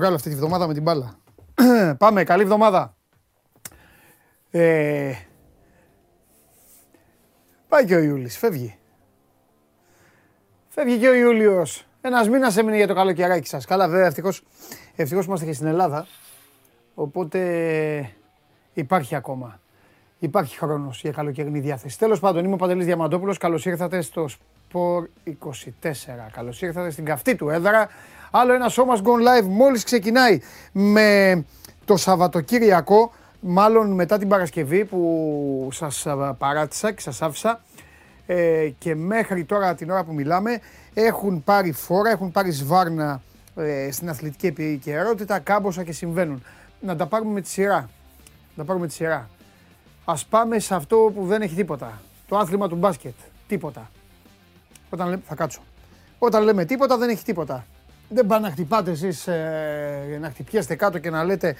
βγάλω αυτή τη βδομάδα με την μπάλα. Πάμε, καλή βδομάδα. Ε, πάει και ο Ιούλης, φεύγει. Φεύγει και ο Ιούλιος. Ένας μήνας έμεινε για το καλοκαιράκι σας. Καλά βέβαια, ευτυχώς, ευτυχώς είμαστε και στην Ελλάδα. Οπότε υπάρχει ακόμα. Υπάρχει χρόνος για καλοκαιρινή διάθεση. Τέλος πάντων, είμαι ο Παντελής Διαμαντόπουλος. Καλώς ήρθατε στο Sport 24. Καλώς ήρθατε στην καυτή του έδρα. Άλλο ένα show must go live μόλις ξεκινάει με το Σαββατοκύριακο, μάλλον μετά την Παρασκευή που σας παράτησα και σας άφησα ε, και μέχρι τώρα την ώρα που μιλάμε έχουν πάρει φόρα, έχουν πάρει σβάρνα ε, στην αθλητική επικαιρότητα, κάμποσα και συμβαίνουν. Να τα πάρουμε με τη σειρά. Να τα πάρουμε με τη σειρά. Ας πάμε σε αυτό που δεν έχει τίποτα. Το άθλημα του μπάσκετ. Τίποτα. Όταν λέμε, θα κάτσω. Όταν λέμε τίποτα δεν έχει τίποτα. Δεν πάνε να χτυπάτε εσείς, ε, να χτυπιέστε κάτω και να λέτε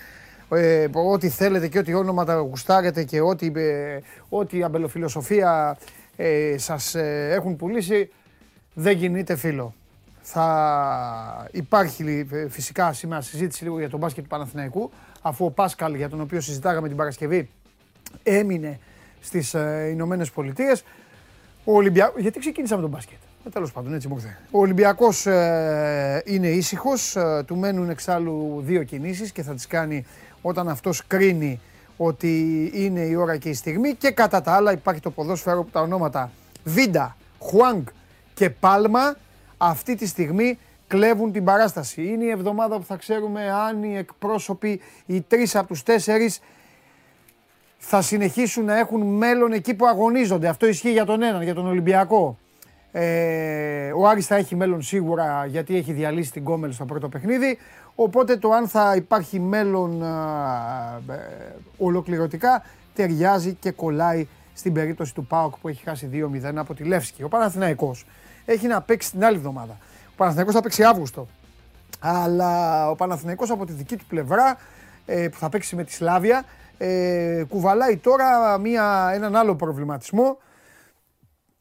ε, ό,τι θέλετε και ό,τι όνοματα γουστάρετε και ό,τι, ε, ό,τι αμπελοφιλοσοφία ε, σας ε, έχουν πουλήσει. Δεν κινείται φίλο. Θα υπάρχει ε, φυσικά σήμερα συζήτηση λίγο για τον μπάσκετ του Παναθηναϊκού αφού ο Πάσκαλ για τον οποίο συζητάγαμε την Παρασκευή έμεινε στις ε, Ηνωμένες Πολιτείες. Ο Ολυμπιακός, γιατί ξεκίνησα με τον μπάσκετ; Ε, Τέλος πάντων, έτσι μου ήρθε. Ο Ολυμπιακός ε, είναι ήσυχος. Ε, του μένουν εξάλλου δύο κινήσεις και θα τις κάνει όταν αυτός κρίνει ότι είναι η ώρα και η στιγμή. Και κατά τα άλλα υπάρχει το ποδόσφαιρο που τα ονόματα Βίντα, Χουάνγκ και Πάλμα αυτή τη στιγμή κλέβουν την παράσταση. Είναι η εβδομάδα που θα ξέρουμε αν οι εκπρόσωποι, οι τρεις από τους τέσσερις, θα συνεχίσουν να έχουν μέλλον εκεί που αγωνίζονται. Αυτό ισχύει για τον έναν, για τον Ολυμπιακό. Ε, ο Άρης θα έχει μέλλον σίγουρα γιατί έχει διαλύσει την Κόμελ στο πρώτο παιχνίδι. Οπότε το αν θα υπάρχει μέλλον ε, ολοκληρωτικά ταιριάζει και κολλάει στην περίπτωση του ΠΑΟΚ που έχει χάσει 2-0 από τη Λεύσκη. Ο Παναθηναϊκός έχει να παίξει την άλλη εβδομάδα. Ο Παναθηναϊκός θα παίξει Αύγουστο. Αλλά ο Παναθηναϊκός από τη δική του πλευρά ε, που θα παίξει με τη Σλάβια ε, κουβαλάει τώρα μια, έναν άλλο προβληματισμό.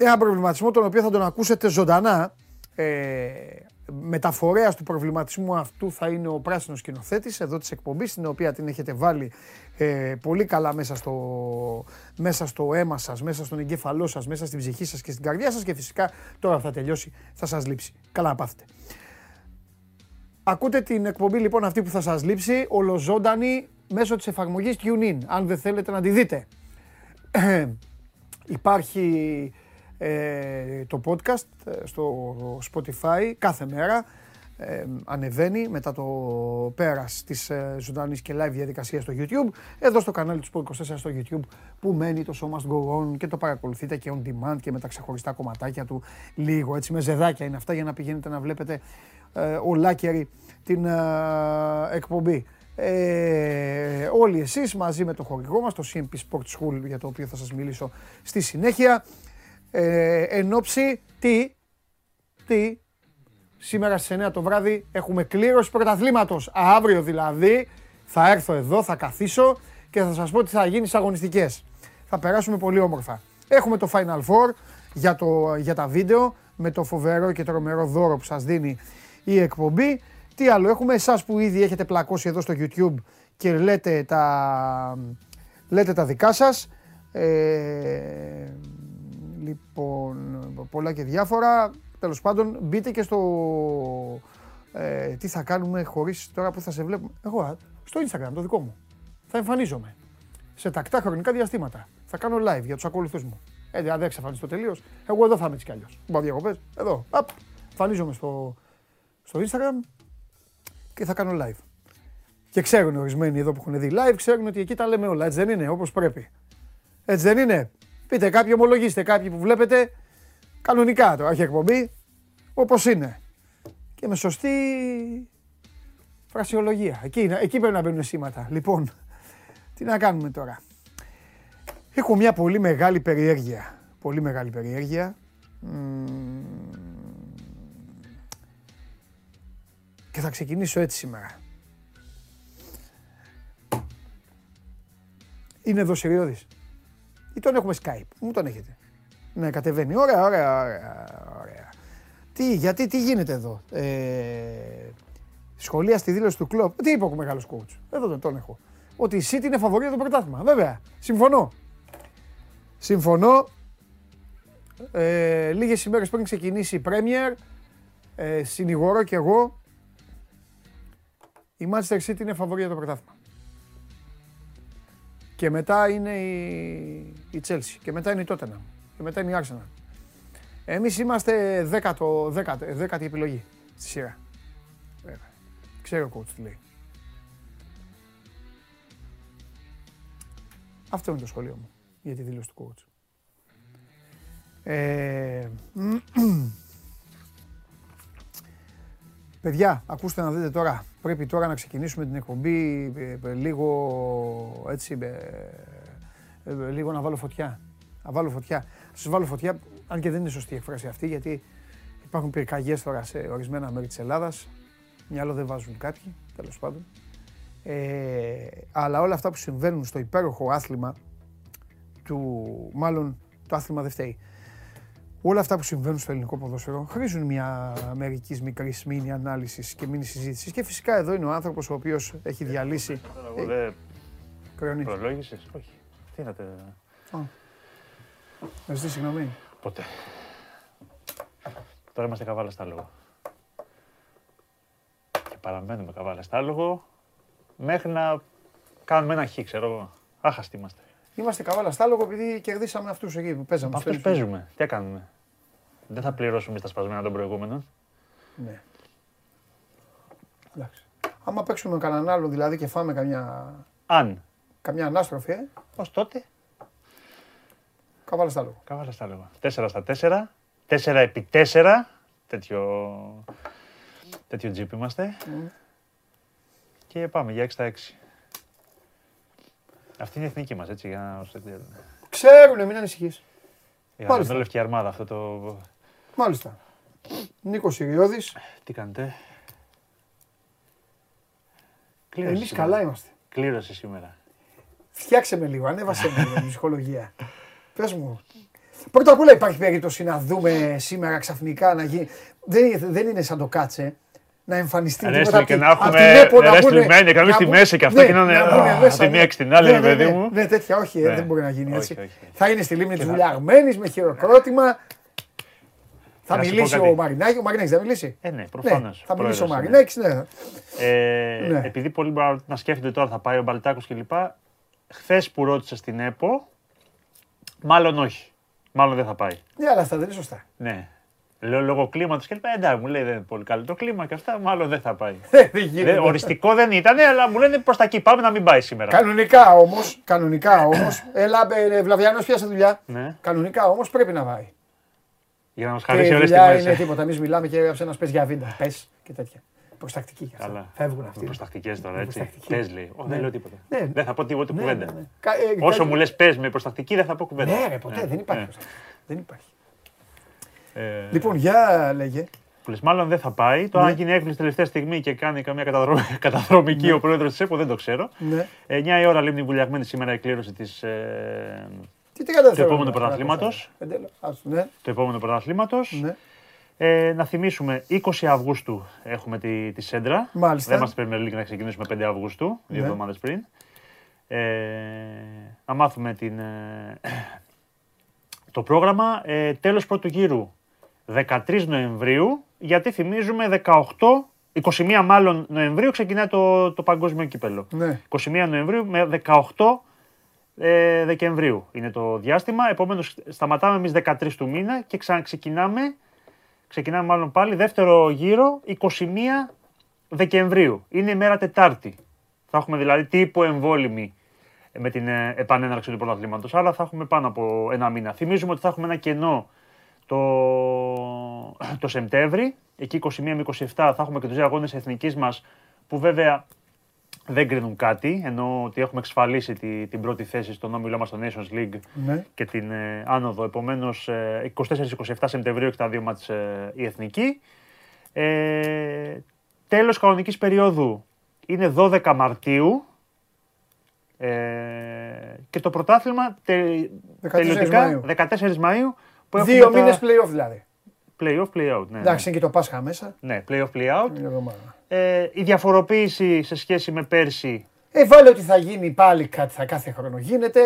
Ένα προβληματισμό τον οποίο θα τον ακούσετε ζωντανά. Ε, μεταφορέας του προβληματισμού αυτού θα είναι ο πράσινος σκηνοθέτης εδώ της εκπομπής, την οποία την έχετε βάλει ε, πολύ καλά μέσα στο, μέσα στο αίμα σας, μέσα στον εγκέφαλό σας, μέσα στην ψυχή σας και στην καρδιά σας και φυσικά τώρα θα τελειώσει, θα σας λείψει. Καλά να πάθετε. Ακούτε την εκπομπή λοιπόν αυτή που θα σας λείψει, ολοζώντανη μέσω της εφαρμογής TuneIn, αν δεν θέλετε να τη δείτε. Υπάρχει ε, το podcast ε, στο Spotify κάθε μέρα. Ε, ανεβαίνει μετά το πέρας της ε, ζωντανής και live διαδικασίας στο YouTube. Εδώ στο κανάλι του Sport 24 στο YouTube που μένει το Show Must Go On και το παρακολουθείτε και on demand και με τα ξεχωριστά κομματάκια του λίγο έτσι με ζεδάκια είναι αυτά για να πηγαίνετε να βλέπετε ε, ολάκερη την ε, εκπομπή. Ε, όλοι εσείς μαζί με το χορηγό μας, το CMP Sport School για το οποίο θα σας μιλήσω στη συνέχεια. Ε, εν ώψη, τι, τι, σήμερα στις 9 το βράδυ έχουμε κλήρωση πρωταθλήματος. Αύριο δηλαδή θα έρθω εδώ, θα καθίσω και θα σας πω τι θα γίνει στις αγωνιστικές. Θα περάσουμε πολύ όμορφα. Έχουμε το Final Four για, το, για τα βίντεο με το φοβερό και τρομερό δώρο που σας δίνει η εκπομπή. Τι άλλο, έχουμε εσάς που ήδη έχετε πλακώσει εδώ στο YouTube και λέτε τα, λέτε τα δικά σας. Ε, λοιπόν, πολλά και διάφορα. Τέλος πάντων, μπείτε και στο ε, τι θα κάνουμε χωρίς τώρα που θα σε βλέπουμε. Εγώ, στο Instagram, το δικό μου. Θα εμφανίζομαι. Σε τακτά χρονικά διαστήματα. Θα κάνω live για τους ακολουθούς μου. Ε, αν δεν εξαφανιστώ τελείως, εγώ εδώ θα είμαι έτσι κι αλλιώς. Μπορώ διακοπές. Εδώ. Απ, εμφανίζομαι στο, στο Instagram και θα κάνω live. Και ξέρουν ορισμένοι εδώ που έχουν δει live, ξέρουν ότι εκεί τα λέμε όλα. Έτσι δεν είναι, όπως πρέπει. Έτσι δεν είναι. Πείτε κάποιοι, ομολογήστε κάποιοι που βλέπετε κανονικά το έχει εκπομπή, όπως είναι. Και με σωστή φρασιολογία. Εκεί, εκεί πρέπει να μπαίνουν σήματα. Λοιπόν, τι να κάνουμε τώρα. Έχω μια πολύ μεγάλη περιέργεια. Πολύ μεγάλη περιέργεια. Και θα ξεκινήσω έτσι σήμερα. Είναι εδώ Συριώδης. Ή τον έχουμε Skype. Μου τον έχετε. Ναι, κατεβαίνει. Ωραία, ωραία, ωραία. ωραία. Τι, γιατί, τι γίνεται εδώ; Ε, σχολεία στη δήλωση του κλοπ. Τι είπε ο μεγάλος coach; Εδώ τον, τον έχω. Ότι η City είναι φαβορή για το πρωτάθλημα. Βέβαια. Συμφωνώ. Συμφωνώ. Ε, λίγες ημέρες πριν ξεκινήσει η Premier, ε, συνηγορώ και εγώ, η Manchester City είναι φαβορή για το πρωτάθλημα. Και μετά είναι η, η Chelsea. Και μετά είναι η Tottenham. Και μετά είναι η Arsenal. Εμείς είμαστε δέκατο, δέκατο, δέκατη επιλογή στη σειρά. Βέβαια. Ξέρω ο coach τι λέει. Αυτό είναι το σχολείο μου για τη δήλωση του coach. Ε, παιδιά, ακούστε να δείτε τώρα. Πρέπει τώρα να ξεκινήσουμε την εκπομπή ε, ε, λίγο έτσι, λίγο να βάλω φωτιά. Να βάλω φωτιά. Σας βάλω φωτιά, αν και δεν είναι σωστή η εκφράση αυτή, γιατί υπάρχουν πυρκαγιές τώρα σε ορισμένα μέρη της Ελλάδας. Μυαλό δεν βάζουν κάποιοι, τέλος πάντων. Ε, αλλά όλα αυτά που συμβαίνουν στο υπέροχο άθλημα του, μάλλον το άθλημα δεν φταίει. Όλα αυτά που συμβαίνουν στο ελληνικό ποδόσφαιρο χρήζουν μια μερική μικρή μήνυ ανάλυσης και μήνυ συζήτησης. Και φυσικά εδώ είναι ο άνθρωπος ο οποίος έχει διαλύσει. Εγώ δεν προλόγησες; Όχι. Τι να τε. Να ζητήσεις συγγνώμη. Ποτέ. Τώρα είμαστε καβάλα στα λόγο. Και παραμένουμε καβάλα στα λόγο μέχρι να κάνουμε ένα χ, ξέρω εγώ. Άχαστοι είμαστε. Είμαστε καβάλα στα λόγο επειδή κερδίσαμε αυτούς εκεί που παίζαμε. Αυτούς παίζουμε. Τι κάνουμε; Δεν θα πληρώσουμε τα σπασμένα των προηγούμενων. Ναι. Εντάξει. Άμα παίξουμε κανέναν άλλο δηλαδή και φάμε καμιά. Αν. Καμιά ανάστροφη, ε. Ω τότε. Καβάλα στα λόγο. Καβάλα στα λόγο. 4 στα 4. 4 επί 4. Τέτοιο. Τέτοιο τζιπ είμαστε. Mm. Και πάμε για 6 στα 6. Αυτή είναι η εθνική μας, έτσι, για να όσο Ξέρουνε, μην ανησυχείς. Για να λευκή αρμάδα αυτό το... Μάλιστα. Νίκος Σιριώδης. Τι κάνετε; Κλήρωση Εμείς καλά είμαστε. Κλήρωση σήμερα. Φτιάξε με λίγο, ανέβασε με λίγο ψυχολογία. Πες μου. Πρώτα απ' όλα υπάρχει περίπτωση να δούμε σήμερα ξαφνικά να γίνει. Δεν, δεν είναι σαν το κάτσε να εμφανιστεί τίποτα και να έχουμε ρεστιλμένη, να στη μέση και αυτά και να είναι τη μία την άλλη, ναι, παιδί ναι, μου. Ναι, τέτοια, όχι, ε, δεν μπορεί να γίνει έτσι. Θα είναι στη λίμνη τη βουλιαγμένη με χειροκρότημα. Θα μιλήσει ο Μαρινάκης, ο Μαρινάκης θα μιλήσει; Ε, ναι, προφανώς. Θα μιλήσει ο Μαρινάκης, ναι. Ε, επειδή πολλοί μπορεί να σκέφτονται τώρα θα πάει ο Μπαλτάκος κλπ. Χθες που ρώτησε στην ΕΠΟ, μάλλον όχι. Μάλλον δεν θα πάει. Ναι, αλλά αυτά δεν είναι σωστά. Ναι. Λέω λόγω κλίματος και λοιπά. Εντάξει, μου λέει δεν είναι πολύ καλό το κλίμα και αυτά, μάλλον δεν θα πάει. δεν οριστικό δεν ήταν, αλλά μου λένε προς τα εκεί πάμε να μην πάει σήμερα. Κανονικά όμως, κανονικά όμως. Έλα, ε, Βλαβιανό πιάσε δουλειά. Ναι. Κανονικά όμως πρέπει να πάει. Για να μας χαρίσει όλες τις μέρες. είναι τίποτα. Εμείς μιλάμε και σε ένας πες για βίντα. Πες και τέτοια. Προστακτική και αυτά. Φεύγουν αυτοί. Προστακτικές τώρα, έτσι. Πες λέει. δεν ναι. λέω τίποτα. Ναι. Δεν θα πω τίποτα ναι, κουβέντα. Ε, Όσο μου λες πες με προστακτική δεν θα πω κουβέντα. Ναι, ποτέ δεν υπάρχει. Δεν υπάρχει. Ε... Λοιπόν, για λέγε. Μάλλον δεν θα πάει. Το ναι. αν γίνει έκπληξη τελευταία στιγμή και κάνει καμία καταδρομική ναι. ο πρόεδρος της ΕΠΟ δεν το ξέρω. Ναι. 9 η ώρα λίμνη βουλιαγμένη σήμερα η κλήρωση της. Ε, του επόμενου πρωταθλήματος. Ναι. Το επόμενο πρωταθλήματος. Ναι. Ε, να θυμίσουμε, 20 Αυγούστου έχουμε τη, τη Σέντρα. Μάλιστα. Δεν είμαστε Premier να ξεκινήσουμε 5 Αυγούστου, δύο ναι. εβδομάδες πριν. Ε, να μάθουμε την, ε, το πρόγραμμα. Ε, τέλος πρώτου γύρου 13 Νοεμβρίου, γιατί θυμίζουμε 18, 21 μάλλον Νοεμβρίου ξεκινάει το, το παγκόσμιο κύπελο. Ναι. 21 Νοεμβρίου με 18 ε, Δεκεμβρίου είναι το διάστημα. Επομένως σταματάμε εμείς 13 του μήνα και ξαναξεκινάμε, ξεκινάμε μάλλον πάλι δεύτερο γύρο 21 Δεκεμβρίου. Είναι η μέρα Τετάρτη. Θα έχουμε δηλαδή τύπο εμβόλυμη με την ε, επανέναρξη του πρωταθλήματος, αλλά θα έχουμε πάνω από ένα μήνα. Θυμίζουμε ότι θα έχουμε ένα κενό το, το Σεπτέμβρη. Εκεί 21 με 27 θα έχουμε και τους δύο αγώνες εθνικής μας που βέβαια δεν κρίνουν κάτι, ενώ ότι έχουμε εξασφαλίσει τη, την πρώτη θέση στον όμιλό μας στο Nations League ναι. και την ε, άνοδο. Επομένως, 24-27 ε, Σεπτεμβρίου έχει τα δύο μάτς ε, η εθνική. Ε, τέλος κανονικής περίοδου είναι 12 Μαρτίου ε, και το πρωτάθλημα τε, 14 τελειωτικά Μαΐου. 14 Μαΐου Δύο μήνες playoff δηλαδή. Playoff, play-out. Ναι, Εντάξει, ναι. είναι και το Πάσχα μέσα. Ναι, playoff, play-out. Ε, η διαφοροποίηση σε σχέση με πέρσι Ε, βάλε ότι θα γίνει πάλι κάτι, θα κάθε χρόνο γίνεται.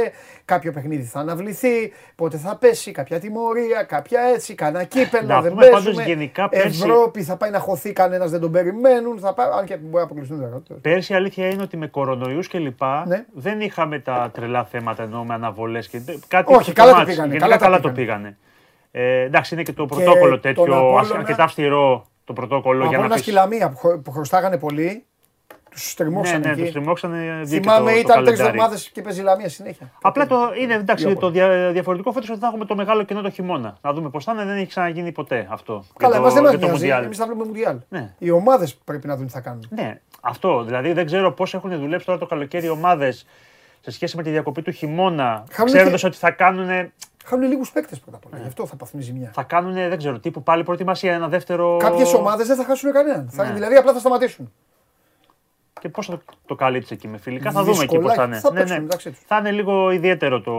Κάποιο παιχνίδι θα αναβληθεί. Πότε θα πέσει, κάποια τιμωρία, κάποια έτσι, κανένα κύπελο. Να δεν πούμε πάντως παίζουμε. γενικά πέρσι- Ευρώπη θα πάει να χωθεί, κανένας δεν τον περιμένουν. Θα πάει, αν και μπορεί να αποκλειστούν δεν Πέρσι η αλήθεια είναι ότι με κορονοϊούς και λοιπά Ναι. δεν είχαμε τα τρελά θέματα ενώ με αναβολές και τε- κάτι Όχι, είχε καλά το μάτς. πήγανε, Γενικά καλά τα καλά το πήγανε. πήγανε. Ε, εντάξει, είναι και το πρωτόκολλο τον τέτοιο, Απόλλωνα- ασ- αρκετά αυστηρό το πρωτόκολλο για Από να ένα πεις... σκυλαμία που, χω- που χρωστάγανε πολύ, τους Ναι, στριμώξαν ναι, εκεί. το στριμώξανε. βγήκε Θυμάμαι το- το ήταν τρεις καλεντάρι. εβδομάδες και παίζει λαμία συνέχεια. Απλά το είναι εντάξει, Δύο το δια, διαφορετικό φέτος ότι θα έχουμε το μεγάλο κοινό το χειμώνα. Να δούμε πώς θα είναι, δεν έχει ξαναγίνει ποτέ αυτό. Καλά, για εμάς το, δεν μας για το νοιάζει. Μουντιάλ. Εμείς θα βλέπουμε Μουντιάλ. Ναι. Οι ομάδες πρέπει να δουν τι θα κάνουν. Ναι, αυτό. Δηλαδή δεν ξέρω πώς έχουν δουλέψει τώρα το καλοκαίρι οι ομάδες σε σχέση με τη διακοπή του χειμώνα, Χάνουν ξέροντας και- ότι θα κάνουν. Χάνουν λίγους παίκτες πρώτα απ' όλα. Ναι. Γι' αυτό θα πάθουν ζημιά. Θα κάνουν, δεν ξέρω, τύπου πάλι προετοιμασία, ένα δεύτερο. Κάποιες ομάδες δεν θα χάσουν κανέναν. Θα, Ναι. δηλαδή απλά θα σταματήσουν. Και πώ θα το καλύψει εκεί με φιλικά, θα δούμε εκεί πώς Δυσκολάκι. θα είναι. Θα Ναι, παίξουν ναι. μεταξύ τους. Θα είναι λίγο ιδιαίτερο το.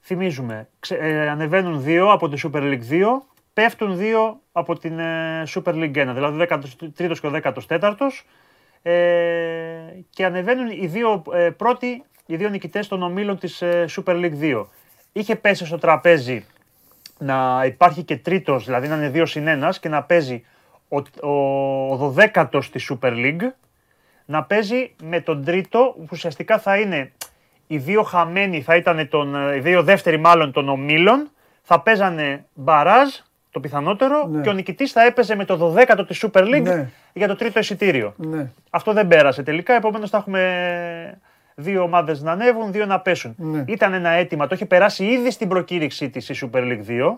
Θυμίζουμε, ξε- ε, ανεβαίνουν δύο από τη Super League 2, πέφτουν δύο από την ε, Super League 1, δηλαδή ο 13ο και ο 14ο. Ε, και ανεβαίνουν οι δύο ε, πρώτοι, οι δύο νικητές των ομίλων της ε, Super League 2. Είχε πέσει στο τραπέζι να υπάρχει και τρίτος, δηλαδή να είναι δύο συν ένας και να παίζει ο, ο, ο 12ος της Super League να παίζει με τον τρίτο που ουσιαστικά θα είναι οι δύο χαμένοι, θα ήταν τον, ε, οι δύο δεύτεροι μάλλον των ομίλων, θα παίζανε μπαράζ το πιθανότερο Ναι. και ο νικητής θα έπαιζε με το 12ο της Super League Ναι. για το τρίτο εισιτήριο. Ναι. Αυτό δεν πέρασε τελικά, επομένως θα έχουμε δύο ομάδες να ανέβουν, δύο να πέσουν. Ναι. Ήταν ένα αίτημα, το είχε περάσει ήδη στην προκήρυξή της η Super League 2.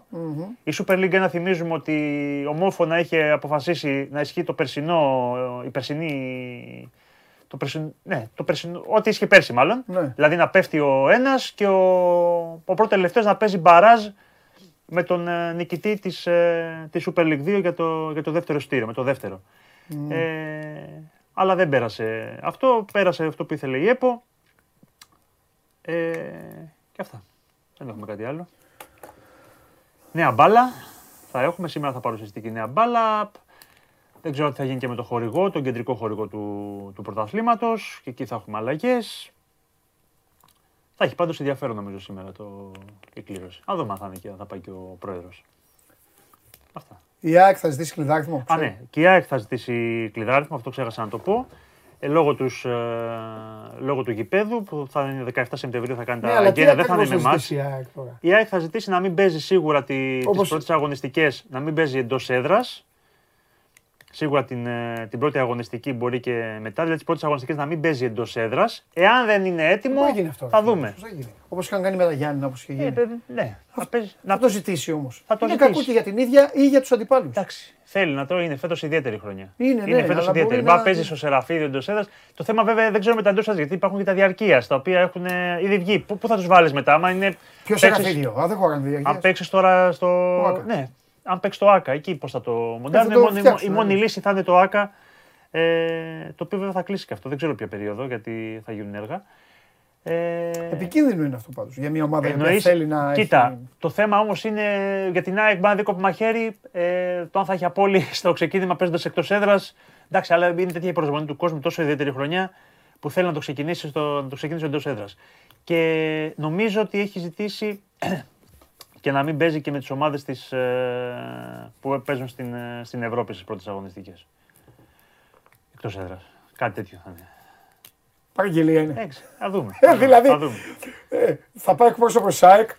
Η Super League 1 θυμίζουμε ότι ομόφωνα είχε αποφασίσει να ισχύει το περσινό, η περσινή το περσινό, ναι, το περσινό, ό,τι ίσχυε πέρσι μάλλον. Ναι. Δηλαδή να πέφτει ο ένας και ο, ο πρώτος τελευταίος να παίζει μπαράζ με τον ε, νικητή της, ε, της Super League 2 για το, για το δεύτερο στήριο, με το δεύτερο. Ε, αλλά δεν πέρασε αυτό, πέρασε αυτό που ήθελε η ΕΠΟ. Ε, και αυτά. Δεν έχουμε κάτι άλλο. Νέα μπάλα. Θα έχουμε σήμερα θα παρουσιαστεί και η νέα μπάλα. Δεν ξέρω τι θα γίνει και με το χορηγό, τον κεντρικό χορηγό του, του πρωταθλήματος. Και εκεί θα έχουμε αλλαγές. Θα έχει πάντως ενδιαφέρον νομίζω σήμερα το, η κλήρωση. Αν δούμε αν θα είναι και αν θα πάει και ο πρόεδρος. Αυτά. Η ΑΕΚ θα ζητήσει κλειδάριθμο. Α, ναι. Και η ΑΕΚ θα ζητήσει κλειδάριθμο, αυτό ξέχασα να το πω. Ε, λόγω, τους, ε, λόγω του γηπέδου που θα είναι 17 Σεπτεμβρίου θα κάνει Ναι, τα αλλά τι αγγένεια, δεν θα είναι ακριβώς με θα εμάς. ζητήσει η ΑΕΚ τώρα; Η ΑΕΚ θα ζητήσει να μην παίζει σίγουρα τις Όπως- τις πρώτες αγωνιστικές, να μην παίζει εντός έδρας. Σίγουρα την, ε, την πρώτη αγωνιστική μπορεί και μετά, δηλαδή τις πρώτες αγωνιστικές να μην παίζει εντός έδρας. Εάν δεν είναι έτοιμο, Πώς θα γίνει αυτό. θα δούμε. Πώς θα γίνει; Όπως είχαν κάνει με τα Γιάννηνα, όπως είχε γίνει. Ε, παιδί, ναι, θα παίζει, Να να το ζητήσει όμως. Θα το είναι ζητήσει. κακό και για την ίδια ή για τους αντιπάλους; Εντάξει. Θέλει να το είναι φέτος ιδιαίτερη χρονιά. Είναι, ναι, είναι φέτος αλλά ιδιαίτερη. μπορεί Μπα να- παίζεις στο Σεραφίδιο εντός έδρας. Το θέμα βέβαια δεν ξέρω με τα εντός έδρας γιατί υπάρχουν και τα διαρκείας τα οποία έχουν ε, ήδη βγει. Πού, πού θα τους βάλεις μετά, άμα είναι. Ποιος παίξεις- σεραφίδιο. Α, δεν χωράνε Αν διαρκείας. παίξεις τώρα στο. Άκα. Ναι, αν παίξει το ΑΚΑ, εκεί πώς θα το μοντάρουν. Ε, το η, μόνη, φτιάξουν, η μόνη ναι. λύση θα είναι το ΑΚΑ. Ε, το οποίο βέβαια θα κλείσει και αυτό. Δεν ξέρω ποια περίοδο γιατί θα γίνουν έργα. Ε, Επικίνδυνο είναι αυτό πάντως. Για μια ομάδα που Εννοείς, θέλει να. κοίτα, έχει- το θέμα όμως είναι για την ΑΕΚ μπορεί να δίκοπη μαχαίρι. Ε, το αν θα έχει απόλυτη στο ξεκίνημα παίζοντας εκτός έδρας. Εντάξει, αλλά είναι τέτοια η προσμονή του κόσμου, τόσο ιδιαίτερη χρονιά που θέλει να το ξεκινήσει, στο, να το ξεκινήσει εντός έδρας. Και νομίζω ότι έχει ζητήσει και να μην παίζει και με τις ομάδες ε, που παίζουν στην, ε, στην Ευρώπη στις πρώτες αγωνιστικές. Εκτός έδρας. Κάτι τέτοιο θα είναι. Παραγγελία είναι. Εντάξει, θα δούμε. Ε, θα δούμε, δηλαδή. θα δούμε. Ε, θα πάει εκπρόσωπος τη ΑΕΚ.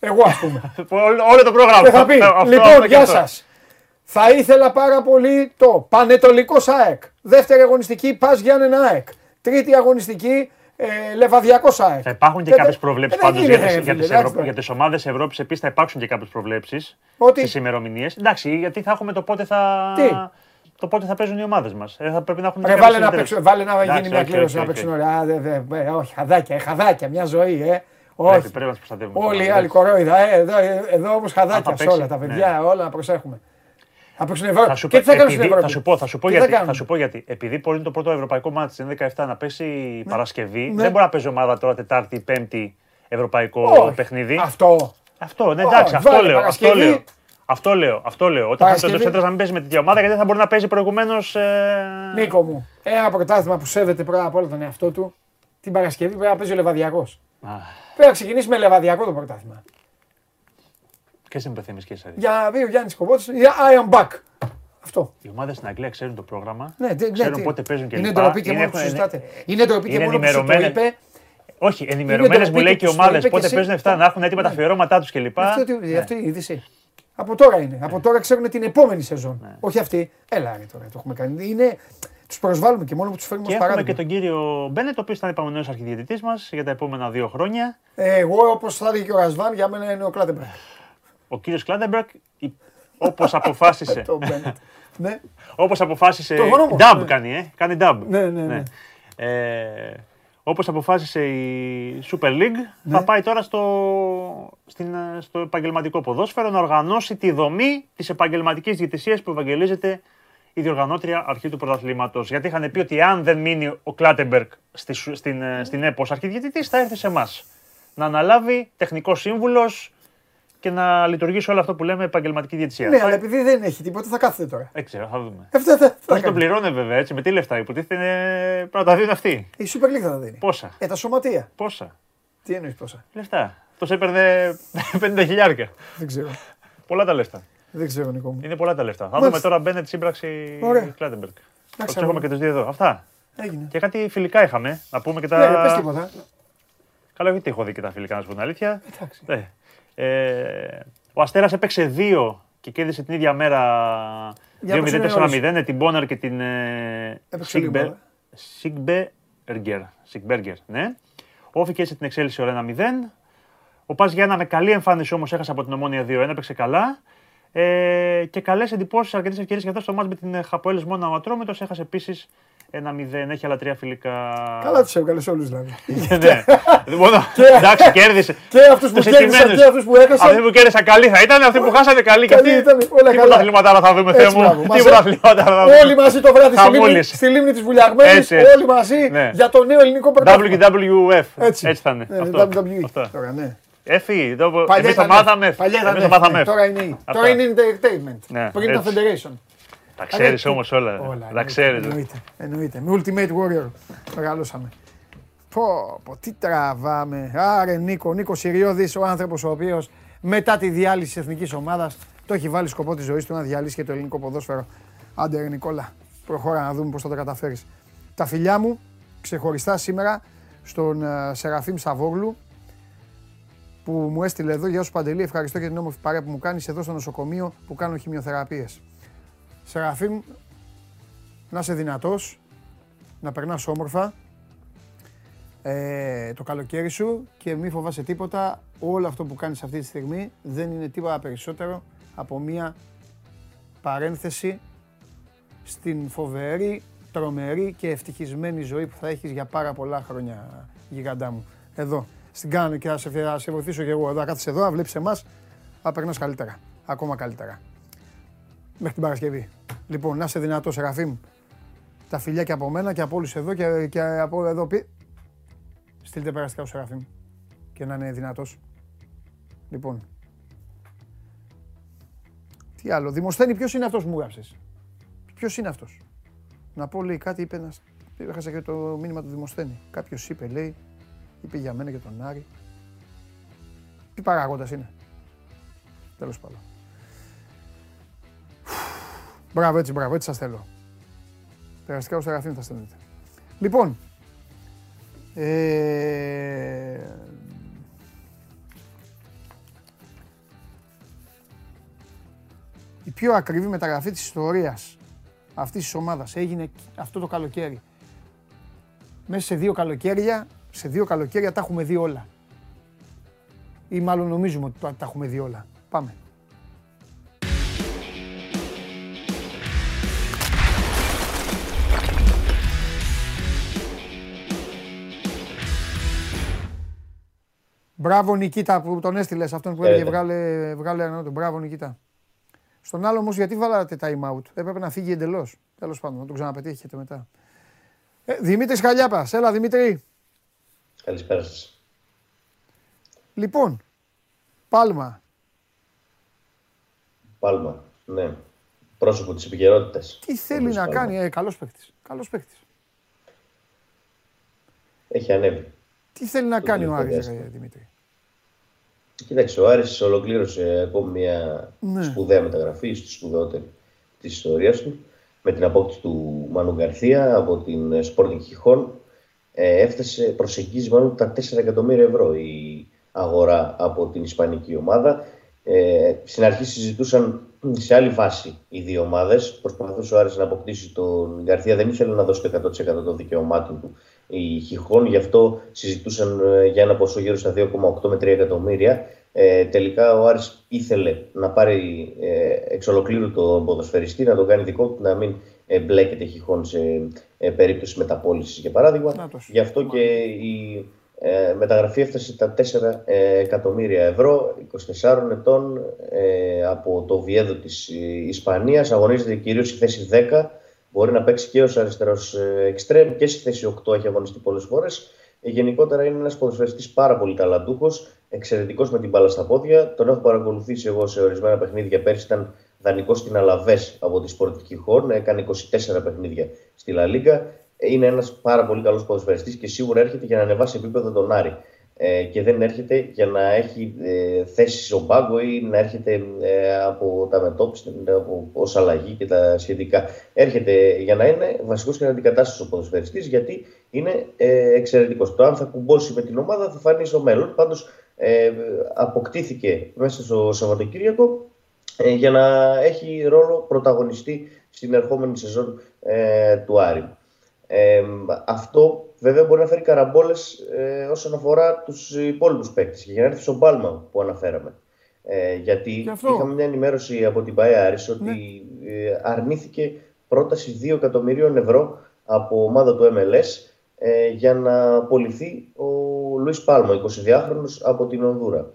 Εγώ ας πούμε. Όλο, όλο το πρόγραμμα. και θα πει: Αυτό, αυτό, Λοιπόν, αυτό και γεια αυτό. σας. Θα ήθελα πάρα πολύ το Πανετολικό ΑΕΚ. Δεύτερη αγωνιστική Πας Γιάννενα ΑΕΚ. Τρίτη αγωνιστική ε, Λεβαδιακό ΑΕΚ. Θα υπάρχουν και Τέτα- κάποιες προβλέψεις Ε, δεν πάντως γίνεται, για, ρε, τις- για, φίλε, τις εντάξει Ευρω... τώρα. για τις ομάδες Ευρώπης. Επίσης θα υπάρξουν και κάποιες προβλέψεις Ότι; στις ημερομηνίες. Εντάξει, γιατί θα έχουμε το πότε θα. Τι; Το πότε θα παίζουν οι ομάδες μας. Ε, θα πρέπει να έχουν Ρε, κάποιες βάλε να, ιδιαίτερες- παίξω, βάλε να Εντάξει, γίνει μια όχι, κλήρωση όχι, να όχι, παίξουν όχι. ωραία. Α, δε, δε, δε, όχι, χαδάκια, ε, χαδάκια, μια ζωή, ε. Εντάξει, Όχι. Πρέπει να τους προστατεύουμε. Όλοι οι τώρα, άλλοι εντάξει. κορόιδα. Ε, εδώ εδώ όμως χαδάκια θα σε παίξει, όλα τα ναι. παιδιά, όλα να προσέχουμε. Θα παίξουν Ευρώπη. Θα σου, Και τι θα κάνουν στην επειδή, Ευρώπη; θα σου πω, θα σου πω, Τι γιατί, κάνουν; θα σου πω γιατί. Επειδή μπορεί είναι το πρώτο ευρωπαϊκό μάτι είναι 17 να πέσει Παρασκευή, Ναι. δεν μπορεί να παίζει ομάδα τώρα Τετάρτη, Πέμπτη ευρωπαϊκό Όχι. παιχνίδι. Αυτό. Αυτό, ναι, εντάξει, Όχι, αυτό βάλε λέω. Αυτό Παρασκευή. λέω. Αυτό λέω. Αυτό λέω. Όταν θα το Ντοσέντρα να μην παίζει με τέτοια ομάδα, γιατί δεν θα μπορεί να παίζει προηγουμένως. Ε... Νίκο μου, ένα πρωτάθλημα που σέβεται πρώτα απ' όλα τον εαυτό του, την Παρασκευή πρέπει να παίζει ο Λεβαδιακός. Πρέπει να ξεκινήσει με Λεβαδιακό το πρωτάθλημα. Ποιες είναι οι και εσεί. Για να πει ο Γιάννη Κομπότη, I am back. Αυτό. Οι ομάδες στην Αγγλία ξέρουν το πρόγραμμα. Ναι, ναι, ξέρουν ναι, πότε παίζουν και Είναι ντροπή και μόνος που συζητάτε. Είναι ντροπή και μόνος που το είπε. Όχι, ενημερωμένες μου λέει και οι ομάδες πότε παίζουν αυτά, να έχουν έτοιμα τα ναι. αφιερώματά τους κλπ. Αυτή είναι η είδηση. Από τώρα είναι. Από τώρα ξέρουν την επόμενη σεζόν. Ναι. Όχι αυτή. Έλα τώρα, το έχουμε κάνει. Είναι... Τους προσβάλλουμε και μόνο που τους φέρνουμε ως παράδειγμα. Και έχουμε και τον κύριο Μπένετ, ο οποίος ήταν επόμενο αρχιδιαιτητή μας για τα επόμενα δύο χρόνια. Ε, εγώ, όπως θα έλεγε και ο Ρασβάν, για μένα είναι ο Κλάτενμπεργκ. Ο κύριος Κλάτενμπεργκ, όπως αποφάσισε. ναι. Όπως αποφάσισε. Dab ναι. κάνει, ε. Κάνει dab. Ναι, ναι, ναι. ναι. Ε, όπως αποφάσισε η Super League, ναι. θα πάει τώρα στο, στην, στο επαγγελματικό ποδόσφαιρο να οργανώσει τη δομή της επαγγελματικής διαιτησίας που ευαγγελίζεται η διοργανώτρια αρχή του πρωταθλήματος. Γιατί είχαν πει ότι αν δεν μείνει ο Κλάτεμπεργκ στη, στην, στην ΕΠΟΣ αρχιδιαιτητής θα έρθει σε εμάς. Να αναλάβει τεχνικός σύμβουλος, και να λειτουργήσει όλο αυτό που λέμε επαγγελματική διαιτησία. Ναι, αλλά επειδή δεν έχει τίποτα, θα κάθεται τώρα. Δεν ξέρω, θα δούμε. Αυτό θα, θα το πληρώνει βέβαια έτσι, με τι λεφτά. Υποτίθεται είναι... πρέπει να τα δίνουν αυτοί. Η Super League θα τα δίνει. Πόσα; Ε, τα σωματεία. Πόσα; Τι εννοείς πόσα; Λεφτά. Αυτός έπαιρνε 50 χιλιάρια. Δεν ξέρω. πολλά τα λεφτά. Δεν ξέρω, Νικό μου. Είναι πολλά τα λεφτά. Θα δούμε τώρα Μπένετ σύμπραξη Κλάτεμπεργκ. Θα έχουμε και τους δύο εδώ. Αυτά. Έγινε. Και κάτι φιλικά είχαμε. Να πούμε και τα. Ναι, πες τίποτα. Καλά, γιατί έχω δει και τα φιλικά, να σου πω την αλήθεια. Εντάξει. Ε, ε, ο Αστέρας έπαιξε δύο και κέρδισε την ίδια μέρα 2-0-4-0 με την Μπόναρ και την Σιγκμπέργκερ. Σιγκμπέργκερ, ναι. Όφηκε την εξέλιξη ώρα 1-0. Ο Πας Γιάννα με καλή εμφάνιση όμως έχασε από την Ομόνια 2-1, έπαιξε καλά. Ε, και καλές εντυπώσεις, αρκετές ευκαιρίες για αυτό στο μάτς με την Χαποέλης μόνο Ατρόμητος. Έχασε επίσης ένα μηδέν, έχει άλλα τρία φιλικά. Καλά τους έβγαλες όλους δηλαδή. ναι. Μόνο, εντάξει, κέρδισε. Και αυτούς που κέρδισαν και αυτούς που έχασαν. Αυτοί που κέρδισαν καλή θα ήταν, αυτοί που χάσανε καλή. Και αυτοί ήταν όλα καλά. Τι αθλήματα θα δούμε, Θεέ μου. Τι αθλήματα θα δούμε. Όλοι μαζί το βράδυ στη λίμνη της Βουλιαγμένης. Όλοι μαζί ναι. για το νέο ελληνικό πρωτάθλημα. WWF. Έτσι θα είναι. WWE. Εφή, εμείς το μάθαμε. Παλιά ήταν. Τώρα είναι entertainment. Ναι, Πριν ήταν federation. Τα ξέρεις όμως όλα. όλα τα ξέρεις. Εννοείται, εννοείται. Με Ultimate Warrior μεγαλώσαμε. Πω, πω, τι τραβάμε. Άρε Νίκο, Νίκος Συριώδης, ο άνθρωπος ο οποίος μετά τη διάλυση της εθνικής ομάδας το έχει βάλει σκοπό της ζωής του να διαλύσει και το ελληνικό ποδόσφαιρο. Άντε, ρε Νικόλα, προχώρα να δούμε πώς θα το καταφέρεις. Τα φιλιά μου ξεχωριστά σήμερα στον uh, Σεραφείμ Σαβόγλου που μου έστειλε εδώ. Γεια σου Παντελή, ευχαριστώ για την όμορφη παρέα που μου κάνεις εδώ στο νοσοκομείο που κάνω χημειοθεραπείες. Σεραφείμ, να είσαι δυνατός, να περνάς όμορφα ε, το καλοκαίρι σου και μη φοβάσαι τίποτα. Όλο αυτό που κάνεις αυτή τη στιγμή δεν είναι τίποτα περισσότερο από μία παρένθεση στην φοβερή, τρομερή και ευτυχισμένη ζωή που θα έχεις για πάρα πολλά χρόνια, γιγαντά μου. Εδώ, στην κάνω και θα σε, θα σε βοηθήσω και εγώ εδώ, κάθεσαι εδώ, να βλέπεις εμάς, θα περνάς καλύτερα, ακόμα καλύτερα μέχρι την Παρασκευή. Λοιπόν, να είσαι δυνατός, Σεραφείμ. Τα φιλιά και από μένα και από όλους εδώ και, και από εδώ. Πει... Στείλτε περαστικά ο Σεραφείμ και να είναι δυνατός. Λοιπόν. Τι άλλο. Δημοσθένη, ποιος είναι αυτός που μου γράψες; Ποιος είναι αυτός; Να πω, λέει κάτι, είπε ένα. Έχασα και το μήνυμα του Δημοσθένη. Κάποιος είπε, λέει, είπε για μένα και τον Άρη. Τι παράγοντας είναι; Τέλος πάντων. Μπράβο, έτσι, μπράβο, έτσι σας θέλω. Περαστικά ως Σεραφείμ θα στέλνετε. Λοιπόν, ε... η πιο ακριβή μεταγραφή της ιστορίας αυτής της ομάδας έγινε αυτό το καλοκαίρι. Μέσα σε δύο καλοκαίρια, σε δύο καλοκαίρια τα έχουμε δει όλα. Ή μάλλον νομίζουμε ότι τα έχουμε δει όλα. Πάμε. Μπράβο Νικήτα που τον έστειλες αυτόν που έλεγε βγάλε, βγάλε ένα του. Μπράβο Νικήτα. Στον άλλο όμως γιατί βάλατε time out; Έπρεπε να φύγει εντελώς. Τέλος πάντων, να τον ξαναπετύχετε μετά. Ε, Δημήτρης Χαλιάπας, έλα Δημήτρη. Καλησπέρα σας. Λοιπόν, Πάλμα. Πάλμα. Ναι. Πρόσωπο της επικαιρότητας. Τι θέλει να κάνει, ε, καλός παίκτης. Καλός παίκτης. Έχει ανέβει. Τι θέλει να κάνει ο Άρης, Δημήτρη. Κοίταξε, ο Άρης ολοκλήρωσε ακόμη μια ναι. σπουδαία μεταγραφή, στη σπουδαιότερη της ιστορίας του, με την απόκτηση του Μανου Γκαρθία από την Sporting Χιχών. Ε, έφτασε, προσεγγίζει μάλλον τα 4 εκατομμύρια ευρώ η αγορά από την Ισπανική ομάδα. Ε, στην αρχή συζητούσαν σε άλλη βάση οι δύο ομάδες. Προσπαθούσε ο Άρης να αποκτήσει τον Γκαρθία, δεν ήθελε να δώσει το 100% των δικαιωμάτων του η Χιχών, γι' αυτό συζητούσαν ε, για ένα ποσό γύρω στα 2,8 με 3 εκατομμύρια. Ε, τελικά ο Άρης ήθελε να πάρει ε, εξ ολοκλήρου τον ποδοσφαιριστή, να τον κάνει δικό του, να μην ε, μπλέκεται Χιχών σε ε, περίπτωση μεταπόλησης για παράδειγμα. Γι' αυτό και η ε, μεταγραφή έφτασε τα 4 ε, εκατομμύρια ευρώ, 24 ετών ε, από το Βιέδο της Ισπανίας, αγωνίζεται κυρίως στη θέση 10, μπορεί να παίξει και ως αριστερός εξτρέμ και στη θέση 8 έχει αγωνιστεί πολλές φορές. γενικότερα είναι ένας ποδοσφαιριστής πάρα πολύ ταλαντούχος, εξαιρετικός με την μπάλα στα πόδια. Τον έχω παρακολουθήσει εγώ σε ορισμένα παιχνίδια. Πέρσι ήταν δανεικός στην Αλαβές από τη Σπορτική Χόρν, έκανε 24 παιχνίδια στη Λα Λίγκα είναι ένας πάρα πολύ καλός ποδοσφαιριστής και σίγουρα έρχεται για να ανεβάσει επίπεδο τον Άρη. Ε, και δεν έρχεται για να έχει ε, θέση στον πάγκο ή να έρχεται ε, από τα μετώπιση, από ως αλλαγή και τα σχετικά. Έρχεται για να είναι βασικός και αντικατάσταση ο ποδοσφαιριστής γιατί είναι ε, εξαιρετικός. Το αν θα κουμπώσει με την ομάδα θα φανεί στο μέλλον. Πάντως ε, αποκτήθηκε μέσα στο Σαββατοκύριακο ε, για να έχει ρόλο πρωταγωνιστή στην ερχόμενη σεζόν ε, του Άρη. Ε, αυτό βέβαια μπορεί να φέρει καραμπόλες ε, όσον αφορά τους υπόλοιπους παίκτες. Και για να έρθει στον Πάλμα που αναφέραμε. Ε, γιατί είχαμε μια ενημέρωση από την Παέαρης ότι ναι. ε, αρνήθηκε πρόταση 2 εκατομμυρίων ευρώ από ομάδα του MLS ε, για να απολυθεί ο Λουίς Πάλμα, 22χρονος από την Ονδούρα.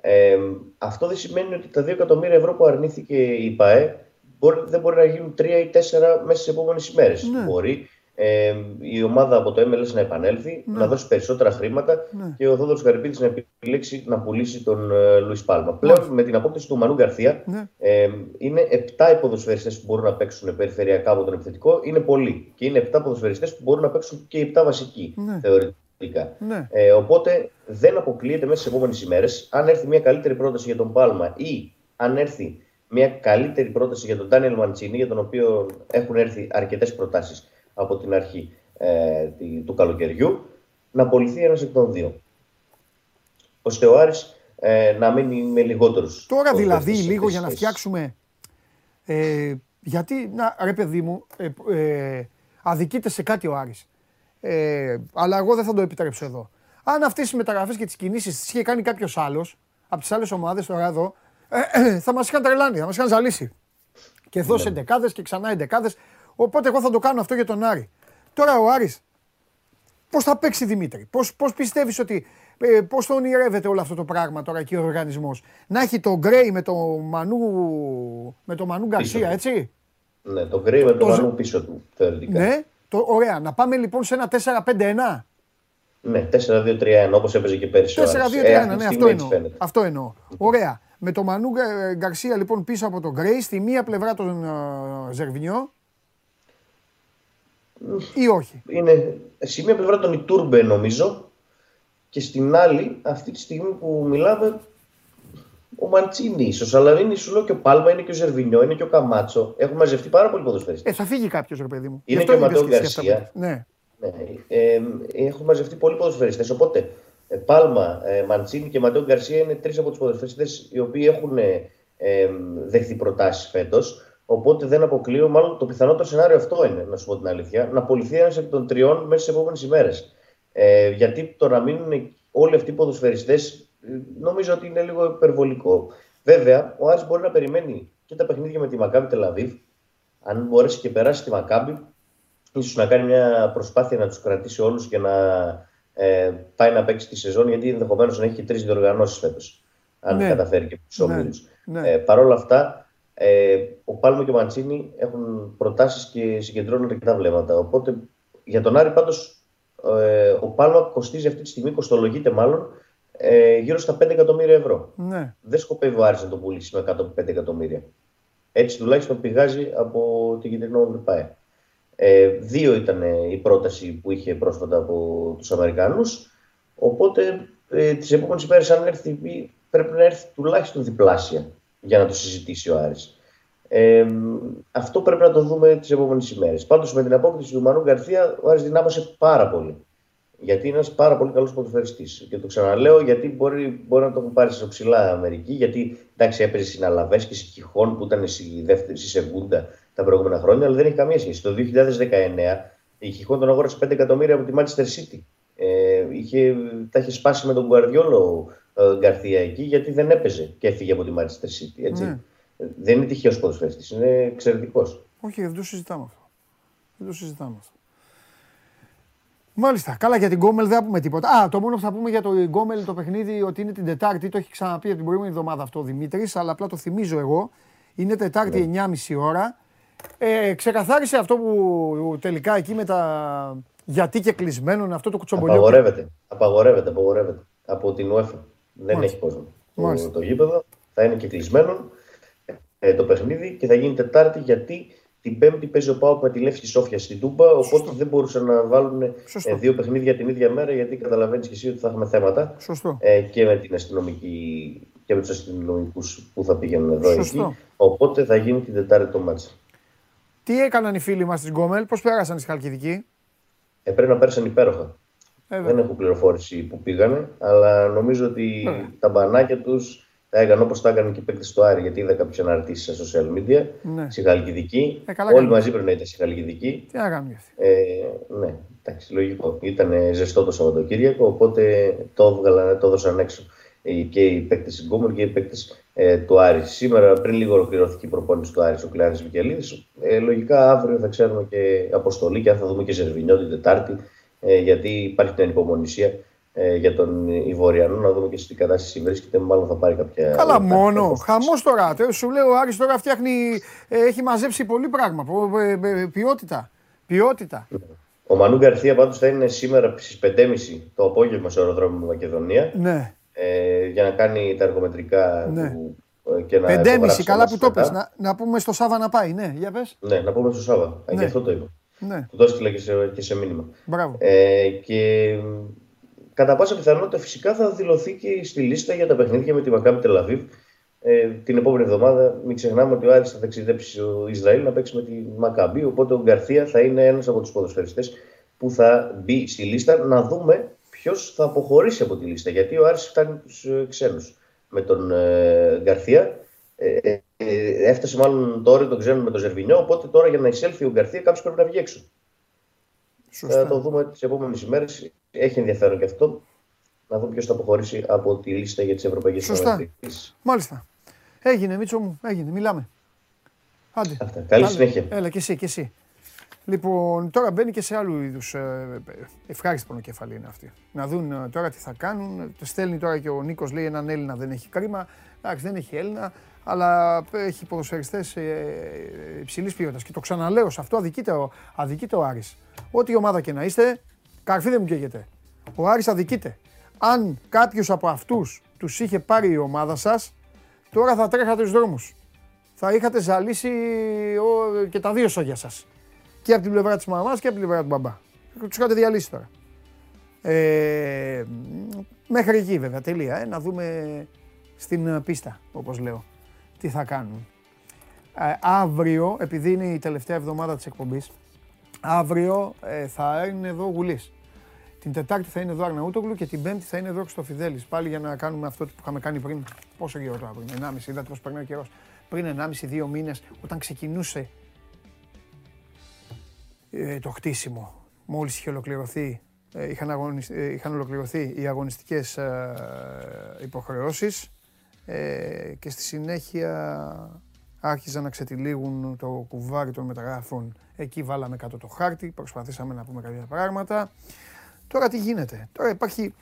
Ε, αυτό δεν σημαίνει ότι τα 2 εκατομμύρια ευρώ που αρνήθηκε η ΠαΕ μπορεί, δεν μπορεί να γίνουν 3 ή 4 μέσα στις επόμενες ημέρες. Ναι. Μπορεί ε, η ομάδα από το MLS να επανέλθει, ναι. να δώσει περισσότερα χρήματα ναι. και ο Θόδωρος Καρυπίδης να επιλέξει να πουλήσει τον ε, Λουίς Πάλμα. Πλέον με την απόκτηση του Μανού Γκαρθία ναι. ε, είναι 7 υποδοσφαιριστέ που μπορούν να παίξουν περιφερειακά από τον επιθετικό. Είναι πολλοί. Και είναι 7 ποδοσφαιριστές που μπορούν να παίξουν και οι 7 βασικοί ναι. θεωρητικά. Ναι. Ε, οπότε δεν αποκλείεται μέσα στις επόμενες ημέρες, αν έρθει μια καλύτερη πρόταση για τον Πάλμα ή αν έρθει μια καλύτερη πρόταση για τον Ντάνιελ Μαντσίνη, για τον οποίο έχουν έρθει αρκετές προτάσεις από την αρχή ε, του καλοκαιριού, να απολυθεί ένας εκ των δύο. Ώστε ο Άρης ε, να μείνει με λιγότερους. Τώρα δηλαδή λίγο για να φτιάξουμε... Ε, γιατί, να, ρε παιδί μου, ε, ε, αδικείται σε κάτι ο Άρης. Ε, αλλά εγώ δεν θα το επιτρέψω εδώ. Αν αυτές τι μεταγραφές και τις κινήσεις τις είχε κάνει κάποιος άλλος από τις άλλες ομάδες τώρα εδώ, ε, ε, θα μας είχαν τρελάνει, θα μας είχαν ζαλίσει. Και δώσε ναι. εντεκάδες και ξανά εντεκάδες. Οπότε εγώ θα το κάνω αυτό για τον Άρη. Τώρα ο Άρης, πώς θα παίξει Δημήτρη, πώς, πώς πιστεύεις ότι, ε, πώς το ονειρεύεται όλο αυτό το πράγμα τώρα και ο οργανισμός; Να έχει το Γκρέι με το Μανού, με το Μανού Γκαρσία, έτσι; Ναι, το Γκρέι με το, το Μανού πίσω του, θεωρητικά. Ναι, το, ωραία. Να πάμε λοιπόν σε ένα 4-5-1. Ναι, 4-2-3-1 όπως έπαιζε και πέρυσι 4-2-3-1, ε, ναι, αυτό εννοώ. αυτό εννοώ. Ωραία. Με το Μανού Γκαρσία λοιπόν πίσω από τον Γκρέι, στη μία πλευρά τον uh, Ζερβινιό ή όχι. Είναι σε μία πλευρά τον Ιτούρμπε νομίζω και στην άλλη αυτή τη στιγμή που μιλάμε ο Μαντσίνη ίσως. Αλλά είναι σου λέω και ο Πάλμα, είναι και ο Ζερβινιό, είναι και ο Καμάτσο. Έχουν μαζευτεί πάρα πολύ ποδοσφαιριστέ. Ε, θα φύγει κάποιος, ρε παιδί μου. Είναι και ο Ματέο Γκαρσία. Ναι. ναι. Ε, έχουν μαζευτεί πολλοί ποδοσφαιριστέ. Οπότε ε, Πάλμα, ε, Μαντσίνη και Ματέο Γκαρσία είναι τρεις από τους ποδοσφαιριστέ οι οποίοι έχουν ε, ε, δεχθεί προτάσεις φέτος. Οπότε δεν αποκλείω, μάλλον το πιθανότερο σενάριο αυτό είναι, να σου πω την αλήθεια, να απολυθεί ένας εκ των τριών μέσα στις επόμενες ημέρες. Ε, γιατί το να μείνουν όλοι αυτοί οι ποδοσφαιριστές, ε, νομίζω ότι είναι λίγο υπερβολικό. Βέβαια, ο Άρης μπορεί να περιμένει και τα παιχνίδια με τη Μακάμπη Τελαβίβ. Αν μπορέσει και περάσει τη Μακάμπη, ίσως να κάνει μια προσπάθεια να τους κρατήσει όλους και να ε, πάει να παίξει τη σεζόν, γιατί ενδεχομένως να έχει και τρεις διοργανώσεις φέτος. Αν ναι. καταφέρει και τους ναι. ναι. Ε, Παρ' όλα αυτά, ε, ο Πάλμο και ο Μαντσίνη έχουν προτάσεις και συγκεντρώνουν αρκετά βλέμματα. Οπότε για τον Άρη πάντως ε, ο Πάλμα κοστίζει αυτή τη στιγμή, κοστολογείται μάλλον, ε, γύρω στα 5 εκατομμύρια ευρώ. Ναι. Δεν σκοπεύει ο Άρης να το πουλήσει με 105 εκατομμύρια. Έτσι τουλάχιστον πηγάζει από την κεντρινό ΠΑΕ. Ε, δύο ήταν η πρόταση που είχε πρόσφατα από τους Αμερικάνους, οπότε ε, τις επόμενες ημέρες αν έρθει πρέπει να έρθει τουλάχιστον διπλάσια για να το συζητήσει ο Άρης. Ε, αυτό πρέπει να το δούμε τις επόμενες ημέρες. Πάντως με την απόκτηση του Μανού Γκαρθία, ο Άρης δυνάμωσε πάρα πολύ. Γιατί είναι ένας πάρα πολύ καλός ποδοσφαιριστής. Και το ξαναλέω γιατί μπορεί, μπορεί να το έχουν πάρει σε ψηλά Αμερική. Γιατί εντάξει, έπαιζε συναλλαβέ και Κιχών που ήταν στη δεύτερη, στη Σεγκούντα τα προηγούμενα χρόνια, αλλά δεν έχει καμία σχέση. Το 2019 η Κιχών τον αγόρασε 5 εκατομμύρια από τη Manchester City. Ε, είχε, τα είχε σπάσει με τον Γκουαρδιόλο ε, Γκαρθία εκεί γιατί δεν έπαιζε και έφυγε από τη Manchester City. Έτσι. Ναι. Δεν είναι τυχαίος ποδοσφαιριστής, είναι εξαιρετικός. Όχι, δεν το συζητάμε αυτό. Δεν το συζητάμε αυτό. Μάλιστα. Καλά για την Γκόμελ δεν θα πούμε τίποτα. Α, το μόνο που θα πούμε για το Γκόμελ το παιχνίδι ότι είναι την Τετάρτη. Το έχει ξαναπεί από την προηγούμενη εβδομάδα αυτό ο Δημήτρης, αλλά απλά το θυμίζω εγώ. Είναι Τετάρτη ναι. 9.30 ώρα. Ε, ξεκαθάρισε αυτό που τελικά εκεί με τα γιατί και κλεισμένο αυτό το κουτσομπολιό. Απαγορεύεται. Απαγορεύεται, απαγορεύεται. Από την UEFA. Δεν έχει κόσμο. Το, το γήπεδο θα είναι και κλεισμένο ε, το παιχνίδι και θα γίνει Τετάρτη γιατί την Πέμπτη παίζει ο Πάοκ με τη Λεύσκη Σόφιας στην Τούμπα. Οπότε δεν μπορούσαν να βάλουν ε, δύο παιχνίδια την ίδια μέρα γιατί καταλαβαίνεις και εσύ ότι θα έχουμε θέματα. Ε, και με την αστυνομική και με τους αστυνομικούς που θα πήγαιναν εδώ εκεί. Οπότε θα γίνει την Τετάρτη το μάτσα. Τι έκαναν οι φίλοι μας της Γκόμελ, πώς πέρασαν στη Χαλκιδική. Ε, πρέπει να πέρασαν υπέροχα. Ε, δεν έχω πληροφόρηση που πήγανε, αλλά νομίζω ότι τα μπανάκια τους τα έκανε όπως τα έκανε και οι παίκτες στο Άρη, γιατί είδα κάποιε αναρτήσεις στα social media. Ναι. Στη Χαλκιδική. Ε, Όλοι μαζί πρέπει να ήταν στη Χαλκιδική. Τι να κάνουμε ε, Ναι, εντάξει, λογικό. Ήταν ζεστό το Σαββατοκύριακο, οπότε το, έβγαλαν, το έδωσαν έξω και οι παίκτες τη Γκόμερ και οι παίκτες ε, του Άρη. Σήμερα, πριν λίγο ολοκληρώθηκε η προπόνηση του Άρη ο Κλειάδη Μικελίδη. Ε, λογικά αύριο θα ξέρουμε και αποστολή και αν θα δούμε και Ζερβινιό την Τετάρτη, ε, γιατί υπάρχει την ανυπομονησία ε, για τον Ιβοριανό, να δούμε και στην κατάσταση βρίσκεται. Μάλλον θα πάρει κάποια. Καλά, μόνο. Χαμό τώρα. Σου λέω, ο Άρης τώρα φτιάχνει. Ε, έχει μαζέψει πολύ πράγμα. Ε, ποιότητα. Ποιότητα. Ο Μανού Γκαρθία πάντω θα είναι σήμερα στι 5.30 το απόγευμα στο αεροδρόμιο Μακεδονία. Ναι. Ε, για να κάνει τα εργομετρικά ναι. του. Και να 5.30, καλά που το πες. Να, να πούμε στο Σάβα να πάει, ναι, για πες. Ναι, να πούμε στο Σάβα. Ναι. Και αυτό το είπα. Ναι. Του το έστειλα και σε, και σε μήνυμα. Μπράβο. Ε, και κατά πάσα πιθανότητα φυσικά θα δηλωθεί και στη λίστα για τα παιχνίδια με τη Μακάμπη Τελαβίβ. Ε, την επόμενη εβδομάδα, μην ξεχνάμε ότι ο Άρης θα ταξιδέψει στο Ισραήλ να παίξει με τη Μακάμπη. Οπότε ο Γκαρθία θα είναι ένας από τους ποδοσφαιριστές που θα μπει στη λίστα. Να δούμε ποιος θα αποχωρήσει από τη λίστα. Γιατί ο Άρης φτάνει του ε, ξένους με τον ε, Γκαρθία. Ε, ε, έφτασε μάλλον τώρα τον ξένο με τον Ζερβινιό. Οπότε τώρα για να εισέλθει ο Γκαρθία κάποιος πρέπει να βγει έξω. Θα το δούμε τις επόμενες ημέρες έχει ενδιαφέρον και αυτό να δούμε ποιος θα αποχωρήσει από τη λίστα για τις ευρωπαϊκές Σωστά. Μάλιστα. Έγινε, Μίτσο μου, έγινε. Μιλάμε. Άντε. Αυτά. Καλή Άλλη. συνέχεια. Έλα και εσύ, και εσύ. Λοιπόν, τώρα μπαίνει και σε άλλους είδους. Ε, ευχάριστη πονοκεφαλή είναι αυτή. Να δουν ε, τώρα τι θα κάνουν. Το στέλνει τώρα και ο Νίκος, λέει έναν Έλληνα δεν έχει κρίμα. Εντάξει, δεν έχει Έλληνα, αλλά έχει ποδοσφαιριστές ε, υψηλής ποιότητας. Και το ξαναλέω, σε αυτό αδικείται ο, αδικείται ο Άρης. Ό,τι ομάδα και να είστε, Καρφί δεν μου καίγεται. Ο Άρης αδικείται. Αν κάποιος από αυτούς τους είχε πάρει η ομάδα σας, τώρα θα τρέχατε στους δρόμους. Θα είχατε ζαλίσει και τα δύο σόγια σας. Και από την πλευρά της μαμάς και από την πλευρά του μπαμπά. Τους είχατε διαλύσει τώρα. Ε, μέχρι εκεί βέβαια, τελεία. Ε, να δούμε στην πίστα, όπως λέω, τι θα κάνουν. Ε, αύριο, επειδή είναι η τελευταία εβδομάδα της εκπομπής, αύριο ε, θα είναι εδώ Γουλής. Την Τετάρτη θα είναι εδώ Αρναούτογλου και την Πέμπτη θα είναι εδώ Χρυστοφιδέλης. Πάλι για να κάνουμε αυτό που είχαμε κάνει πριν. Πόσο καιρό τώρα πριν, 1,5, είδατε πώς περνάει ο καιρός. Πριν 1,5-2 μήνες, όταν ξεκινούσε ε, το χτίσιμο, μόλις είχε ολοκληρωθεί, ε, είχαν, αγωνισ... ε, είχαν ολοκληρωθεί οι αγωνιστικές ε, υποχρεώσεις ε, και στη συνέχεια άρχιζαν να ξετυλίγουν το κουβάρι των μεταγράφων. Εκεί βάλαμε κάτω το χάρτη, προσπαθήσαμε να πούμε κάποια πράγματα. Τώρα τι γίνεται; Τώρα υπάρχει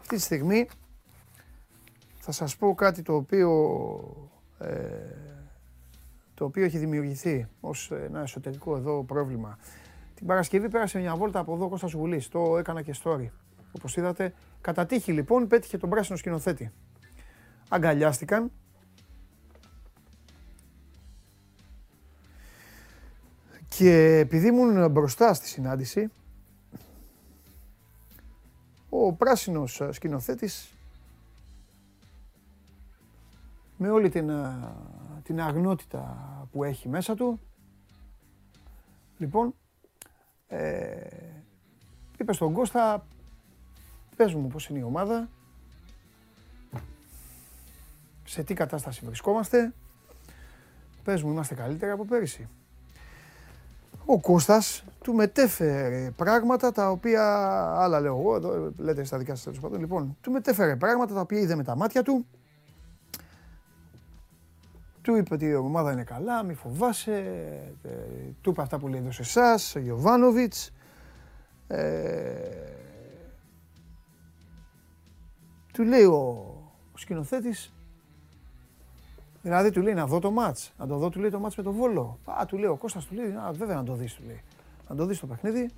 αυτή τη στιγμή θα σας πω κάτι το οποίο, ε, το οποίο έχει δημιουργηθεί ως ένα εσωτερικό εδώ πρόβλημα. Την Παρασκευή πέρασε μια βόλτα από εδώ Κώστας Γουλής, το έκανα και story. Όπως είδατε, κατά τύχη λοιπόν πέτυχε τον πράσινο σκηνοθέτη. Αγκαλιάστηκαν. Και επειδή ήμουν μπροστά στη συνάντηση, ο πράσινος σκηνοθέτης με όλη την, την αγνότητα που έχει μέσα του, λοιπόν, ε, είπε στον Κώστα, πες μου πώς είναι η ομάδα, σε τι κατάσταση βρισκόμαστε, πες μου είμαστε καλύτεροι από πέρυσι. Ο Κώστας του μετέφερε πράγματα τα οποία, άλλα λέω εγώ, εδώ λέτε στα δικά σας τέλος πάντων, λοιπόν, του μετέφερε πράγματα τα οποία είδε με τα μάτια του, του είπε ότι η ομάδα είναι καλά, μη φοβάσαι, ε, του είπε αυτά που λέει εδώ σε εσάς, ο Γιωβάνοβιτς, ε, του λέει ο, ο σκηνοθέτης, Δηλαδή του λέει να δω το μάτς. Να το δω, του λέει το μάτς με τον Βόλο. Α, του λέει ο Κώστας, του λέει, α, βέβαια να το δεις, του λέει. Να το δεις το παιχνίδι.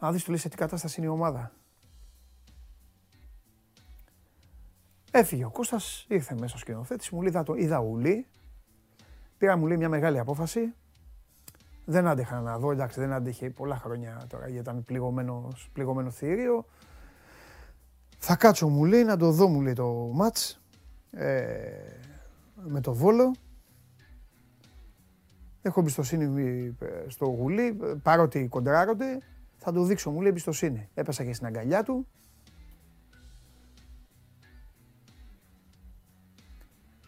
Να δεις, του λέει, σε τι κατάσταση είναι η ομάδα. Έφυγε ο Κώστας, ήρθε μέσα στο σκηνοθέτης, μου λέει, είδα, το, είδα ουλί. Πήρα, μου λέει, μια μεγάλη απόφαση. Δεν άντεχα να δω, εντάξει, δεν άντεχε πολλά χρόνια τώρα, γιατί ήταν πληγωμένο θηρίο. Θα κάτσω, μου λέει, να το δω, μου λέει, το μάτς. Ε, με το Βόλο. Έχω εμπιστοσύνη ε, στο γουλί, παρότι κοντράρονται, θα του δείξω, μου λέει εμπιστοσύνη. Έπεσα και στην αγκαλιά του.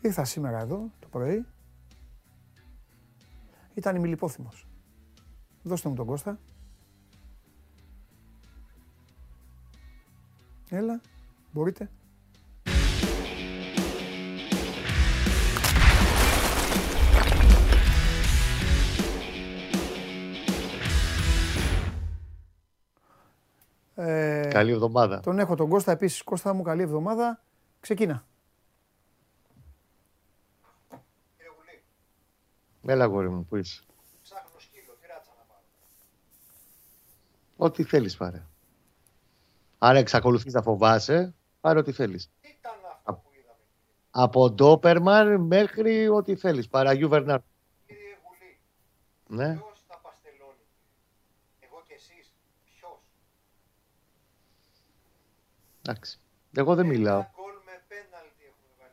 Ήρθα σήμερα εδώ το πρωί. Ήταν ημιλιπόθυμος. Δώστε μου τον Κώστα. Έλα, μπορείτε. Ε, καλή εβδομάδα. Τον έχω τον Κώστα επίσης. Κώστα μου, καλή εβδομάδα. Ξεκίνα. Έλα γόρι μου, πού είσαι. Ψάχνω σκύλο, τι ράτσα να πάρω. Ό,τι θέλεις πάρε. Αν εξακολουθείς να φοβάσαι, πάρε ό,τι θέλεις. Τι ήταν αυτό που είδαμε. Από Ντόπερμαν μέχρι ό,τι θέλεις. Παραγιού Βερνάρ. Κύριε Γουλή, Ναι. ποιος τα παστελώνει. Εγώ και εσείς, ποιος. Εντάξει. Εγώ δεν μιλάω. Ένα γκολ με πέναλτι έχουμε βάλει.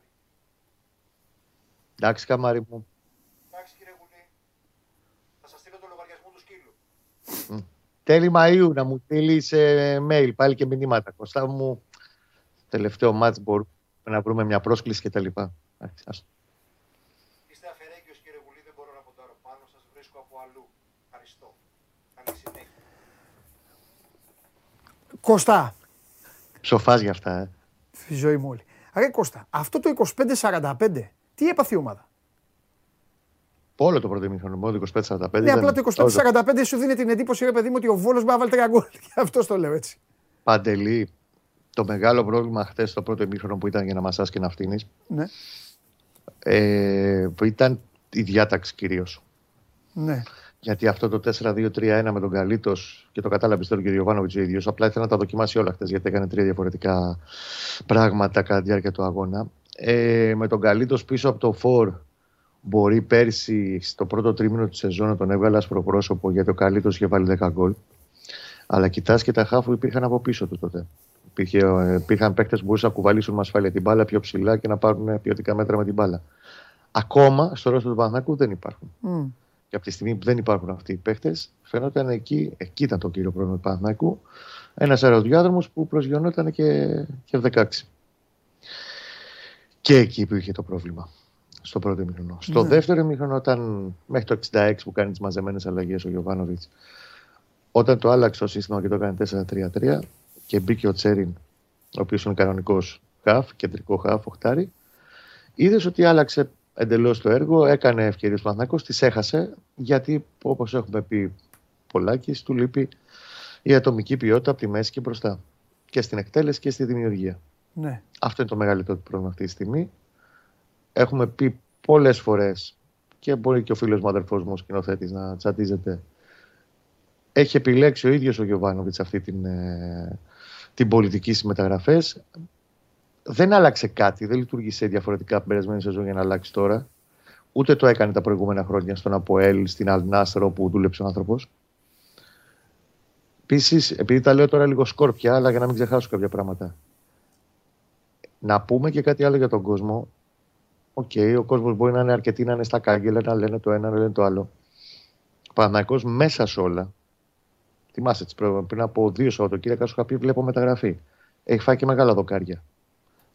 Εντάξει, καμάρι μου. Εντάξει κύριε Γουλή, θα σας στείλω το λογαριασμό του σκύλου. Τέλη Μαΐου να μου στείλεις mail πάλι και μηνύματα. Κωστά μου, τελευταίο μάτς μπορούμε να βρούμε μια πρόσκληση κτλ. Εντάξει, άστο. Είστε αφαιρέγγιος κύριε Γουλή, δεν μπορώ να ποντάρω πάνω, σας βρίσκω από αλλού. Ευχαριστώ. Καλή συνέχεια. Κώστα, Ψοφάς για αυτά, ε. στη ζωή μου όλη. Ρε Κώστα, αυτό το 25-45, τι έπαθε η ομάδα; Όλο το πρώτο ημίχρονο, μόνο το 25-45. Ναι, ήταν απλά το τόσο 25-45 σου δίνει την εντύπωση, ρε παιδί μου, ότι ο Βόλος μπορεί να βάλει τρία γκολ. Γι' αυτό το λέω έτσι. Παντελή, το μεγάλο πρόβλημα χθες το πρώτο ημίχρονο που ήταν για να μασάς και να φτύνεις, Ναι, ε, ήταν η διάταξη κυρίως. ναι. Γιατί αυτό το 4-2-3-1 με τον Καλίτο και το κατάλαβες τώρα και ο Γιωβάνοβιτ ο ίδιος. Απλά ήθελα να τα δοκιμάσει όλα χθες γιατί έκανε τρία διαφορετικά πράγματα κατά τη διάρκεια του αγώνα. Ε, με τον Καλίτο πίσω από το Φορ μπορεί πέρσι στο πρώτο τρίμηνο της σεζόν να τον έβγαλε άσπρο πρόσωπο γιατί ο Καλίτο είχε βάλει 10 γκολ. Αλλά κοιτάς και τα χάφου υπήρχαν από πίσω του τότε. Υπήρχε, ε, υπήρχαν παίκτες που μπορούσαν να κουβαλήσουν με ασφάλεια την μπάλα πιο ψηλά και να πάρουν ποιοτικά μέτρα με την μπάλα. Ακόμα στο ρόλο του Παναθηναϊκού δεν υπάρχουν. Μμ. Και από τη στιγμή που δεν υπάρχουν αυτοί οι παίχτες, φαίνονταν εκεί, εκεί ήταν το κύριο πρόβλημα του Παναθηναϊκού. Ένας αεροδιάδρομος που προσγειωνόταν και, και F16. Και εκεί που είχε το πρόβλημα. Στο πρώτο ημίχρονο. Στο Ναι. δεύτερο ημίχρονο, όταν μέχρι το 66 που κάνεις τι μαζεμένες αλλαγές ο Γιωβάνοβιτς, όταν το άλλαξε το σύστημα και το έκανε 4-3-3 και μπήκε ο Τσέριν, ο οποίος είναι κανονικός χαφ, κεντρικό χαφ, οχτάρι, είδες ότι άλλαξε εντελώς το έργο, έκανε ευκαιρίες ο Παναθηναϊκός, τις έχασε, γιατί όπως έχουμε πει πολλάκις, του λείπει η ατομική ποιότητα από τη μέση και μπροστά. Και στην εκτέλεση και στη δημιουργία. ναι. Αυτό είναι το μεγαλύτερο του πρόβλημα αυτή τη στιγμή. Έχουμε πει πολλές φορές και μπορεί και ο φίλος μου, αδερφός μου, ο σκηνοθέτης, να τσατίζεται. Έχει επιλέξει ο ίδιος ο Γιοβάνοβιτς αυτή την, ε, την πολιτική στις μεταγραφές. Δεν άλλαξε κάτι, δεν λειτούργησε διαφορετικά από την περασμένη σεζόν για να αλλάξει τώρα. Ούτε το έκανε τα προηγούμενα χρόνια στον Αποέλ, στην Αλ Νασρ όπου δούλεψε ο άνθρωπος. Επίσης, επειδή τα λέω τώρα λίγο σκόρπια, αλλά για να μην ξεχάσω κάποια πράγματα. Να πούμε και κάτι άλλο για τον κόσμο. OK, okay, ο κόσμος μπορεί να είναι αρκετοί να είναι στα κάγκελα, να λένε το ένα, να λένε το άλλο. Ο Παναγικό μέσα σε όλα. Θυμάστε, πριν από δύο Σαββατοκύριακα σου είχα πει: Βλέπω μεταγραφή. Έχει φάει και μεγάλα δοκάρια.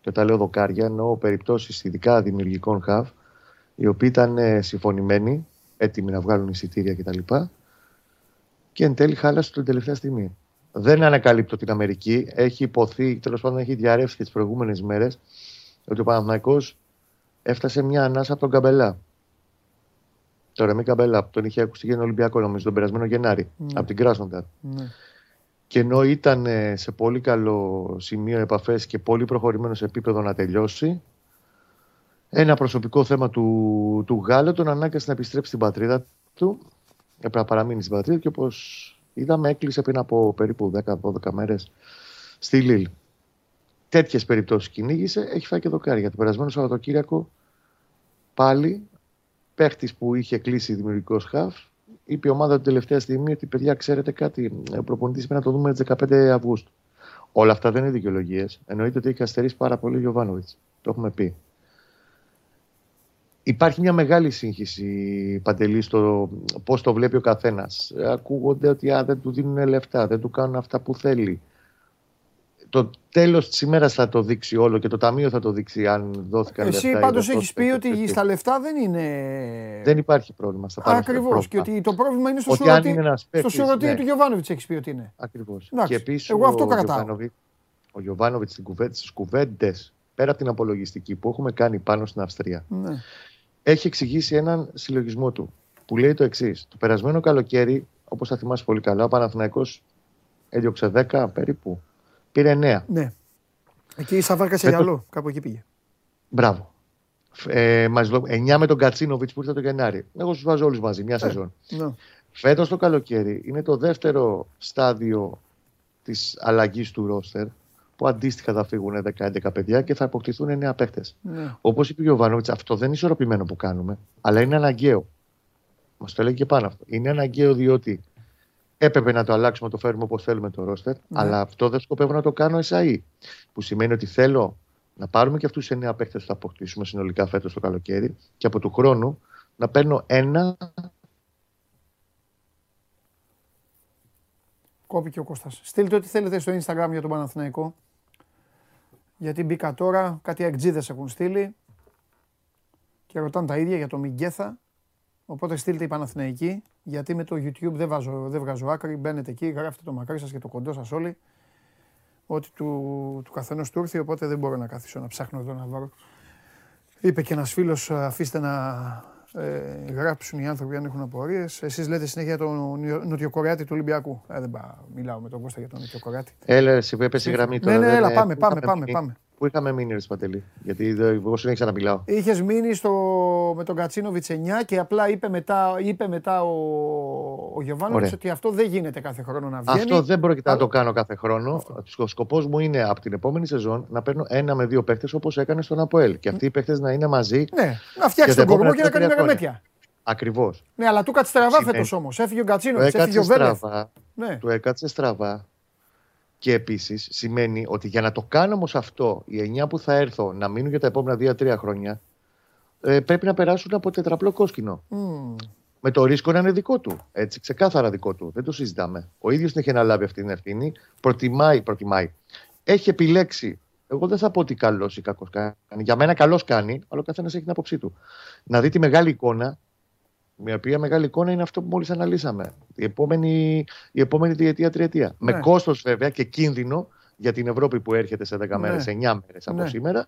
Και όταν λέω δοκάρια, εννοώ περιπτώσεις ειδικά δημιουργικών χαβ, οι οποίοι ήταν ε, συμφωνημένοι, έτοιμοι να βγάλουν εισιτήρια κτλ. Και, και εν τέλει χάλασε την τελευταία στιγμή. Δεν ανακαλύπτω την Αμερική. Έχει υποθεί, τέλος πάντων έχει διαρρεύσει και τις προηγούμενες μέρες, ότι ο Παναθηναϊκός έφτασε μια ανάσα από τον Καμπελά. Το Ρεμί Καμπελά, που τον είχε ακουστεί για τον Ολυμπιακό, νομίζω, τον περασμένο Γενάρη, mm. από την Κράσνονταρ. Mm. Και ενώ ήταν ε, σε πολύ καλό σημείο επαφές και πολύ προχωρημένος σε επίπεδο να τελειώσει, ένα προσωπικό θέμα του, του Γάλλου τον ανάγκασε να επιστρέψει στην πατρίδα του. Έπρεπε να παραμείνει στην πατρίδα και όπως είδαμε, έκλεισε πριν από περίπου 10-12 μέρες στη Λίλ. Τέτοιες περιπτώσεις κυνήγησε, έχει φάει και δοκάρια. Το περασμένο Σαββατοκύριακο πάλι παίχτης που είχε κλείσει δημιουργικός χαφ, είπε η ομάδα την τελευταία στιγμή ότι παιδιά, ξέρετε κάτι, ο προπονητής πρέπει να το δούμε τις 15 Αυγούστου. Όλα αυτά δεν είναι δικαιολογίες. Εννοείται ότι έχει αστερίσει πάρα πολύ ο Γιωβάνοβιτς. Το έχουμε πει. Υπάρχει μια μεγάλη σύγχυση παντελή στο πώς το βλέπει ο καθένας. Ακούγονται ότι α, δεν του δίνουν λεφτά, δεν του κάνουν αυτά που θέλει το τέλος της ημέρας θα το δείξει όλο και το ταμείο θα το δείξει αν δόθηκαν Εσύ λεφτά. Εσύ πάντως έχεις πει ότι στα λεφτά δεν είναι. Δεν υπάρχει πρόβλημα στα λεφτά. Ακριβώς. Και ότι το πρόβλημα είναι στο σωματείο ναι. του Γιωβάνοβιτς, έχεις πει ότι είναι. Ακριβώς. Και επίσης. Εγώ αυτό κρατάω. Ο Γιωβάνοβιτς στις κουβέντες πέρα από την απολογιστική που έχουμε κάνει πάνω στην Αυστρία ναι. έχει εξηγήσει έναν συλλογισμό του που λέει το εξής. Το περασμένο καλοκαίρι, όπως θα θυμάσαι πολύ καλά, ο Παναθηναϊκός έδιωξε 10 περίπου Πήρε 9. Ναι. Εκεί η Σαβάρκα σε γυαλό, κάπου εκεί πήγε. Μπράβο. Ε, 9 με τον Κατσίνοβιτς που ήρθε το Γενάρη. Εγώ τους βάζω όλους μαζί, μια ε, σεζόν. Ναι. Φέτος το καλοκαίρι είναι το δεύτερο στάδιο της αλλαγής του ρόστερ που αντίστοιχα θα φύγουν 10-11 παιδιά και θα αποκτηθούν 9 παίχτε. Ναι. Όπως είπε ο Γιωβάνοβιτ, αυτό δεν είναι ισορροπημένο που κάνουμε, αλλά είναι αναγκαίο. Μας το λέει και πάνω αυτό. Είναι αναγκαίο διότι Έπρεπε να το αλλάξουμε, να το φέρουμε όπως θέλουμε το ρόστερ. Ναι. Αλλά αυτό δεν σκοπεύω να το κάνω SAE. Που σημαίνει ότι θέλω να πάρουμε και αυτούς του εννέα παίχτε που θα αποκτήσουμε συνολικά φέτος το καλοκαίρι και από του χρόνου να παίρνω ένα. Κόπηκε ο Κώστας. Στείλτε ό,τι θέλετε στο Instagram για τον Παναθηναϊκό. Γιατί μπήκα τώρα, κάτι εκτζίδες έχουν στείλει και ρωτάνε τα ίδια για το Μιγκέθα. Οπότε στείλτε η Παναθηναϊκή, γιατί με το YouTube δεν, βάζω, δεν βγάζω άκρη. Μπαίνετε εκεί, γράφετε το μακρύ σας και το κοντό σας όλοι. Ό,τι του, του καθενός του ήρθε, οπότε δεν μπορώ να καθίσω να ψάχνω εδώ να βρω. Είπε και ένας φίλος, αφήστε να ε, γράψουν οι άνθρωποι αν έχουν απορίες. Εσείς λέτε συνέχεια για τον Νοτιοκορεάτη του Ολυμπιακού. Ε, δεν πά, μιλάω με τον Κώστα για τον Νοτιοκορεάτη. Έλα, εσύ που έπεσε η γραμμή τώρα. Ναι, ναι, έλα, πάμε, πάμε, πάμε, πάμε. Πού είχαμε μείνει, Ρε Παντελή, γιατί εγώ συνέχισα να μιλάω. Είχες μείνει στο, με τον Κατσίνοβιτ 9 και απλά είπε μετά, είπε μετά ο, ο Γιωβάνοβιτς ότι αυτό δεν γίνεται κάθε χρόνο να βγαίνει. Αυτό δεν πρόκειται να το κάνω κάθε χρόνο. Ο σκοπός μου είναι από την επόμενη σεζόν να παίρνω ένα με δύο παίχτε όπως έκανε στον Αποέλ. Και αυτοί οι παίχτε να είναι μαζί. Ναι, να φτιάξει τον κορμό και να κάνει μεγαμέτια. Ακριβώς. Ναι, αλλά του κάτσε στραβά φέτος όμως. Έφυγε ο Κατσίνοβιτ, έφυγε ο Βέλεφ. Ναι. Του έκατσε στραβά και επίσης σημαίνει ότι για να το κάνω όμως αυτό, οι 9 που θα έρθω να μείνουν για τα επόμενα 2-3 χρόνια, ε, πρέπει να περάσουν από τετραπλό κόσκινο. Mm. Με το ρίσκο να είναι δικό του. Έτσι, ξεκάθαρα δικό του. Δεν το συζητάμε. Ο ίδιος την έχει αναλάβει αυτή την ευθύνη. Προτιμάει, προτιμάει. Έχει επιλέξει. Εγώ δεν θα πω ότι καλός ή κακός κάνει. Για μένα καλός κάνει, αλλά ο καθένας έχει την άποψή του. Να δει τη μεγάλη εικόνα μια οποία μεγάλη εικόνα είναι αυτό που μόλις αναλύσαμε. Η επόμενη, η επόμενη διετία, τριετία. Ναι. Με κόστος βέβαια και κίνδυνο για την Ευρώπη που έρχεται σε 10 ναι. μέρες, 9 μέρες από ναι. σήμερα,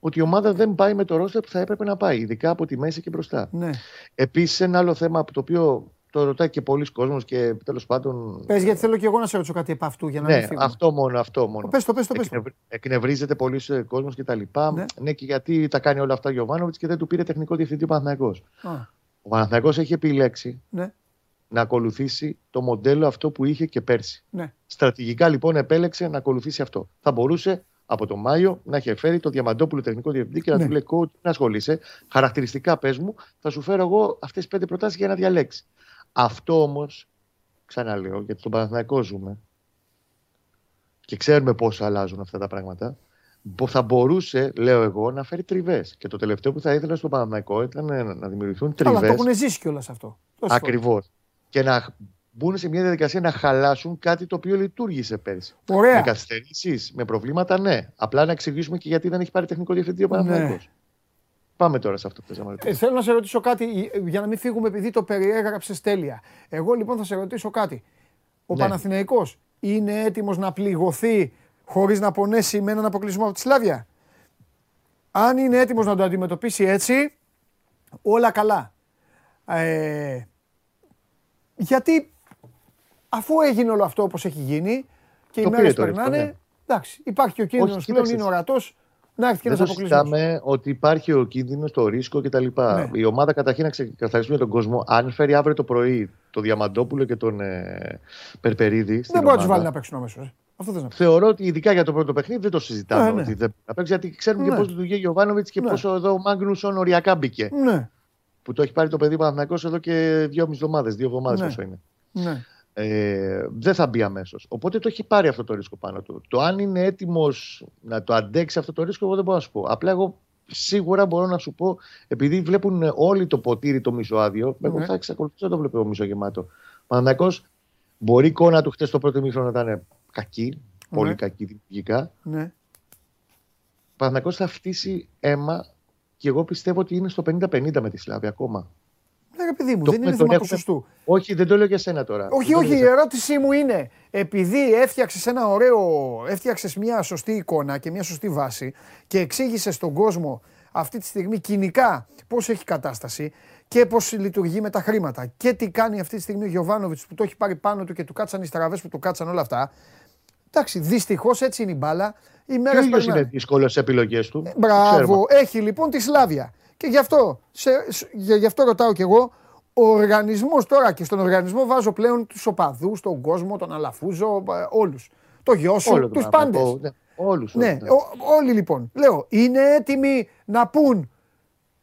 ότι η ομάδα δεν πάει με το ρόστερ που θα έπρεπε να πάει, ειδικά από τη μέση και μπροστά. Ναι. Επίσης, ένα άλλο θέμα από το οποίο το ρωτάει και πολλοί κόσμος και τέλος πάντων. Πες, γιατί θέλω και εγώ να σε ρωτήσω κάτι από αυτού για να ναι, μην φύγουμε. Αυτό μόνο, αυτό μόνο. Πες το, πες το, πες το. Εκνευρίζεται πολλοί κόσμος κτλ. Ναι. ναι, και γιατί τα κάνει όλα αυτά ο Γιωβάνοβιτς και δεν του πήρε τεχνικό διευθυντή ο Παναθηναϊκός. Ο Παναθηναϊκός έχει επιλέξει ναι. να ακολουθήσει το μοντέλο αυτό που είχε και πέρσι. Ναι. Στρατηγικά λοιπόν επέλεξε να ακολουθήσει αυτό. Θα μπορούσε από τον Μάιο να έχει φέρει το Διαμαντόπουλο τεχνικό διευθυντή και να Ναι. του λέει: Coach, να ασχολείσαι. Χαρακτηριστικά πες μου, θα σου φέρω εγώ αυτές τις πέντε προτάσεις για να διαλέξεις. Αυτό όμως, ξαναλέω, γιατί στον Παναθηναϊκό ζούμε και ξέρουμε πώς αλλάζουν αυτά τα πράγματα. Μπο- Θα μπορούσε, λέω εγώ, να φέρει τριβές. Και το τελευταίο που θα ήθελα στον Παναθηναϊκό ήταν ε, να δημιουργηθούν Αλλά το τριβές. έχουν ζήσει κιόλας αυτό. Τόσες φορές. Ακριβώς. Και να μπουν σε μια διαδικασία να χαλάσουν κάτι το οποίο λειτουργήσε πέρσι. Με Ωραία. καθυστερήσεις, με προβλήματα, ναι. Απλά να εξηγήσουμε και γιατί δεν έχει πάρει τεχνικό διευθυντή ο Ναι. Παναθηναϊκός. Πάμε τώρα σε αυτό που θες να Ε, ρωτήσεις. θέλω να σε ρωτήσω κάτι ε, για να μην φύγουμε επειδή το περιέγραψες τέλεια. Εγώ λοιπόν θα σε ρωτήσω κάτι. Ο Ναι. Παναθηναϊκός είναι έτοιμος να πληγωθεί χωρίς να πονέσει με έναν αποκλεισμό από τη Σλάβια. Αν είναι έτοιμος να το αντιμετωπίσει έτσι, όλα καλά. Ε, γιατί αφού έγινε όλο αυτό όπως έχει γίνει και οι Το μέρες πήρε το ρίσκο, περνάνε, ναι. εντάξει, υπάρχει και ο κίνδυνος Όχι, πλέον, κοίταξε. είναι ορατός, να έρθει και Δεν ένας το αποκλεισμός. συζητάμε ότι υπάρχει ο κίνδυνος, το ρίσκο κτλ. Ναι. Η ομάδα καταρχήν να ξεκαθαρίσουμε τον κόσμο. Αν φέρει αύριο το πρωί τον Διαμαντόπουλο και τον ε, Περπερίδη. στην Δεν μπορεί να τους ομάδα, βάλει να παίξουν αμέσως. Αυτό δεν να πει. Θεωρώ ότι ειδικά για το πρώτο παιχνίδι δεν το συζητάμε. Ναι, ναι. Ότι δεν πρέπει να παίξει γιατί ξέρουμε Ναι. και πώς λειτουργεί ο Γιωβάνοβιτς και Ναι. πόσο εδώ ο Μάγνουσον οριακά μπήκε. Ναι, Που το έχει πάρει το παιδί Παναθηναϊκός εδώ και δύο εβδομάδες, δύο εβδομάδες Ναι. πόσο είναι. ναι. Ε, δεν θα μπει αμέσως. Οπότε το έχει πάρει αυτό το ρίσκο πάνω του. Το αν είναι έτοιμος να το αντέξει αυτό το ρίσκο, εγώ δεν μπορώ να σου πω. Απλά εγώ σίγουρα μπορώ να σου πω, επειδή βλέπουν όλοι το ποτήρι το μισοάδιο, εγώ Ναι. θα εξακολουθήσω να το βλέπω μισογεμάτο. Παναθυνακό μπορεί η εικόνα του χτες το πρώτο μήχρονο να ήταν κακή, πολύ Ναι. κακή δημιουργικά. ναι. Ο Παναθηναϊκός θα φτύσει αίμα και εγώ πιστεύω ότι είναι στο 50-50 με τη Σλάβη ακόμα. Ναι, ρε παιδί μου, Το δεν είναι τον θέμα έχουμε- ποσοστού. Όχι, δεν το λέω για σένα τώρα. Όχι, Δεν το λέω όχι, η για σένα. ερώτησή μου είναι, επειδή έφτιαξες ένα ωραίο, έφτιαξες μια σωστή εικόνα και μια σωστή βάση και εξήγησες στον κόσμο αυτή τη στιγμή κοινικά πώς έχει κατάσταση και πώς λειτουργεί με τα χρήματα και τι κάνει αυτή τη στιγμή ο Γιωβάνοβιτς που το έχει πάρει πάνω του και του κάτσαν οι στραβές που του κάτσαν όλα αυτά. Εντάξει, δυστυχώς έτσι είναι η μπάλα. Οι Και μέρε ο ίδιος περνάνε. είναι δύσκολο στις επιλογές του; το ξέρουμε. Μπράβο, έχει λοιπόν τη Σλάβια. Και γι' αυτό, σε, σ- για- γι' αυτό ρωτάω κι εγώ, ο οργανισμός τώρα και στον οργανισμό βάζω πλέον τους οπαδούς, τον κόσμο, τον Αλαφούζο, όλους. Το γιο σου, Όλο το τους πράγμα. πάντες. Ο- Ναι, όλους, Ναι, όλους, ναι. ο- όλοι λοιπόν. Λέω, είναι έτοιμοι να πούν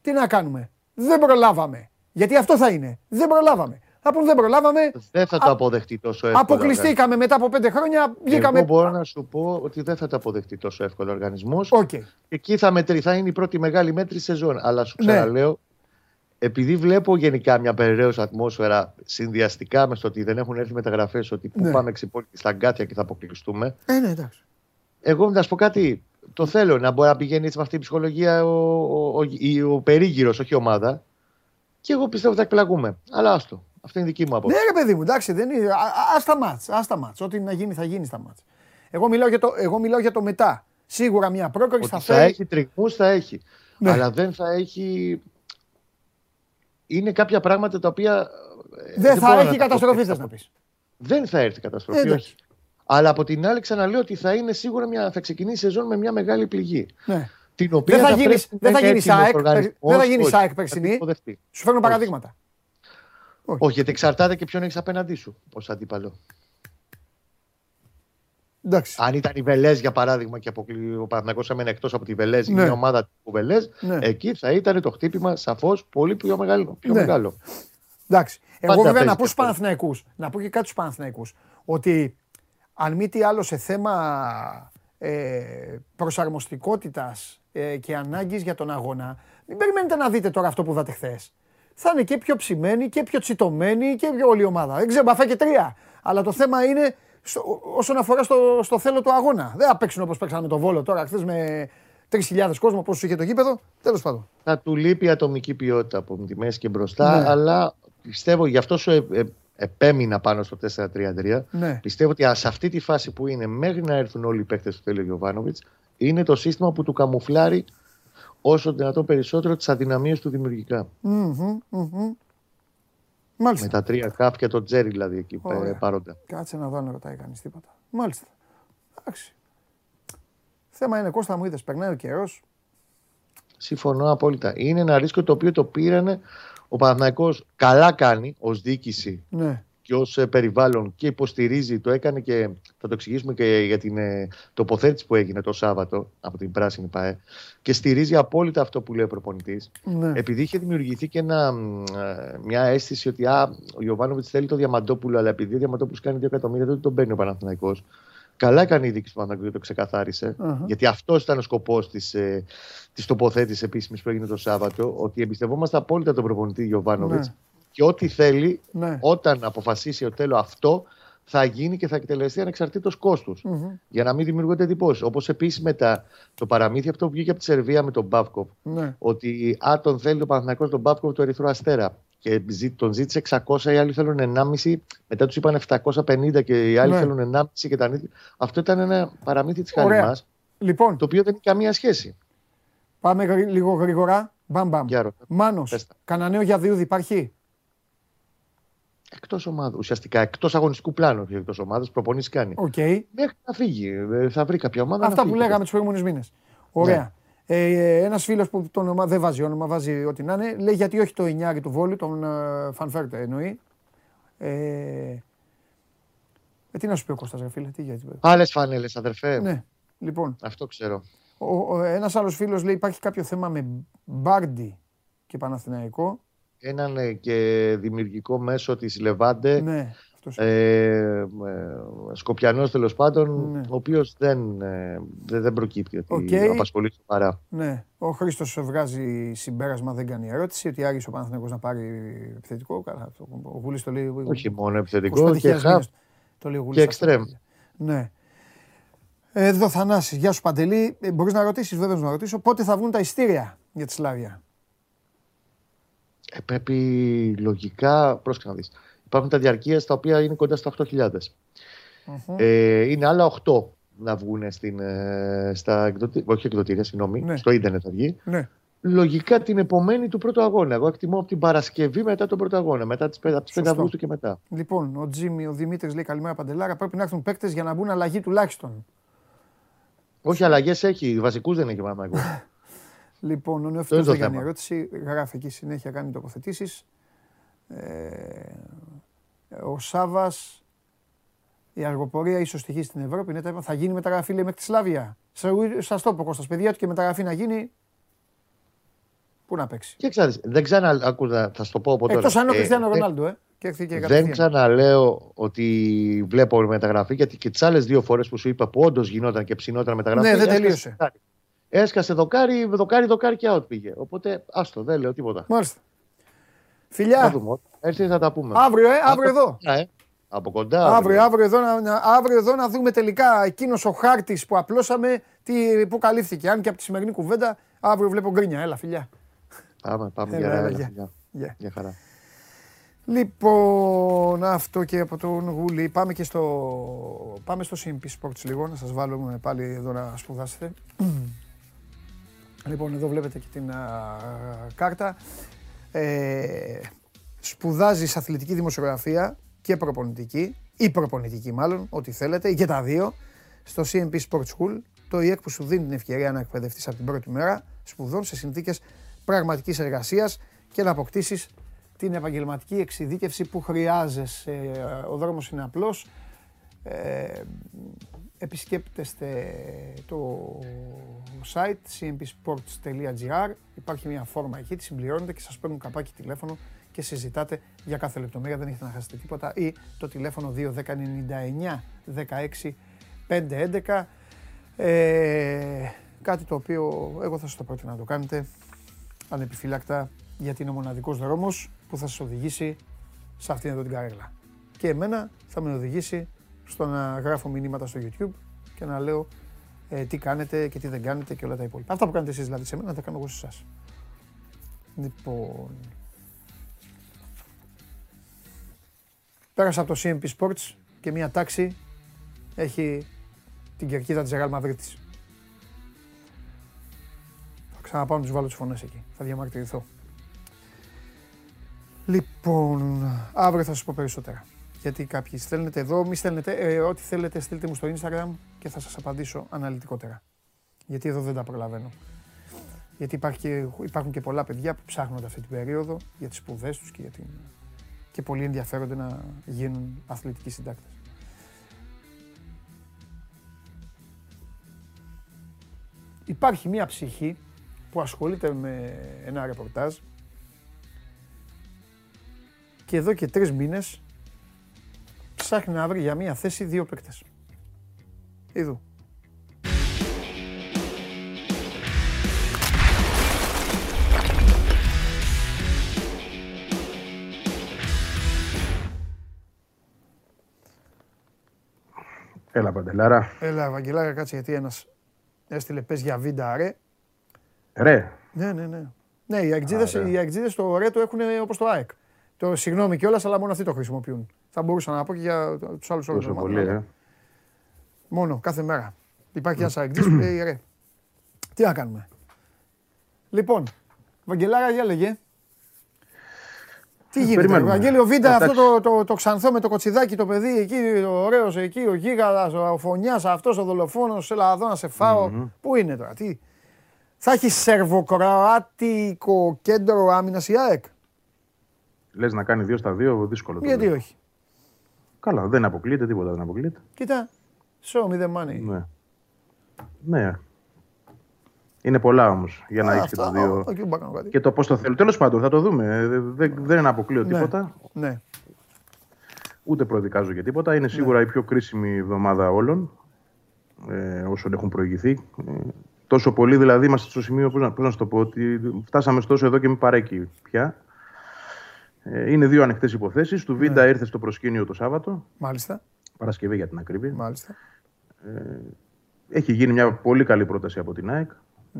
τι να κάνουμε; Δεν προλάβαμε. Γιατί αυτό θα είναι. Δεν προλάβαμε. Θα πούν δεν προλάβαμε. Δεν θα το Α- αποδεχτεί τόσο εύκολα. Αποκλειστήκαμε μετά από πέντε χρόνια. Βγήκαμε. Εγώ μπορώ να σου πω ότι δεν θα το αποδεχτεί τόσο εύκολα ο οργανισμός. Οκ. Εκεί θα, μετρη, θα είναι η πρώτη μεγάλη μέτρηση σεζόν. Αλλά σου Ναι. ξαναλέω, επειδή βλέπω γενικά μια περιρρέουσα ατμόσφαιρα συνδυαστικά μες στο ότι δεν έχουν έρθει μεταγραφές, ότι πού Ναι. πάμε ξυπόλητοι στα αγκάθια και θα αποκλειστούμε. Ε, ναι, εντάξει. Εγώ να σου πω κάτι. Το θέλω να μπορεί να πηγαίνει έτσι με αυτή η ψυχολογία ο, ο, ο, η- ο περίγυρος, όχι η ομάδα. Και εγώ πιστεύω ότι θα εκπλαγούμε. Αλλά άστο. Αυτή είναι η δική μου άποψη. Ναι, ρε παιδί μου, εντάξει, δεν είναι. Α, α, ας τα μάτς, ας τα μάτς. Ό,τι να γίνει θα γίνει στα μάτς. Εγώ μιλάω για το, εγώ μιλάω για το μετά. Σίγουρα μια πρόκριση Ότι θα θα φέρει. έχει τριγμούς θα έχει. Ναι. Αλλά δεν θα έχει. Είναι κάποια πράγματα τα οποία. ε, δεν θα μπορώ έχει τα πω καταστροφή, έτσι θες από- να πεις. Δεν θα έρθει καταστροφή, Ε, εντάξει. όχι. Αλλά από την άλλη, ξαναλέω ότι θα είναι σίγουρα μια, θα ξεκινήσει η σεζόν με μια μεγάλη πληγή. Ναι. Την οποία Δεν θα πρέπει γίνεις- να δεν θα είναι γίνεις έτοιμος ΑΕΚ, ο οργανισμός, δεν θα γίνεις όχι, ΑΕΚ θα περσινή. την υποδεχτεί. Σου φέρνω Όχι. παραδείγματα. Όχι, γιατί εξαρτάται και ποιον έχεις απέναντί σου ως αντίπαλο. Εντάξει. Αν ήταν η Βελές, για παράδειγμα, και αποκλει... ο Παναγιώ έμενε εκτός από τη Βελές, Ναι. μια ομάδα του Βελές, Ναι. εκεί θα ήταν το χτύπημα σαφώς πολύ πιο μεγάλο. Πιο Ναι. μεγάλο. Εντάξει. Εγώ Πάντα βέβαια να παίζει πω και στους αυτό. Παναθηναϊκούς, να πω και κάτι στους Παναθηναϊκούς, ότι αν μη τι άλλο σε θέμα ε, προσαρμοστικότητας ε, και ανάγκης για τον αγώνα, μην περιμένετε να δείτε τώρα αυτό που είδατε χθες. Θα είναι και πιο ψημένοι και πιο τσιτωμένοι και πιο όλη η ομάδα. Δεν ξέρω, μπαφά και τρία. Αλλά το θέμα είναι στο, όσον αφορά στο, στο θέλω του αγώνα. Δεν θα παίξουν όπως παίξανε με το Βόλο τώρα χθες με 3.000 κόσμο, πόσο είχε το γήπεδο. Τέλος πάντων. Θα του λείπει η ατομική ποιότητα από τη μέση και μπροστά, Ναι. αλλά πιστεύω γι' αυτό σου ε, ε, επέμεινα πάνω στο 4-3-3. Ναι. Πιστεύω ότι α, σε αυτή τη φάση που είναι, μέχρι να έρθουν όλοι οι παίκτες του θέλει ο Γιωβάνοβιτς, είναι το σύστημα που του καμουφλάρει όσο δυνατόν περισσότερο τις αδυναμίες του δημιουργικά. Μμμ, μμμ. Μάλιστα. Με τα τρία χαφ και το τζέρι δηλαδή εκεί Ωραία. ε, παρόντα. Κάτσε να δω αν ρωτάει κανείς τίποτα. Μάλιστα. Εντάξει. Θέμα είναι Κώστα μου είδες, περνάει ο καιρός. Συμφωνώ απόλυτα. Είναι ένα ρίσκο το οποίο το πήρανε ο Παναθηναϊκός καλά κάνει ως διοίκηση Ναι. Και και ω περιβάλλον και υποστηρίζει, το έκανε και θα το εξηγήσουμε και για την ε, τοποθέτηση που έγινε το Σάββατο από την Πράσινη ΠαΕ και στηρίζει απόλυτα αυτό που λέει ο προπονητής. Ναι. Επειδή είχε δημιουργηθεί και ένα, μ, ε, μια αίσθηση ότι α, ο Ιωβάνοβιτς θέλει το Διαμαντόπουλο, αλλά επειδή ο Διαμαντόπουλος κάνει 2 εκατομμύρια, δεν τον παίρνει ο Παναθηναϊκός. Καλά έκανε η δίκη του Παναθηναϊκού και το ξεκαθάρισε. Αχα. Γιατί Γιατί αυτός ήταν ο σκοπός της ε, της τοποθέτησης επίσημης που έγινε το Σάββατο. Ότι εμπιστευόμαστε απόλυτα τον προπονητή Ιωβάνοβιτς Ναι. Και ό,τι θέλει, Ναι. όταν αποφασίσει ο τέλο αυτό, θα γίνει και θα εκτελεστεί ανεξαρτήτως κόστους. Μμμ. Για να μην δημιουργούνται εντυπώσεις. Όπως επίσης μετά το παραμύθι αυτό που βγήκε από τη Σερβία με τον Μπάβκοβ. Ναι. Ότι α, τον θέλει το Παναθηναϊκός τον Μπάβκοβ του Ερυθρού Αστέρα. Και ζη- τον ζήτησε 600, οι άλλοι θέλουν 1,5. Μετά τους είπαν 750 και οι άλλοι Ναι. θέλουν 1,5 και τα νύχια. Αυτό ήταν ένα παραμύθι της Ωραία. Χαλιμά, Λοιπόν, το οποίο δεν έχει καμία σχέση. πάμε γρη- λίγο γρήγορα. Μπαμ, μπαμ. Για ρώτα. Μάνος, Πες τα. κανένα νέο για Διούδη υπάρχει; Εκτός ομάδας. Ουσιαστικά εκτός αγωνιστικού πλάνου, όχι εκτός ομάδας, προπονήσεις κάνει. Οκ. Μέχρι να φύγει. Ε, Θα βρει κάποια ομάδα. Αυτά να που φύγει. λέγαμε τους προηγούμενους μήνες. Ωραία. Ε, Ένας φίλος που το όνομα, δεν βάζει όνομα, βάζει ό,τι να είναι, λέει γιατί όχι το Νινιάρι του Βόλου, τον ε, Φαν Βέερτ εννοεί. Ε, ε, τι να σου πει ο Κώστας, ρε φίλε, τι γιατί. Άλλες φανέλες, αδερφέ. Ναι, λοιπόν, Αυτό ξέρω. ο, ο, ένας άλλος φίλος λέει υπάρχει κάποιο θέμα με Μπάρντι και Παναθηναϊκό. Έναν ε, και δημιουργικό μέσο της Λεβάντε. Ναι, αυτός. Ε, ε, Σκοπιανός τέλος πάντων, Ναι. ο οποίος δεν, ε, δεν, δεν προκύπτει ότι Οκ. απασχολεί σοβαρά. Ναι, ο Χρήστος βγάζει συμπέρασμα, δεν κάνει ερώτηση, ότι άργησε ο Παναθηναϊκός να πάρει επιθετικό. Καλά, αυτό, ο Γουλής το λέει. Όχι μόνο επιθετικό 25.000 και χαφ. μήνες Το λέει ο Γουλής και αυτό. εξτρέμ. Ναι. Εδώ Θανάση, γεια σου Παντελή. Ε, μπορείς να ρωτήσεις, βέβαια να ρωτήσω, πότε θα βγουν τα εισιτήρια για τη Σλάβια; Ε, πρέπει λογικά, πρόσεχε να δεις. Υπάρχουν τα διαρκείας τα οποία είναι κοντά στα 8.000. Ε, είναι άλλα 8 να βγουν στην, ε, στα εκδοτη... όχι εκδοτήρια, συγγνώμη, Ναι. στο ίντερνετ θα βγει. Ναι. Λογικά την επομένη του πρώτου αγώνα. Εγώ εκτιμώ από την Παρασκευή μετά τον πρώτο αγώνα, μετά τις, πέ- από τις 5 Σωστό. Αυγούστου και μετά. Λοιπόν, ο Τζίμι, ο Δημήτρης λέει καλημέρα Παντελάρα. Πρέπει να έρθουν παίκτες για να μπουν αλλαγή τουλάχιστον. Όχι, αλλαγές έχει, βασικούς δεν έχει μάμα εγώ. Λοιπόν, ο είναι Νεοφυτός το δεν κάνει θέμα. ερώτηση. Γράφει εκεί συνέχεια, κάνει τοποθετήσεις. Ε, ο Σάβας, η αργοπορία ίσως στοιχεί στην Ευρώπη. Ναι, τα είπα, θα γίνει μεταγραφή λέει μέχρι τη Σλάβια. Σα το πω Κώστας, παιδιά του και μεταγραφή να γίνει. Πού να παίξει. Και ξέρεις, δεν ξανα... Άκουσα, θα σου το πω από τώρα. Εκτός αν ο Ε, Κριστιανό δεν- Ρονάλντο, ε. Και έρθει και Δεν κατευθείαν. ξαναλέω ότι βλέπω μεταγραφή γιατί και τις άλλες δύο φορές που σου είπα που όντως γινόταν και ψινόταν μεταγραφή. Ναι, δεν έσκασε τελείωσε. Δοκάρι. Έσκασε δοκάρι, δοκάρι, δοκάρι και out πήγε. Οπότε άστο, δεν λέω τίποτα. Μάλιστα. Θα Φιλιά, δούμε. Έρθει θα τα πούμε. αύριο, ε, αύριο Από εδώ. κοντά, ε. Από κοντά. Αύριο, αύριο, εδώ, να, να- αύριο εδώ να δούμε τελικά εκείνος ο χάρτης που απλώσαμε τι, που καλύφθηκε. Αν και από τη σημερινή κουβέντα, αύριο βλέπω γκρίνια. Έλα, φιλιά. Πάμε, πάμε. Έλα, για, έλα, έλα, γεια. γεια. Γεια. Γεια χαρά. Λοιπόν, αυτό και από τον Γούλη. Πάμε και στο, πάμε στο Simpy Sports λίγο, να σας βάλουμε πάλι εδώ να σπουδάσετε. Λοιπόν, εδώ βλέπετε και την α, κάρτα. Ε, σπουδάζεις αθλητική δημοσιογραφία και προπονητική, ή προπονητική μάλλον, ό,τι θέλετε, και τα δύο, στο CMP Sports School, το ΙΕΚ που σου δίνει την ευκαιρία να εκπαιδευτείς από την πρώτη μέρα σπουδών σε συνθήκες πραγματικής εργασίας και να αποκτήσεις την επαγγελματική εξειδίκευση που χρειάζεσαι. Ο δρόμος είναι απλός. Ε, επισκέπτεστε το site cmpsports.gr Υπάρχει μια φόρμα εκεί, τη συμπληρώνετε και σας παίρνουν καπάκι τηλέφωνο και συζητάτε για κάθε λεπτομέρεια, δεν έχετε να χάσετε τίποτα. Ή το τηλέφωνο 21099 16 511 ε, κάτι το οποίο εγώ θα σας το πρότεινα να το κάνετε ανεπιφύλακτα γιατί είναι ο μοναδικός δρόμος που θα σας οδηγήσει σε αυτήν εδώ την καρέλα. Και εμένα θα με οδηγήσει στο να γράφω μηνύματα στο YouTube και να λέω ε, τι κάνετε και τι δεν κάνετε και όλα τα υπόλοιπα. Αυτά που κάνετε εσείς δηλαδή σε μένα, τα κάνω εγώ σε εσάς. Λοιπόν... Πέρασα από το CMP Sports και μια τάξη έχει την κερκίδα της Real Μαδρίτης. Θα ξαναπάω να τους βάλω τις φωνές εκεί. Θα διαμαρτυρηθώ. Λοιπόν, αύριο θα σας πω περισσότερα. Γιατί κάποιοι στέλνετε εδώ, μη στέλνετε, ε, ό,τι θέλετε στείλτε μου στο Instagram και θα σας απαντήσω αναλυτικότερα. Γιατί εδώ δεν τα προλαβαίνω. Γιατί υπάρχει και, υπάρχουν και πολλά παιδιά που ψάχνονται αυτή την περίοδο για τις σπουδές τους και για την, και πολλοί ενδιαφέρονται να γίνουν αθλητικοί συντάκτες. Υπάρχει μία ψυχή που ασχολείται με ένα ρεπορτάζ και εδώ και τρεις μήνες ψάχνει να βρει για μία θέση δύο παίκτες. Είδου. Έλα, Παντελάρα. Έλα, Βαγγελάρα, κάτσε γιατί ένας έστειλε πες για βίντα ρε. Ρε. Ναι, ναι, ναι. Ναι, οι αεκτζίδες, οι αεκτζίδες το ρε το έχουν όπως το ΑΕΚ. Το συγγνώμη κιόλας, αλλά μόνο αυτοί το χρησιμοποιούν. Θα μπορούσα να πω και για τους άλλους όλους. Τόσο πολύ, ε. Μόνο, κάθε μέρα. Υπάρχει ένας αεκτζής που λέει ρε. Τι να κάνουμε. Λοιπόν, Βαγγελάρα, για λέγε. Τι γίνεται, περιμένουμε. Βαγγέλιο Βίντα, αυτό Εντάξει. το, το, το ξανθό με το κοτσιδάκι το παιδί εκεί, ο ωραίος εκεί, ο γίγαντας, ο φωνιάς αυτός, ο δολοφόνος, έλα εδώ να σε φάω. Πού είναι τώρα, τι; Θα έχει σερβοκροάτικο κέντρο άμυνας η ΑΕΚ. Λες να κάνει δύο στα δύο, δύσκολο. το Γιατί λέω. όχι. Καλά, δεν αποκλείεται, τίποτα δεν αποκλείεται. Κοίτα, show me the money. Ναι. Ναι. Είναι πολλά όμως για να Α, έχεις και τα αυτά, δύο. ο- εκεί μπορώ να κάνω κάτι. Και το πώς το θέλω. Τέλος πάντων, θα το δούμε. Ε, Δεν, δεν αποκλείω Ναι. τίποτα. Ναι. Ούτε προδικάζω για τίποτα. Είναι σίγουρα η πιο κρίσιμη εβδομάδα όλων ε, όσων έχουν προηγηθεί. Ε, τόσο πολύ δηλαδή είμαστε στο σημείο, πώς να, πώς να σου το πω, ότι φτάσαμε στο όσο εδώ και μην παρέκει πια. Ε, είναι δύο ανοιχτές υποθέσεις. Του Βίντα ήρθε στο προσκήνιο το Σάββατο, Μάλιστα, Παρασκευή για την ακρίβεια. μάλιστα. Έχει γίνει μια πολύ καλή πρόταση από την ΑΕΚ.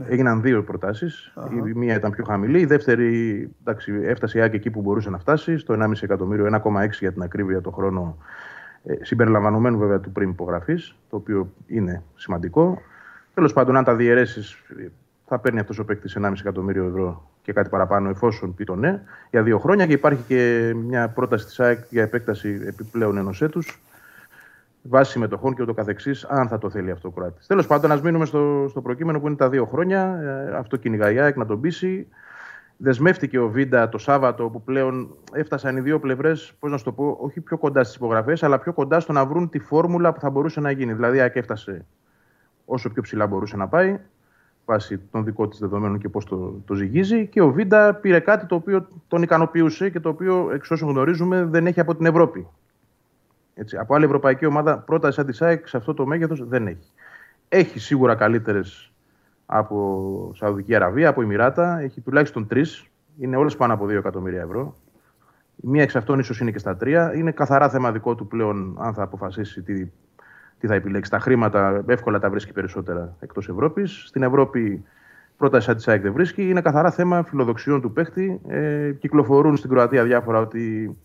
Έγιναν δύο προτάσεις. Η μία ήταν πιο χαμηλή. Η δεύτερη εντάξει, έφτασε η ΑΕΚ εκεί που μπορούσε να φτάσει, στο 1,5 εκατομμύριο, 1,6 για την ακρίβεια το χρόνο, ε, συμπεριλαμβανομένου βέβαια του πριν υπογραφής, το οποίο είναι σημαντικό. Τέλος πάντων, αν τα διαιρέσεις, θα παίρνει αυτός ο παίκτης 1,5 εκατομμύριο ευρώ και κάτι παραπάνω, εφόσον πει το ναι, για δύο χρόνια. Και υπάρχει και μια πρόταση της ΑΕΚ για επέκταση επιπλέον ενός έτους βάση συμμετοχών και ούτω καθεξής, αν θα το θέλει αυτό ο Κροάτης. Τέλος πάντων, ας μείνουμε στο, στο προκείμενο που είναι τα δύο χρόνια. Ε, αυτό κυνηγάει η ΑΕΚ να τον πείσει. Δεσμεύτηκε ο Βίντα το Σάββατο, που πλέον έφτασαν οι δύο πλευρές, πώς να σου το πω, όχι πιο κοντά στις υπογραφές, αλλά πιο κοντά στο να βρουν τη φόρμουλα που θα μπορούσε να γίνει. Δηλαδή, η ΑΕΚ έφτασε όσο πιο ψηλά μπορούσε να πάει, βάσει των δικών της δεδομένων και πώς το, το ζυγίζει. Και ο Βίντα πήρε κάτι το οποίο τον ικανοποιούσε και το οποίο, εξ όσων γνωρίζουμε, δεν έχει από την Ευρώπη. Έτσι, από άλλη ευρωπαϊκή ομάδα πρόταση σαν της ΣΑΕΚ σε αυτό το μέγεθος δεν έχει. Έχει σίγουρα καλύτερες από Σαουδική Αραβία, από Εμμυράτα. Έχει τουλάχιστον τρεις. Είναι όλες πάνω από 2 εκατομμύρια ευρώ. Η μία εξ αυτών ίσως είναι και στα τρία. Είναι καθαρά θέμα δικό του πλέον αν θα αποφασίσει τι, τι θα επιλέξει. Τα χρήματα εύκολα τα βρίσκει περισσότερα εκτός Ευρώπης. Στην Ευρώπη πρόταση σαν της ΣΑΕΚ δεν βρίσκει. Είναι καθαρά θέμα φιλοδοξιών του παίχτη. Ε, κυκλοφορούν στην Κροατία διάφορα ότι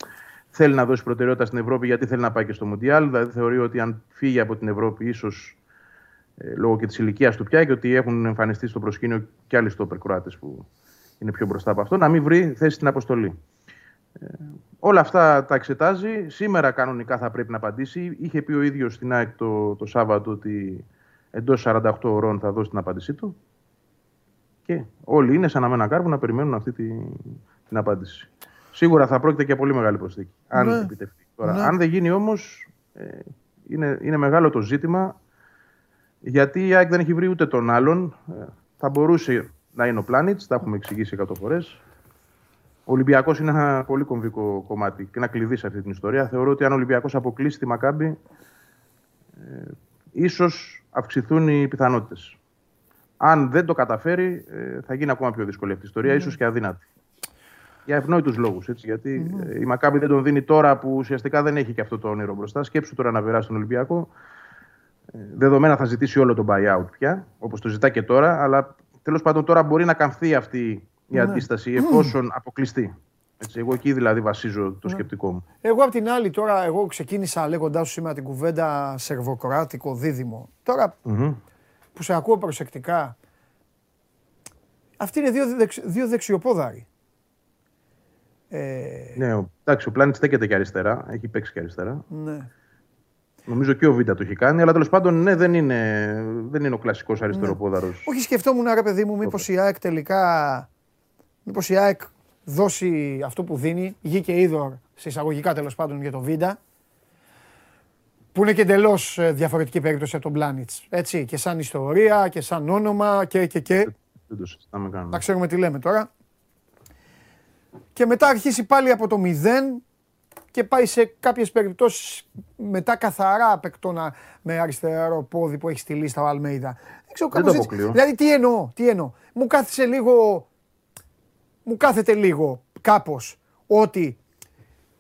θέλει να δώσει προτεραιότητα στην Ευρώπη γιατί θέλει να πάει και στο Μουντιάλ. Δηλαδή θεωρεί ότι αν φύγει από την Ευρώπη, ίσως ε, λόγω και της ηλικίας του πια και ότι έχουν εμφανιστεί στο προσκήνιο και άλλοι στόπερ Κροάτες που είναι πιο μπροστά από αυτό, να μην βρει θέση στην αποστολή. Ε, όλα αυτά τα εξετάζει. Σήμερα κανονικά θα πρέπει να απαντήσει. Είχε πει ο ίδιος στην ΑΕΚ το, το Σάββατο ότι εντός 48 ώρων θα δώσει την απάντησή του. Και όλοι είναι σαν να μένα κάρβουν να περιμένουν αυτή τη, την απάντηση. Σίγουρα θα πρόκειται για πολύ μεγάλη προσθήκη. Αν Ναι. επιτευχθεί. Τώρα, Ναι. Αν δεν γίνει όμως, ε, είναι, είναι μεγάλο το ζήτημα γιατί η ΑΕΚ δεν έχει βρει ούτε τον άλλον. Ε, θα μπορούσε να είναι ο Πλάνιτς, τα έχουμε εξηγήσει εκατό φορές. Ο Ολυμπιακός είναι ένα πολύ κομβικό κομμάτι και ένα κλειδί σε αυτή την ιστορία. Θεωρώ ότι αν ο Ολυμπιακός αποκλείσει τη Μακάμπη, ε, ίσως αυξηθούν οι πιθανότητες. Αν δεν το καταφέρει, ε, θα γίνει ακόμα πιο δύσκολη αυτή η ιστορία, ίσως και αδύνατη. Για ευνόητους λόγους. Γιατί ε, η Μακάμπη δεν τον δίνει τώρα που ουσιαστικά δεν έχει και αυτό το όνειρο μπροστά. Σκέψου τώρα να περάσει τον Ολυμπιακό. Ε, Δεδομένα θα ζητήσει όλο τον buyout πια, όπως το ζητά και τώρα, αλλά τέλος πάντων τώρα μπορεί να καμφθεί αυτή η αντίσταση εφόσον αποκλειστεί. Έτσι, εγώ εκεί δηλαδή βασίζω το σκεπτικό μου. Εγώ απ' την άλλη τώρα, εγώ ξεκίνησα λέγοντάς σου σήμερα την κουβέντα σερβοκράτικο δίδυμο. Τώρα Μμμ. που σε ακούω προσεκτικά, αυτοί είναι δύο, δεξ, δύο δεξιοπόδαροι. Ε, Ναι, ο, εντάξει, ο Πλάνη στέκεται και αριστερά. Έχει παίξει και αριστερά. ναι. Νομίζω και ο Βίντα το έχει κάνει, αλλά τέλος πάντων ναι, δεν είναι, δεν είναι ο κλασικός αριστεροπόδαρος. Όχι, σκεφτόμουν ρε παιδί μου, μήπως η ΑΕΚ τελικά, μήπως η ΑΕΚ δώσει αυτό που δίνει, γη και είδωρ σε εισαγωγικά τέλος πάντων για το Βίντα, που είναι και εντελώς διαφορετική περίπτωση από τον Πλάνιτς. Έτσι, και σαν ιστορία και σαν όνομα και. και, και. Δεν το συζητάμε καν. Να ξέρουμε τι λέμε τώρα. Και μετά αρχίσει πάλι από το μηδέν και πάει σε κάποιες περιπτώσεις μετά καθαρά παικτόνα με αριστερό πόδι που έχει στη λίστα ο Αλμέιδα. Δεν ξέρω Δεν κάπως το έτσι. αποκλείω. Δηλαδή τι εννοώ, τι εννοώ. Μου κάθισε λίγο, μου κάθεται λίγο κάπως ότι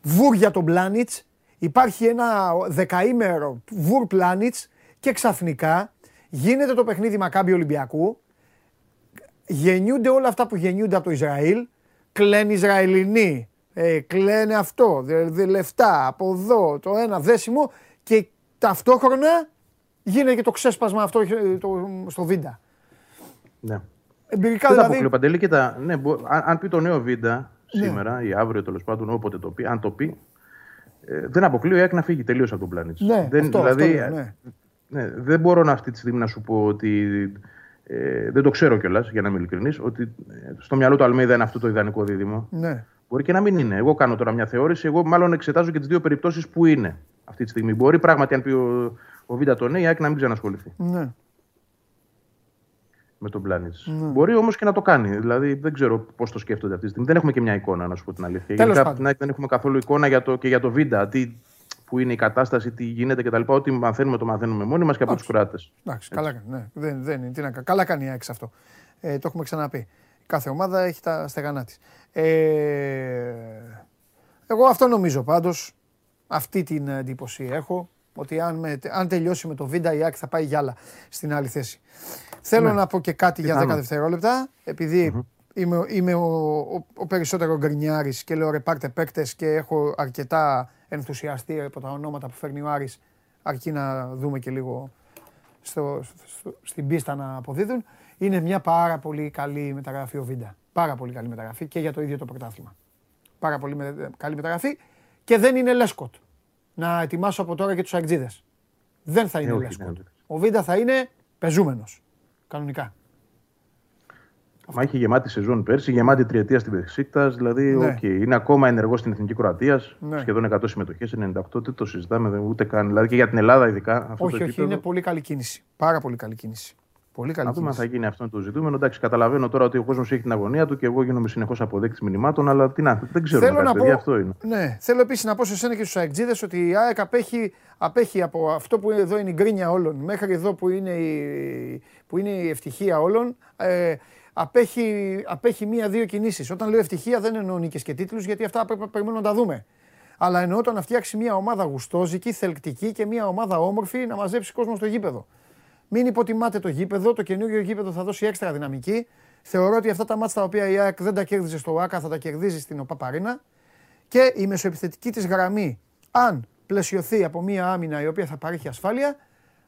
βουρ για τον Πλάνιτς, υπάρχει ένα δεκαήμερο βουρ Πλάνιτς και ξαφνικά γίνεται το παιχνίδι Μακάμπι Ολυμπιακού, γεννιούνται όλα αυτά που γεννιούνται από το Ισραήλ, κλαίνουν Ισραηλινοί, ε, κλαίνε αυτό, δε, δε, λεφτά, από εδώ, το ένα δέσιμο και ταυτόχρονα γίνεται και το ξέσπασμα αυτό ε, το, στο Βίντα. Ναι. Εμπειρικά Δεν τα δηλαδή, αποκλείω παντελή. Κοίτα, ναι, μπο- αν, αν πει το νέο Βίντα Ναι. σήμερα ή αύριο τέλος πάντων, όποτε το πει, αν το πει, ε, δεν αποκλείω η ΑΕΚ να φύγει τελείως από τον πλανήτη. ναι, δεν, αυτό, δηλαδή, αυτό, λέω, ναι. ναι, δεν μπορώ να αυτή τη στιγμή να σου πω ότι. Ε, δεν το ξέρω κιόλας, για να είμαι ειλικρινής, ότι ε, στο μυαλό του Αλμέιδα είναι αυτό το ιδανικό δίδυμο. ναι. Μπορεί και να μην είναι. Εγώ κάνω τώρα μια θεώρηση. Εγώ μάλλον εξετάζω και τις δύο περιπτώσεις που είναι αυτή τη στιγμή. Μπορεί πράγματι, αν πει ο, ο Βίντα το ναι, η ΑΕΚ να μην ξανασχοληθεί ναι. Με τον Πλάνιτ. Μπορεί όμως και να το κάνει. Δηλαδή δεν ξέρω πώς το σκέφτονται αυτή τη στιγμή. Δεν έχουμε και μια εικόνα, να σου πω την αλήθεια. Τέλος Γενικά, πάντων. από την ΑΕΚ δεν έχουμε καθόλου εικόνα για το, και για το Βίντα. Τι, που είναι η κατάσταση, τι γίνεται κτλ. Ό,τι μαθαίνουμε, το μαθαίνουμε μόνοι μας και από τους Κροάτες. Εντάξει, καλά κάνει. Ναι. Δεν, δεν, είναι, τι να, κα- καλά κάνει η ΑΕΚ σε αυτό. Ε, το έχουμε ξαναπεί. Κάθε ομάδα έχει τα στεγανά της. Ε, εγώ αυτό νομίζω πάντως. Αυτή την εντύπωση έχω. Ότι αν, με, αν τελειώσει με το Βίντα η ΑΕΚ θα πάει για άλλα στην άλλη θέση. Θέλω να πω και κάτι για 10 Πιθανό. δευτερόλεπτα. Επειδή είμαι, είμαι ο, ο, ο περισσότερο γκρινιάρης και λέω ρε πάρτε παίκτες και έχω αρκετά ενθουσιαστεί από τα ονόματα που φέρνει ο Άρης αρκεί να δούμε και λίγο στο, στο- στην πίστα να αποδίδουν. Είναι μια πάρα πολύ καλή μεταγραφή ο Βίντα. Πάρα πολύ καλή μεταγραφή και για το ίδιο το πρωτάθλημα. Πάρα πολύ με- καλή μεταγραφή και δεν είναι Λέσκοτ. Να ετοιμάσω από τώρα και τους ΑΕΚτζήδες. Δεν θα είναι Ε, όχι, Λέσκοτ. ναι. Ο Βίντα θα είναι πεζούμενος. Κανονικά. Μα είχε γεμάτη σεζόν πέρσι, γεμάτη τριετία στην Μπεσίκτας. Δηλαδή, Ναι. οκ, είναι ακόμα ενεργός στην εθνική Κροατίας. Ναι. Σχεδόν 100 συμμετοχές, 98. Δεν το συζητάμε δεν- ούτε καν. Δηλαδή και για την Ελλάδα, ειδικά. Αυτό όχι, το όχι, επίπεδο. είναι πολύ καλή κίνηση. Πάρα πολύ καλή κίνηση. Πολύ καλή Να δούμε αν κίνηση. θα γίνει αυτό το ζητούμενο. Εντάξει, καταλαβαίνω τώρα ότι ο κόσμος έχει την αγωνία του και εγώ γίνομαι συνεχώς αποδέκτης μηνυμάτων, αλλά τι να, δεν ξέρω. Θέλω να πω, παιδιά, αυτό είναι. ναι, θέλω επίσης να πω σε σένα και στους αεκτζίδε ότι η ΑΕΚ απέχει, απέχει από αυτό που εδώ είναι η γκρίνια όλων μέχρι εδώ που είναι η, που είναι η ευτυχία όλων. Ε, απέχει, απέχει μία-δύο κινήσεις. Όταν λέω ευτυχία δεν εννοώ νίκες και τίτλους γιατί αυτά πρέπει να περιμένουμε να τα δούμε. Αλλά εννοώ το να φτιάξει μια ομάδα γουστόζικη, θελκτική και μια ομάδα όμορφη να μαζέψει κόσμο στο γήπεδο. Μην υποτιμάτε το γήπεδο. Το καινούργιο γήπεδο θα δώσει έξτρα δυναμική. Θεωρώ ότι αυτά τα μάτια τα οποία η ΑΕΚ δεν τα κέρδιζε στο ΟΑΚΑ θα τα κερδίζει στην ΟΠΑΠΑΡΗΝΑ. Και η μεσοεπιθετική της γραμμή, αν πλαισιωθεί από μια άμυνα η οποία θα παρέχει ασφάλεια,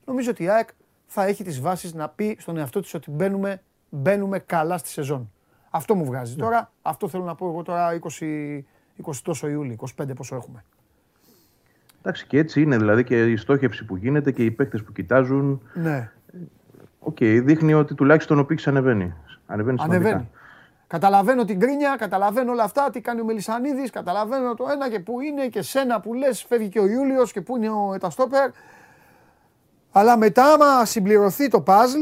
νομίζω ότι η ΑΕΚ θα έχει τις βάσεις να πει στον εαυτό της ότι μπαίνουμε, μπαίνουμε καλά στη σεζόν. Αυτό μου βγάζει τώρα. Αυτό θέλω να πω εγώ τώρα 20, 20 τόσο Ιούλη, 25 πόσο έχουμε. Εντάξει, και έτσι είναι δηλαδή και η στόχευση που γίνεται και οι παίκτες που κοιτάζουν. Ναι, Οκ, δείχνει ότι τουλάχιστον ο πήχης ανεβαίνει. Ανεβαίνει σημαντικά. ανεβαίνει. Καταλαβαίνω την γκρίνια, καταλαβαίνω όλα αυτά, τι κάνει ο Μελισανίδης, καταλαβαίνω το ένα και πού είναι και σένα που λες φεύγει και ο Ιούλιος και πού είναι ο ένας στόπερ. Αλλά μετά άμα συμπληρωθεί το παζλ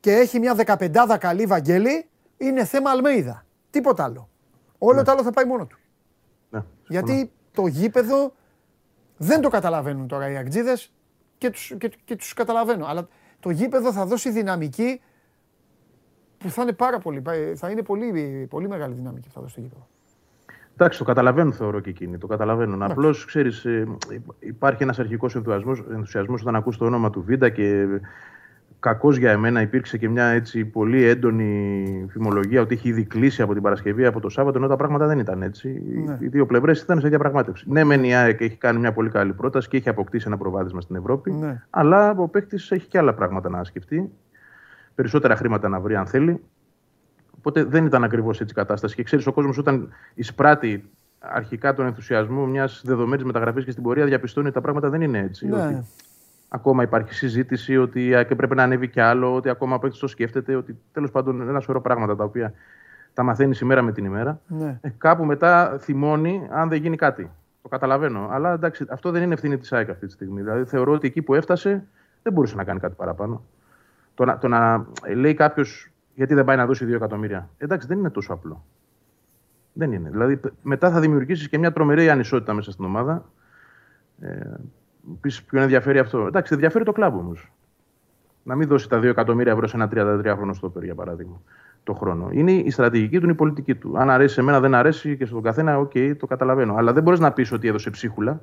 και έχει μια δεκαπεντάδα καλή Βαγγέλη, είναι θέμα Αλμέιδα. Τίποτα άλλο. Όλο το άλλο θα πάει μόνο του. Ναι, Γιατί το γήπεδο δεν το καταλαβαίνουν τώρα οι αγτζίδες και τους, και, και τους καταλαβαίνω. Αλλά το γήπεδο θα δώσει δυναμική που θα είναι πάρα πολύ, θα είναι πολύ, πολύ μεγάλη δυναμική που θα δώσει το γήπεδο. Εντάξει, το καταλαβαίνουν θεωρώ και εκείνοι. Το καταλαβαίνουν. Απλώς ξέρεις, υπάρχει ένας αρχικός ενθουσιασμός όταν ακούς το όνομα του Βίντα και κακώς για εμένα υπήρξε και μια έτσι πολύ έντονη φημολογία ότι έχει ήδη κλείσει από την Παρασκευή από το Σάββατο, ενώ τα πράγματα δεν ήταν έτσι. Ναι. Οι δύο πλευρές ήταν σε διαπραγμάτευση. Ναι, μεν η ΑΕΚ έχει κάνει μια πολύ καλή πρόταση και έχει αποκτήσει ένα προβάδισμα στην Ευρώπη, Ναι. αλλά ο παίκτης έχει και άλλα πράγματα να σκεφτεί. Περισσότερα χρήματα να βρει αν θέλει. Οπότε δεν ήταν ακριβώς έτσι η κατάσταση. Και ξέρεις, ο κόσμος όταν εισπράττει αρχικά τον ενθουσιασμό μιας δεδομένης μεταγραφής και στην πορεία διαπιστώνει ότι τα πράγματα δεν είναι έτσι. Ναι. Ότι ακόμα υπάρχει συζήτηση ότι η ΑΕΚ πρέπει να ανέβει κι άλλο, ότι ακόμα παίκτη το σκέφτεται, ότι τέλος πάντων ένα σωρό πράγματα τα οποία τα μαθαίνεις ημέρα με την ημέρα. Ναι. Ε, κάπου μετά θυμώνει αν δεν γίνει κάτι. Το καταλαβαίνω. Αλλά εντάξει, αυτό δεν είναι ευθύνη της ΑΕΚ αυτή τη στιγμή. Δηλαδή θεωρώ ότι εκεί που έφτασε δεν μπορούσε να κάνει κάτι παραπάνω. Το να, το να λέει κάποιος γιατί δεν πάει να δώσει 2 εκατομμύρια. Εντάξει, δεν είναι τόσο απλό. Δεν είναι. Δηλαδή μετά θα δημιουργήσεις και μια τρομερή ανισότητα μέσα στην ομάδα. Ε, Πεις ποιον ενδιαφέρει αυτό. Εντάξει, ενδιαφέρει το κλαμπ όμως. Να μην δώσει τα 2 εκατομμύρια ευρώ σε ένα 33χρονο στόπερ, για παράδειγμα, το χρόνο. Είναι η στρατηγική του, είναι η πολιτική του. Αν αρέσει σε μένα, δεν αρέσει και στον καθένα, OK, okay, το καταλαβαίνω. Αλλά δεν μπορείς να πεις ότι έδωσε ψίχουλα.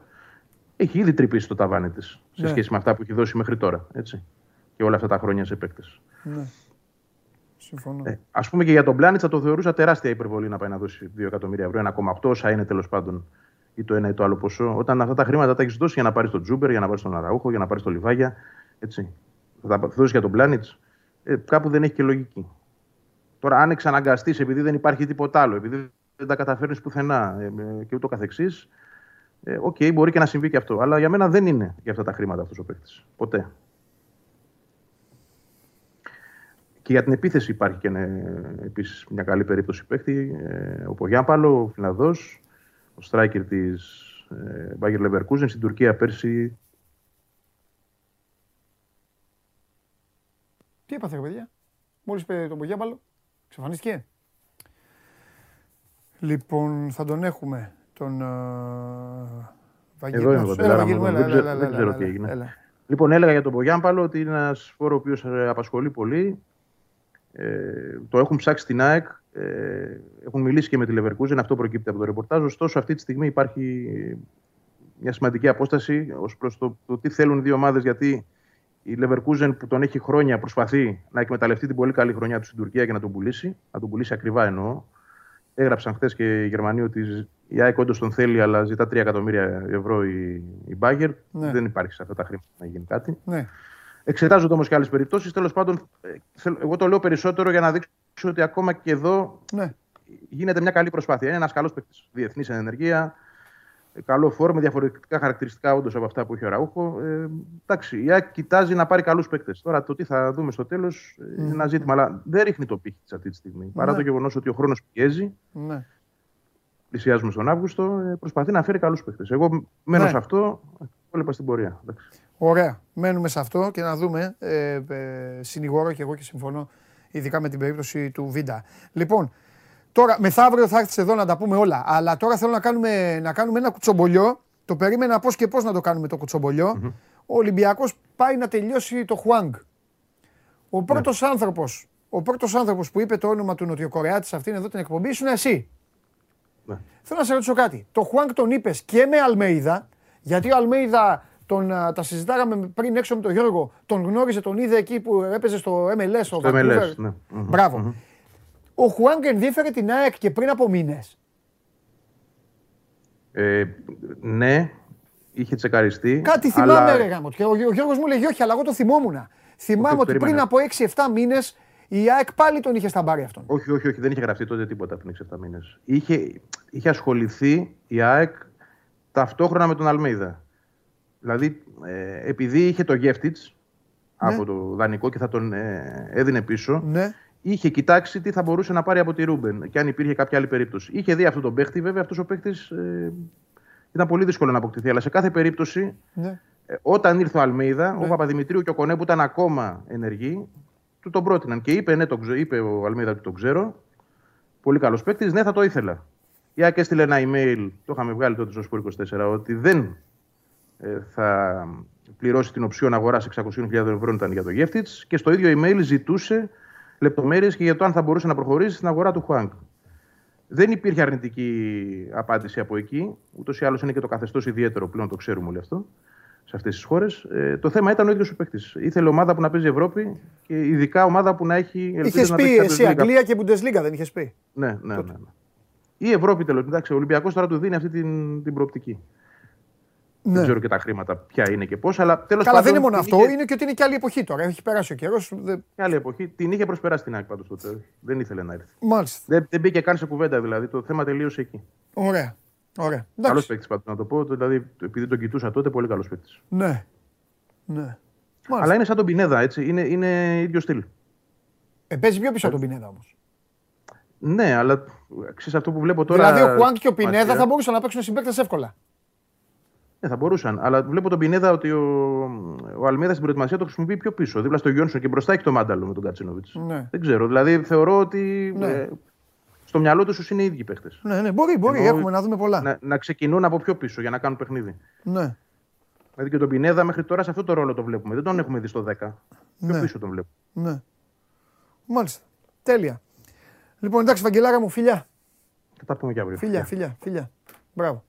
Έχει ήδη τρυπήσει το ταβάνι της σε ναι. σχέση με αυτά που έχει δώσει μέχρι τώρα. Έτσι. Και όλα αυτά τα χρόνια σε παίκτες. Ναι. Συμφωνώ. Ε, Α πούμε και για τον Πλάνιτ θα το θεωρούσα τεράστια υπερβολή να πάει να δώσει 2 εκατομμύρια ευρώ, 1,8 όσα είναι τέλος πάντων ή το ένα ή το άλλο ποσό. Όταν αυτά τα χρήματα τα έχεις δώσει για να πάρεις τον Τζούμπερ, για να πάρεις τον Αραούχο, για να πάρεις τον Λιβάγια. Έτσι. Θα τα δώσεις για τον Πλάνιτ. Ε, κάπου δεν έχει και λογική. Τώρα, αν εξαναγκαστείς επειδή δεν υπάρχει τίποτα άλλο, επειδή δεν τα καταφέρνεις πουθενά ε, ε, και ούτω καθεξής, ε, OK, okay, μπορεί και να συμβεί και αυτό. Αλλά για μένα δεν είναι για αυτά τα χρήματα αυτός ο παίκτης. Ποτέ. Και για την επίθεση υπάρχει και επίσης μια καλή περίπτωση παίκτη. ο Πογιάμπαλο, ο Φιλανδός, ο striker της ε, Bayer Leverkusen στην Τουρκία πέρσι. Τι έπαθε, ρε παιδιά; Μόλις πήρε τον Πογιάμπαλο, εξαφανίστηκε. Λοιπόν, θα τον έχουμε. Τον. Uh, Εδώ είμαι εγώ, δεν ξέρω τι έγινε. Λοιπόν, έλεγα για τον Πογιάμπαλο ότι είναι ένας φόρος ο οποίος ε, απασχολεί πολύ. Ε, το έχουν ψάξει στην ΑΕΚ, ε, έχουν μιλήσει και με τη Leverkusen, αυτό προκύπτει από το ρεπορτάζ. Ωστόσο, αυτή τη στιγμή υπάρχει μια σημαντική απόσταση ως προς το, το, τι θέλουν οι δύο ομάδες, γιατί η Leverkusen που τον έχει χρόνια προσπαθεί να εκμεταλλευτεί την πολύ καλή χρονιά του στην Τουρκία και να τον πουλήσει. Να τον πουλήσει ακριβά εννοώ. Έγραψαν χθες και οι Γερμανοί ότι η ΑΕΚ όντως τον θέλει, αλλά ζητά 3 εκατομμύρια ευρώ η, η Bagger. Ναι. Δεν υπάρχει σε αυτά τα χρήματα να γίνει κάτι. Ναι. Εξετάζονται όμως και άλλες περιπτώσεις. Τέλος πάντων, ε, εγώ το λέω περισσότερο για να δείξω ότι ακόμα και εδώ ναι. γίνεται μια καλή προσπάθεια. Είναι ένας καλός παίκτης. Διεθνής ενεργεία, καλό φόρμα, με διαφορετικά χαρακτηριστικά όντως από αυτά που έχει ο Ραούχο. Ε, εντάξει, η ΑΕΚ κοιτάζει να πάρει καλούς παίκτες. Τώρα το τι θα δούμε στο τέλος mm. είναι ένα ζήτημα, αλλά δεν ρίχνει το πύχη της αυτή τη στιγμή. Ναι. Παρά το γεγονός ότι ο χρόνος πιέζει. Ναι. Πλησιάζουμε στον Αύγουστο, ε, προσπαθεί να φέρει καλούς παίκτες. Εγώ μένω ναι. σε αυτό, υπόλοιπα στην πορεία. Εντάξει. Ωραία. Μένουμε σε αυτό και να δούμε. Ε, ε, συνηγόρω και εγώ και συμφωνώ, ειδικά με την περίπτωση του Βίντα. Λοιπόν, τώρα μεθαύριο θα έρθεις εδώ να τα πούμε όλα. Αλλά τώρα θέλω να κάνουμε, να κάνουμε ένα κουτσομπολιό. Το περίμενα πώς και πώς να το κάνουμε το κουτσομπολιό. Mm-hmm. Ο Ολυμπιακός πάει να τελειώσει το Χουάνγκ. Ο πρώτος ναι. άνθρωπος ο πρώτος άνθρωπος που είπε το όνομα του Νοτιοκορεάτης σε αυτήν εδώ την εκπομπή ήσουν εσύ. Ναι. Θέλω να σε ρωτήσω κάτι. Το Χουάνγκ τον είπες και με Αλμέιδα, γιατί ο Αλμέιδα τον, τα συζητάγαμε πριν έξω με τον Γιώργο. Τον γνώριζε, τον είδε εκεί που έπαιζε στο MLS. Στο MLS, ναι. Μπράβο. Ο Χουάνγκ ενδιέφερε την ΑΕΚ και πριν από μήνες. Ε, ναι, είχε τσεκαριστεί. Κάτι θυμάμαι, αλλά... ρε γάμο. Και ο, ο Γιώργος μου λέγει όχι, αλλά εγώ το θυμόμουν. Θυμάμαι ότι πριν από 6-7 μήνες η ΑΕΚ πάλι τον είχε στα μπάρια αυτόν. Όχι, όχι, όχι, δεν είχε γραφτεί τότε τίποτα πριν 6-7 μήνες. Είχε, είχε ασχοληθεί η ΑΕΚ ταυτόχρονα με τον Αλμέιδα. Δηλαδή, ε, επειδή είχε το Γεύτιτ ναι. από το δανεικό και θα τον ε, έδινε πίσω, ναι. είχε κοιτάξει τι θα μπορούσε να πάρει από τη Ρούμπεν και αν υπήρχε κάποια άλλη περίπτωση. Είχε δει αυτό τον παίχτη, βέβαια αυτός ο παίχτης ε, ήταν πολύ δύσκολο να αποκτηθεί. Αλλά σε κάθε περίπτωση, ναι. ε, όταν ήρθε ο Αλμέιδα, ο Παπαδημητρίου και ο Κονέ που ήταν ακόμα ενεργοί, του τον πρότειναν. Και είπε, ναι, το, είπε ο Αλμέιδα ότι τον ξέρω. Πολύ καλός παίκτης, ναι, θα το ήθελα. Η Άκη έστειλε ένα email, το είχαμε βγάλει τότε στο Σπορ 24, ότι δεν ε, θα πληρώσει την οψιόν αγορά 600.000 ευρώ ήταν για το Γεύτιτς και στο ίδιο email ζητούσε λεπτομέρειες και για το αν θα μπορούσε να προχωρήσει στην αγορά του Χουάνκ. Δεν υπήρχε αρνητική απάντηση από εκεί. Ούτως ή άλλως είναι και το καθεστώς ιδιαίτερο πλέον, το ξέρουμε όλοι αυτό σε αυτές τις χώρες. Ε, το θέμα ήταν ο ίδιος ο παίκτης. Ήθελε ομάδα που να παίζει Ευρώπη και ειδικά ομάδα που να έχει. Είχες πει εσύ Αγγλία και Bundesliga, δεν είχες πει; Ναι, ναι, ναι, ναι. Η Ευρώπη τέλος. Εντάξει, ο Ολυμπιακός τώρα του δίνει αυτή την, την προοπτική. Ναι. Δεν ξέρω και τα χρήματα ποια είναι και πώς. Αλλά τέλος πάντων. δεν είναι μόνο αυτό, είναι και ότι είναι και άλλη εποχή τώρα. Έχει περάσει ο καιρός. Δεν... Και άλλη εποχή. Την είχε προσπεράσει την ΑΕΚ πάντως τότε. Δεν ήθελε να έρθει. Μάλιστα. Δεν, δεν μπήκε καν σε κουβέντα δηλαδή. Το θέμα τελείωσε εκεί. Ωραία. Ωραία. Καλός παίκτης πάντως να το πω. Δηλαδή, επειδή τον κοιτούσα τότε, πολύ καλός παίκτης. Ναι. ναι. Αλλά είναι σαν τον Πινέδα, έτσι. Είναι, είναι ίδιο στυλ. Ε, παίζει πιο πίσω από τον Πινέδα όμως. Ναι, αλλά ξέρεις αυτό που βλέπω τώρα. Δηλαδή ο Χουάνκ και ο Πινέδα θα μπορούσαν να παίξουν συμπαίκτες εύκολα. Ναι, θα μπορούσαν. Αλλά βλέπω τον Πινέδα ότι ο, ο Αλμίδας στην προετοιμασία το χρησιμοποιεί πιο πίσω. Δίπλα στο Γιόνσον και μπροστά έχει το μάνταλο με τον Κατσίνοβιτ. Ναι. Δεν ξέρω. Δηλαδή θεωρώ ότι Ναι. ε, στο μυαλό τους είναι οι ίδιοι παίχτες. Ναι, ναι, μπορεί, μπορεί. Εννοώ- Έχουμε να δούμε πολλά. Να, να ξεκινούν από πιο πίσω για να κάνουν παιχνίδι. Ναι. Δηλαδή και τον Πινέδα μέχρι τώρα σε αυτό το ρόλο το βλέπουμε. Δεν τον έχουμε δει στο 10. Πιο Ναι. πίσω τον βλέπουμε. ναι. Μάλιστα. Τέλεια. Λοιπόν, εντάξει, Βαγγελάρα μου, φιλιά. Θα τα πούμε και αύριο. Φιλιά, φιλιά, φιλιά. Μπράβο.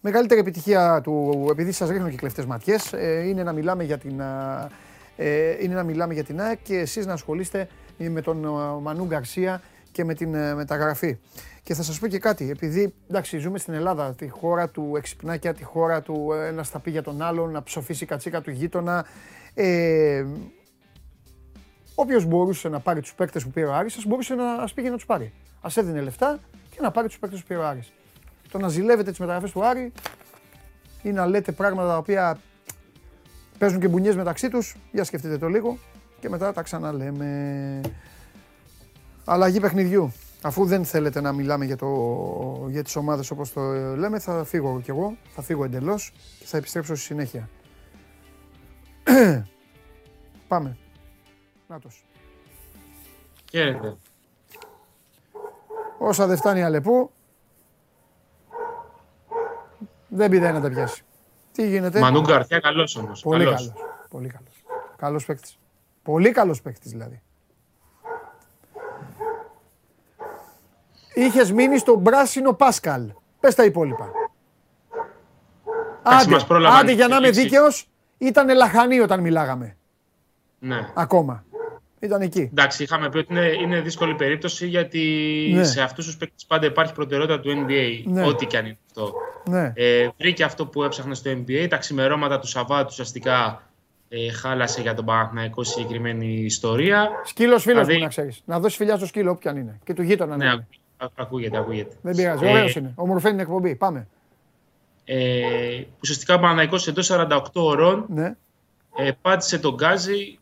Μεγαλύτερη επιτυχία του, επειδή σας ρίχνω και κλεφτές ματιές, ε, είναι να μιλάμε για την, α, ε, είναι να μιλάμε για την ΑΕΚ και εσείς να ασχολείστε με τον α, Μανού Γκαρσία και με την ε, μεταγραφή. Και θα σας πω και κάτι, επειδή εντάξει, ζούμε στην Ελλάδα, τη χώρα του εξυπνάκια, τη χώρα του ε, ένας θα πει για τον άλλον, να ψοφήσει η κατσίκα του γείτονα. Ε, Όποιος μπορούσε να πάρει τους παίκτες που πήρε ο Άρης, ας μπορούσε να ας πήγε να τους πάρει. Α έδινε λεφτά και να πάρει τους παίκτες που πήρε ο Άρης. Το να ζηλεύετε τις μεταγραφές του Άρη ή να λέτε πράγματα τα οποία παίζουν και μπουνιές μεταξύ τους, για σκεφτείτε το λίγο και μετά τα ξαναλέμε. Αλλαγή παιχνιδιού. Αφού δεν θέλετε να μιλάμε για, το, για τις ομάδες όπως το λέμε, θα φύγω κι εγώ, θα φύγω εντελώς και θα επιστρέψω στη συνέχεια. Πάμε. Νάτος. Χαίρετε. Όσα δεν φτάνει Αλεπού, δεν πηδάει να τα πιάσει. Τι γίνεται; Μανού Γκαρθιά καλός όμως. Πολύ καλός. Πολύ καλός. Καλός παίκτης. Πολύ καλός παίκτης δηλαδή. Είχες μείνει στον πράσινο Πάσκαλ. Πες τα υπόλοιπα. Εντάξει, Άντε, μας πρόλαβαν άντε για να είμαι εξελίξει. δίκαιος, ήταν λαχανή όταν μιλάγαμε. Ναι. Ακόμα. Ήταν εκεί. Εντάξει, είχαμε πει ότι είναι, είναι δύσκολη περίπτωση γιατί Ναι. σε αυτούς τους παίκτες πάντα υπάρχει προτεραιότητα του NBA. Ναι. Ό,τι και αν είναι αυτό. Ναι. Ε, βρήκε αυτό που έψαχνε στο NBA. Τα ξημερώματα του Σαββάτου ουσιαστικά ε, χάλασε για τον Παναθηναϊκό συγκεκριμένη ιστορία. Σκύλος φίλος Δηλαδή- μου να ξέρεις. Να δώσεις φιλιά στο σκύλο όποιον είναι. Και του γείτονα να Ναι, είναι. ακού- ακούγεται, ακούγεται. Δεν πειράζει. Ε, Ωραίος είναι. Ομορφαίνει την εκπομπή. Πάμε. Ε, ουσιαστικά ο Παναθηναϊκός εντός 48 ωρών Ναι. ε, πάτησε τον Γκάζι,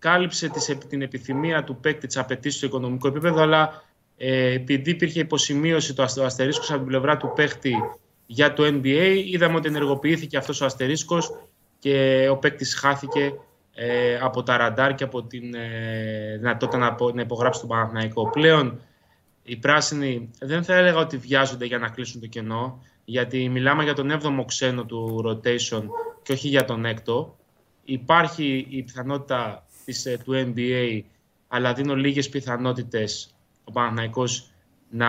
κάλυψε τις, την επιθυμία του παίκτη, τι απαιτήσει στο οικονομικό επίπεδο, αλλά ε, επειδή υπήρχε υποσημείωση το αστε- ο αστερίσκος από την πλευρά του παίκτη για το NBA, είδαμε ότι ενεργοποιήθηκε αυτός ο αστερίσκος και ο παίκτης χάθηκε ε, από τα ραντάρ και από την ε, δυνατότητα να, απο- να υπογράψει τον Παναθηναϊκό. Πλέον οι πράσινοι δεν θα έλεγα ότι βιάζονται για να κλείσουν το κενό, γιατί μιλάμε για τον 7ο ξένο του rotation και όχι για τον έκτο. Υπάρχει η πιθανότητα της, ε, του NBA, αλλά δίνω λίγες πιθανότητες ο Παναθηναϊκός να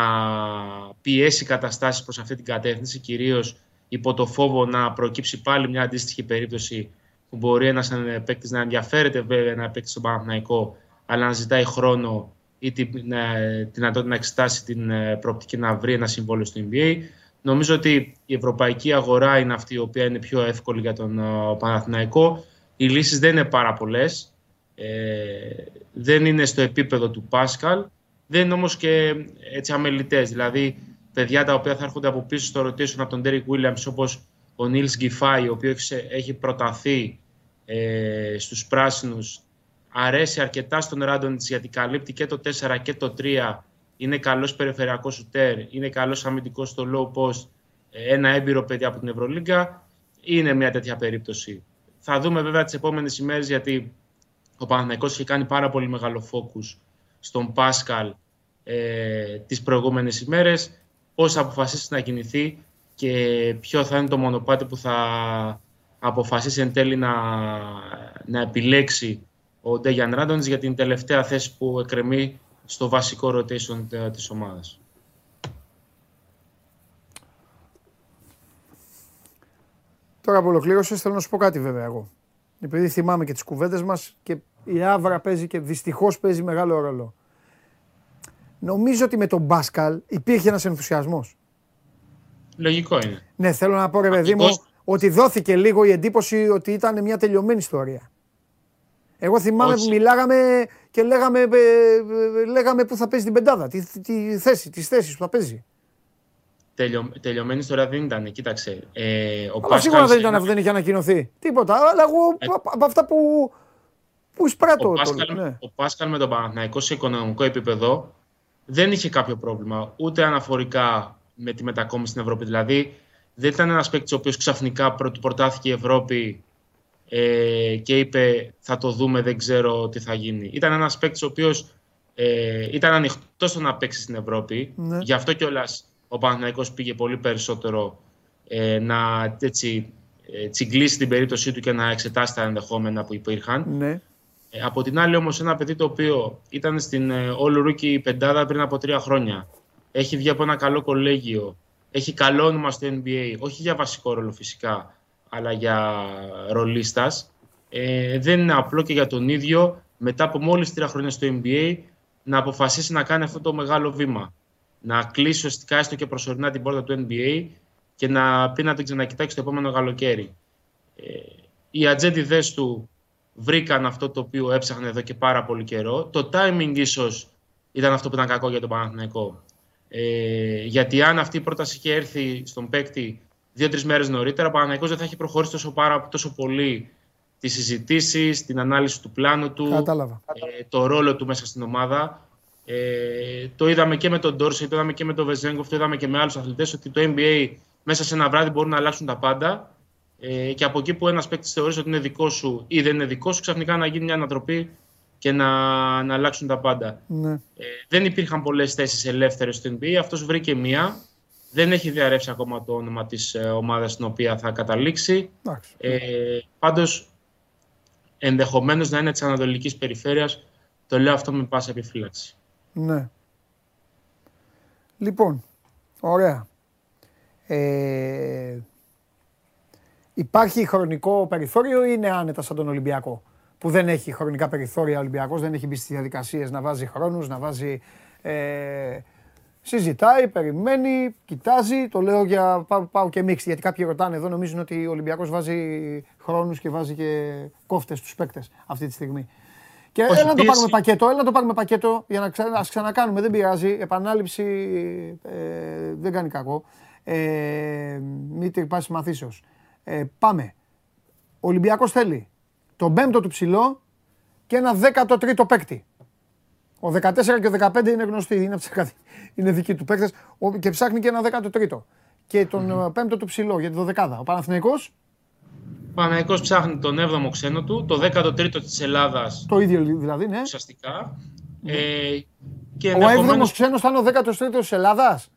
πιέσει καταστάσεις προς αυτή την κατεύθυνση, κυρίως υπό το φόβο να προκύψει πάλι μια αντίστοιχη περίπτωση που μπορεί ένας παίκτης να ενδιαφέρεται βέβαια να παίξει στον Παναθηναϊκό, αλλά να ζητάει χρόνο ή την ε, δυνατότητα να εξετάσει την ε, προοπτική να βρει ένα συμβόλαιο στο NBA. Νομίζω ότι η ευρωπαϊκή αγορά είναι αυτή η οποία είναι πιο εύκολη για τον ε, Παναθηναϊκό. Οι λύσεις δεν είναι πάρα πολλές. Ε, δεν είναι στο επίπεδο του Πάσκαλ. Δεν είναι όμως και έτσι αμελητές. Δηλαδή, παιδιά τα οποία θα έρχονται από πίσω στο rotation από τον Derek Williams όπως ο Νίλς Γκιφάη, ο οποίος έχεις, έχει προταθεί ε, στους πράσινους. Αρέσει αρκετά στον Ράντονιτς γιατί καλύπτει και το 4 και το 3 είναι καλός περιφερειακός σουτέρ, είναι καλός αμυντικός στο low post. Ε, ένα έμπειρο παιδί από την Ευρωλίγκα. Είναι μια τέτοια περίπτωση. Θα δούμε βέβαια τις επόμενες ημέρες γιατί ο Παναθηναϊκός έχει κάνει πάρα πολύ μεγάλο focus στον Πάσκαλ ε, τις προηγούμενες ημέρες πώς θα αποφασίσει να κινηθεί και ποιο θα είναι το μονοπάτι που θα αποφασίσει εν τέλει να, να επιλέξει ο Ντέγιαν Ράντονης για την τελευταία θέση που εκκρεμεί στο βασικό rotation ε, της ομάδας. Τώρα που ολοκλήρωσες, θέλω να σου πω κάτι βέβαια εγώ. Επειδή θυμάμαι και τις κουβέντες μας και η Άβρα παίζει και δυστυχώς παίζει μεγάλο ρόλο. Νομίζω ότι με τον Μπάσκαλ υπήρχε ένας ενθουσιασμός. Λογικό είναι. Ναι, θέλω να πω ρε παιδί μου Αυτός- ότι δόθηκε λίγο η εντύπωση ότι ήταν μια τελειωμένη ιστορία. Εγώ θυμάμαι Όχι. που μιλάγαμε και λέγαμε, ε, ε, λέγαμε που θα παίζει την πεντάδα, τη, τη θέση, τις θέσεις που θα παίζει. Τελειω, τελειωμένη ιστορία δεν ήταν. Κοίταξε. Ε, ο Αλλά σίγουρα δεν σε ήταν ένα- αυτό, δεν είχε ανακοινωθεί. Τίποτα. Αλλά εγώ Ε. από- από αυτά που, που εισπράττω. ο, το- Πάσκαλ, ναι. ο Πάσκαλ με τον Παναθηναϊκό σε οικονομικό επίπεδο δεν είχε κάποιο πρόβλημα ούτε αναφορικά με τη μετακόμιση στην Ευρώπη. Δηλαδή δεν ήταν ένας παίκτης ο οποίος ξαφνικά του προτάθηκε η Ευρώπη ε, και είπε θα το δούμε, δεν ξέρω τι θα γίνει. Ήταν ένας παίκτης ο οποίος ε, ήταν ανοιχτός στο να παίξει στην Ευρώπη. Ναι. Γι' αυτό κιόλας ο Παναθηναϊκός πήγε πολύ περισσότερο ε, να έτσι, ε, τσιγκλίσει την περίπτωσή του και να εξετάσει τα ενδεχόμενα που υπήρχαν. Ναι. Ε, από την άλλη όμως ένα παιδί το οποίο ήταν στην ε, All Rookie πεντάδα πριν από τρία χρόνια. Έχει βγει από ένα καλό κολέγιο. Έχει καλό όνομα στο NBA. Όχι για βασικό ρόλο φυσικά, αλλά για ρολίστας. Ε, δεν είναι απλό και για τον ίδιο μετά από μόλις τρία χρόνια στο NBA να αποφασίσει να κάνει αυτό το μεγάλο βήμα. Να κλείσει ουσιαστικά έστω και προσωρινά την πόρτα του NBA και να πει να την ξανακοιτάξει το επόμενο καλοκαίρι. Ε, οι ατζέντιδες του βρήκαν αυτό το οποίο έψαχνε εδώ και πάρα πολύ καιρό. Το timing ίσως ήταν αυτό που ήταν κακό για τον Παναθηναϊκό. Ε, γιατί αν αυτή η πρόταση είχε έρθει στον παίκτη δύο-τρεις μέρες νωρίτερα, ο Παναθηναϊκός δεν θα έχει προχωρήσει τόσο, πάρα, τόσο πολύ τις συζητήσεις, την ανάλυση του πλάνου του, Κατάλαβα. ε, το ρόλο του μέσα στην ομάδα. Ε, το είδαμε και με τον Ντόρση, το είδαμε και με τον Βεζέγκοφ, το είδαμε και με άλλους αθλητές ότι το NBA μέσα σε ένα βράδυ μπορούν να αλλάξουν τα πάντα. Ε, και από εκεί που ένας παίκτης θεωρείς ότι είναι δικός σου ή δεν είναι δικός σου, ξαφνικά να γίνει μια ανατροπή και να, να αλλάξουν τα πάντα. Ναι. Ε, δεν υπήρχαν πολλές θέσεις ελεύθερες στο NBA. Αυτός βρήκε μία. Δεν έχει διαρρεύσει ακόμα το όνομα της ε, ομάδας στην οποία θα καταλήξει. Εντάξει. Ε, Πάντως, ενδεχομένως να είναι της Ανατολικής Περιφέρειας. Το λέω αυτό με πάσα επιφύλαξη. Ναι. Λοιπόν, ωραία. Ε, υπάρχει χρονικό περιθώριο ή είναι άνετα σαν τον Ολυμπιακό που δεν έχει χρονικά περιθώρια ο Ολυμπιακός, δεν έχει μπει στις διαδικασίες να βάζει χρόνους, να βάζει... Ε, συζητάει, περιμένει, κοιτάζει, το λέω για πάω, πάω και μίξ, γιατί κάποιοι ρωτάνε εδώ νομίζουν ότι ο Ολυμπιακός βάζει χρόνους και βάζει και κόφτες στους παίκτες αυτή τη στιγμή. Και Όχι, έλα να το πίεση. πάρουμε πακέτο, έλα να το πάρουμε πακέτο για να ξα... ας ξανακάνουμε, δεν πειράζει. Επανάληψη ε, δεν κάνει κακό. Ε, μη τρυπάσει μαθήσεως. Ε, πάμε. Ο Ολυμπιακός θέλει τον πέμπτο του ψηλό και ένα δέκατο τρίτο παίκτη. Ο 14 και ο 15 είναι γνωστοί, είναι, από τις εκατο- είναι δικοί του παίκτες Ο- και ψάχνει και ένα δέκατο τρίτο. Και τον ε, πέμπτο του ψηλό για τη δωδεκάδα. Ο Παναθηναϊκός Ο Παναγικός ψάχνει τον 7ο ξένο του, το 13ο της Ελλάδας το ίδιο δηλαδή, ναι. ουσιαστικά. Ε, και Ο ενδεχομένως- έβδομος ξένος θα είναι ο δέκατος τρίτος της Ελλάδας;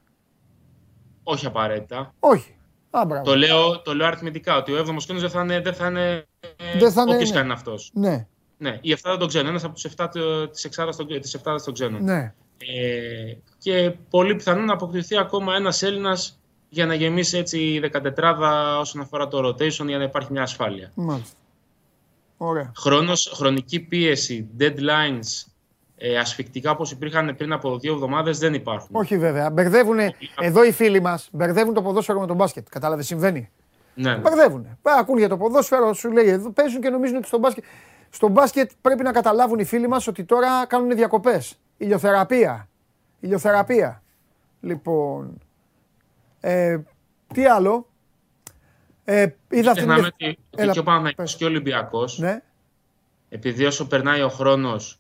Όχι απαραίτητα. Όχι. Α, μπράβο. Το λέω, το λέω αριθμητικά ότι ο 7ο ξένος δεν θα είναι, δεν θα είναι, Δεν θα είναι, όποιος ναι. κάνει αυτός. Ναι, Ναι, οι 7 δεν τον ξένο. Ένας από τους 7 τη εξάδα των, της εφτάδας των ξένων. ναι. Ε, και πολύ πιθανό να αποκτηθεί ακόμα ένας Έλληνας για να γεμίσει έτσι η 14 όσον αφορά το rotation για να υπάρχει μια ασφάλεια. Μάλιστα. Ωραία. Χρόνος, χρονική πίεση, deadlines, ε, ασφικτικά όπως υπήρχαν πριν από δύο εβδομάδες δεν υπάρχουν. Όχι βέβαια. Μπερδεύουν εδώ οι φίλοι μας, μπερδεύουν το ποδόσφαιρο με τον μπάσκετ. Κατάλαβες, συμβαίνει. Ναι, ναι. Μπερδεύουν. Ακούν για το ποδόσφαιρο, σου λέει εδώ παίζουν και νομίζουν ότι στο μπάσκετ. Στο μπάσκετ πρέπει να καταλάβουν οι φίλοι μας ότι τώρα κάνουν διακοπές. Ηλιοθεραπεία. Ηλιοθεραπεία. Λοιπόν. Ε, τι άλλο; Ε, είδα αυτή Ξεχνάμε την. ότι, ότι Έλα, και ο Παναθηναϊκός πες. και ο Ολυμπιακός, Ναι, επειδή όσο περνάει ο χρόνος,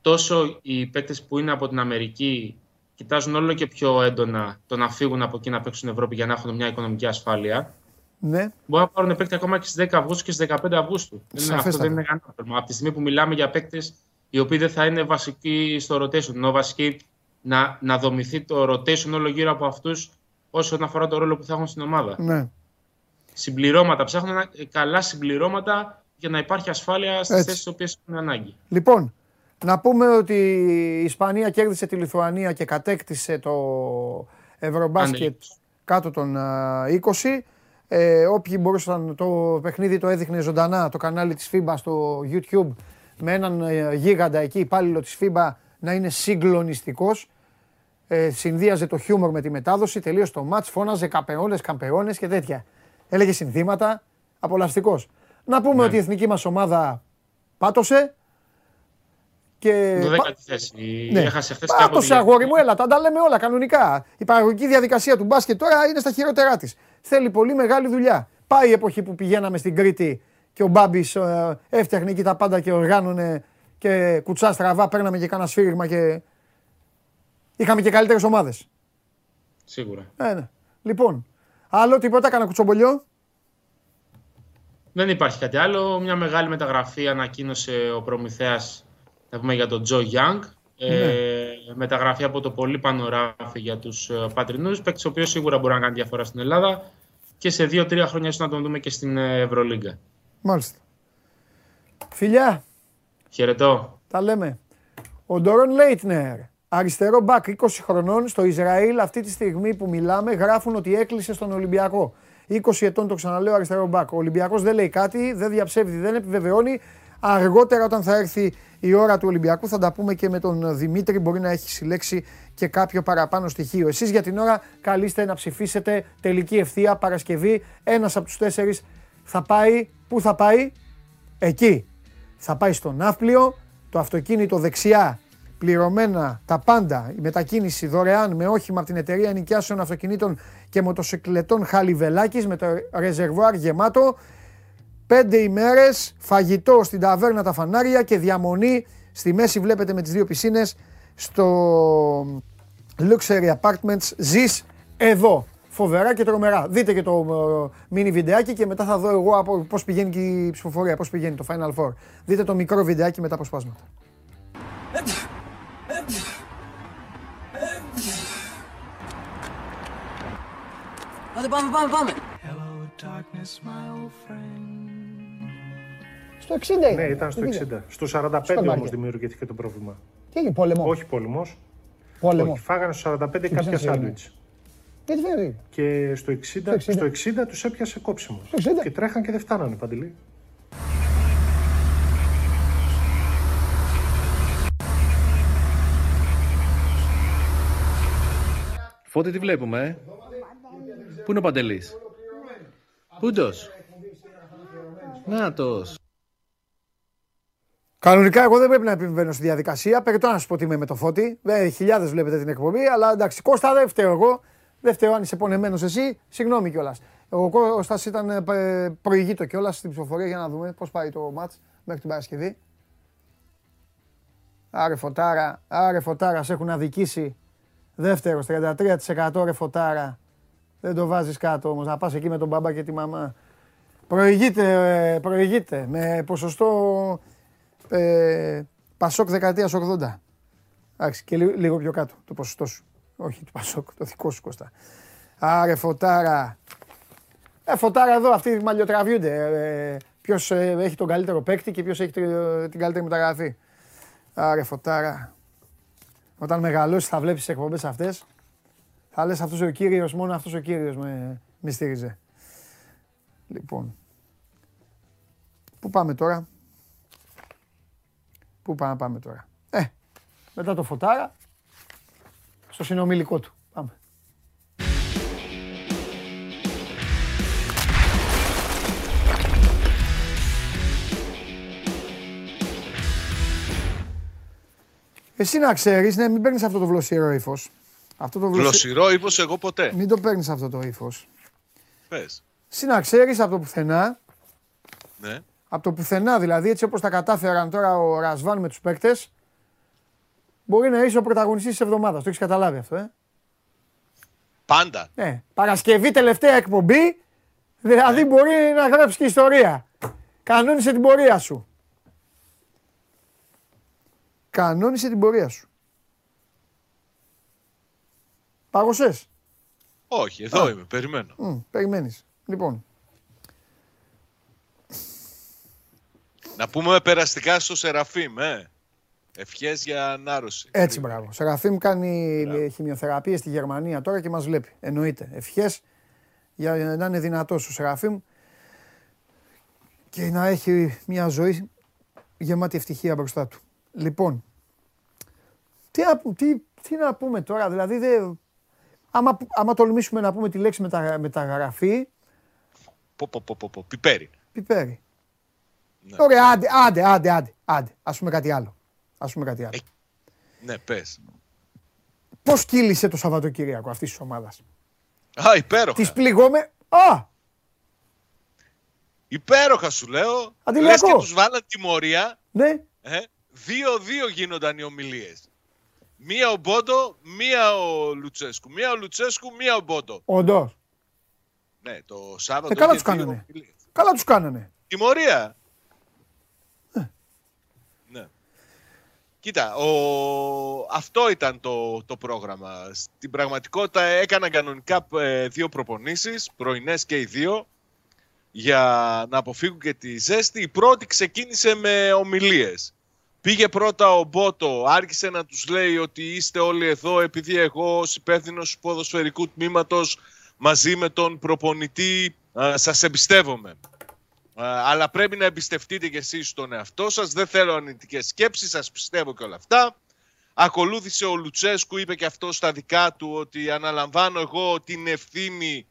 τόσο οι παίκτες που είναι από την Αμερική κοιτάζουν όλο και πιο έντονα το να φύγουν από εκεί να παίξουν στην Ευρώπη για να έχουν μια οικονομική ασφάλεια. ναι. Μπορεί να πάρουν παίκτη ακόμα και στις 10 Αυγούστου και στις 15 Αυγούστου. Δεν είναι- Αυτό Σαφέστατα. δεν είναι κανένα πρόβλημα. Από τη στιγμή που μιλάμε για παίκτες οι οποίοι δεν θα είναι βασικοί στο rotation, ενώ βασικοί να, να δομηθεί το rotation όλο γύρω από αυτούς όσον αφορά το ρόλο που θα έχουν στην ομάδα. ναι. Συμπληρώματα. Ψάχνουν ένα- καλά συμπληρώματα για να υπάρχει ασφάλεια στις Έτσι. θέσεις τι οποίες έχουν ανάγκη. Λοιπόν, να πούμε ότι η Ισπανία κέρδισε τη Λιθουανία και κατέκτησε το Ευρωμπάσκετ Ανέλυξη. κάτω των α, 20. Ε, όποιοι μπορούσαν, το παιχνίδι το έδειχνε ζωντανά το κανάλι της FIBA στο YouTube με έναν ε, γίγαντα εκεί υπάλληλο της FIBA να είναι συγκλονιστικός. Ε, συνδύαζε το χιούμορ με τη μετάδοση, τελείωσε το μάτς, φώναζε καπεώνες, καμπεώνες και τέτοια. Έλεγε συνθήματα, απολαυστικός. Να πούμε Ναι. ότι η εθνική μας ομάδα πάτωσε και... 12η θέση. Ναι. Έχασε χθες και από Πάτωσε τη- αγόρι μου, έλα, τα, τα λέμε όλα κανονικά. Η παραγωγική διαδικασία του μπάσκετ τώρα είναι στα χειρότερά της. Θέλει πολύ μεγάλη δουλειά. Πάει η εποχή που πηγαίναμε στην Κρήτη και ο Μπάμπης ε, έφτιαχνε εκεί τα πάντα και οργάνωνε και κουτσά στραβά, παίρναμε και κανένα σφύριγμα και. Είχαμε και καλύτερες ομάδες. Σίγουρα. Ε, ναι. Λοιπόν, Άλλο τίποτα, κανένα κουτσομπολιό; Δεν υπάρχει κάτι άλλο. Μια μεγάλη μεταγραφή ανακοίνωσε ο Προμηθέας, θα πούμε για τον Τζο Γιάνγκ. Ε, μεταγραφή από το πολύ πανοράφι για τους ε, πατρινούς, παίκτης ο οποίος σίγουρα μπορεί να κάνει διαφορά στην Ελλάδα και σε δύο-τρία χρόνια ίσως να τον δούμε και στην ε, Ευρωλίγκα. Μάλιστα. Φιλιά, Χαιρετώ. τα λέμε. Ο Ντόρον Λέιτνερ, αριστερό μπακ 20 χρονών στο Ισραήλ, αυτή τη στιγμή που μιλάμε, γράφουν ότι έκλεισε στον Ολυμπιακό. 20 ετών το ξαναλέω αριστερό μπακ. Ο Ολυμπιακός δεν λέει κάτι, δεν διαψεύδει, δεν επιβεβαιώνει. Αργότερα όταν θα έρθει η ώρα του Ολυμπιακού θα τα πούμε και με τον Δημήτρη, μπορεί να έχει συλλέξει και κάποιο παραπάνω στοιχείο. Εσείς για την ώρα καλείστε να ψηφίσετε τελική ευθεία Παρασκευή. Ένας από τους τέσσερις θα πάει, πού θα πάει, εκεί. Θα πάει στο Ναύπλιο, το αυτοκίνητο δεξιά πληρωμένα τα πάντα, η μετακίνηση δωρεάν με όχημα από την εταιρεία ενοικιάσεων αυτοκινήτων και μοτοσυκλετών Χαλιβελάκης με το ρεζερβουάρ γεμάτο. Πέντε ημέρες, φαγητό στην ταβέρνα τα φανάρια και διαμονή στη μέση βλέπετε με τις δύο πισίνες στο Luxury Apartments. Ζεις εδώ. Φοβερά και τρομερά. Δείτε και το ε, mini βιντεάκι και μετά θα δω εγώ από πώς πηγαίνει και η ψηφοφορία, πώς πηγαίνει το Final Four. Δείτε το μικρό βιντεάκι με τα αποσπάσματα. Άντε πάμε, πάμε, πάμε. Στο 60 είναι. Ναι, ήταν στο Δεν είδα. 60. Στο 45 μάρκετ. όμως δημιουργήθηκε το πρόβλημα. Τι έγινε, πόλεμο; Όχι πόλεμος. Πόλεμο. Όχι, φάγανε στο 45 κάποια πήγαν σε σάντουιτ. Γιατί δεν είναι. Και στο 60, Στο 60. στο 60 τους έπιασε κόψιμος. Στο 60. Και τρέχαν και δεν φτάνανε, Παντελή. Φώτη τι βλέπουμε, ε; Πού είναι ο Παντελής; Πούντος. Νάτος. Κανονικά εγώ δεν πρέπει να επιβαίνω στη διαδικασία. Περιτώ να σα πω τι είμαι με το φώτι. Ε, Χιλιάδες βλέπετε την εκπομπή, αλλά εντάξει, Κώστα δεν φταίω εγώ. Δεν φταίω αν είσαι πονεμένος εσύ. Συγγνώμη κιόλας. Ο Κώστας ήταν ε, προηγείτο κιόλας στην ψηφοφορία για να δούμε πώς πάει το μάτς μέχρι την Παρασκευή. Άρε φωτάρα, άρε φωτάρα, σε έχουν αδικήσει. Δεύτερος, 33% ρε φωτάρα. Δεν το βάζεις κάτω όμως, να πας εκεί με τον μπαμπά και τη μαμά. Προηγείται, ε, προηγείται με ποσοστό ε, Πασόκ δεκαετίας 80. Εντάξει, και λίγο, λίγο πιο κάτω το ποσοστό σου. Όχι του Πασόκ, το δικό σου Κώστα. Άρε φωτάρα. Ε, φωτάρα εδώ, αυτοί μαλλιοτραβιούνται. Ε, ποιος ε, έχει τον καλύτερο παίκτη και ποιος έχει τη- την καλύτερη μεταγραφή. Άρε φωτάρα. Όταν μεγαλώσεις θα βλέπεις τις εκπομπές αυτές. Θα λες αυτός ο κύριος, μόνο αυτός ο κύριος με, με στήριζε. Λοιπόν. Πού πάμε τώρα; Πού πάμε, πάμε τώρα; Ε, μετά το φωτάρα, στο συνομιλικό του. Πάμε. Εσύ να ξέρεις, ναι, μην παίρνεις αυτό το βλοσιερό ύφος. Αυτό το βλοσιερό... Γλωσσιρό ύφο, εγώ ποτέ. Μην το παίρνεις αυτό το ύφος. Πες. Εσύ να ξέρεις από το πουθενά, Ναι. από το πουθενά δηλαδή, έτσι όπως τα κατάφεραν τώρα ο Ρασβάν με τους παίκτες, μπορεί να είσαι ο πρωταγωνιστής της εβδομάδας. Το έχεις καταλάβει αυτό, ε; Πάντα. Ναι. Παρασκευή τελευταία εκπομπή, δηλαδή μπορεί να γράψεις και ιστορία. Κανόνισε την πορεία σου. Κανόνισε την πορεία σου. Πάγωσες; Όχι, εδώ είμαι, περιμένω. Μμ, περιμένεις. Λοιπόν, Να πούμε περαστικά στο Σεραφείμ, ε. Ευχές για ανάρρωση. έτσι μπράβο. Σεραφείμ κάνει χημειοθεραπεία στη Γερμανία τώρα και μας βλέπει. Εννοείται. Ευχές για να είναι δυνατός ο Σεραφείμ και να έχει μια ζωή γεμάτη ευτυχία μπροστά του. Λοιπόν, τι, να πού- τι, τι να πούμε τώρα, δηλαδή δεν... Άμα, άμα τολμήσουμε να πούμε τη λέξη μετα, μεταγραφή, Πω, πω, πω, πω, πω. Πιπέρι. πιπέρι. Ναι. Ωραία, άντε, άντε, άντε, άντε, άντε. Ας πούμε κάτι άλλο. Ας πούμε κάτι άλλο. Ναι, πες. Πώς κύλησε το Σαββατοκύριακο αυτής της ομάδας; Α, υπέροχα. Τις πληγώμε... Α, Υπέροχα σου λέω. Αντιλιακό. Λες και τους βάλαν τιμωρία. ναι. Ε, Δύο-δύο γίνονταν οι ομιλίες. Μία ο Μπόντο, μία ο Λουτσέσκου. Μία ο Λουτσέσκου, μία ο Μπόντο. Όντως. Ναι, το Σάββατο. Ε, καλά είχε τους δύο κάνανε. ομιλίες. Καλά τους κάνανε. Τιμωρία. Ε. Ναι. Κοίτα, ο... αυτό ήταν το, το πρόγραμμα. Στην πραγματικότητα έκαναν κανονικά ε, δύο προπονήσεις, πρωινές και οι δύο, για να αποφύγουν και τη ζέστη. Η πρώτη ξεκίνησε με ομιλίες. Πήγε πρώτα ο Μπότο, άρχισε να τους λέει ότι είστε όλοι εδώ επειδή εγώ ως υπεύθυνος του ποδοσφαιρικού τμήματος μαζί με τον προπονητή α, σας εμπιστεύομαι. Α, αλλά πρέπει να εμπιστευτείτε και εσείς τον εαυτό σας. Δεν θέλω αρνητικές σκέψεις, σας πιστεύω και όλα αυτά. Ακολούθησε ο Λουτσέσκου, είπε και αυτό στα δικά του ότι αναλαμβάνω εγώ την ευθύνη,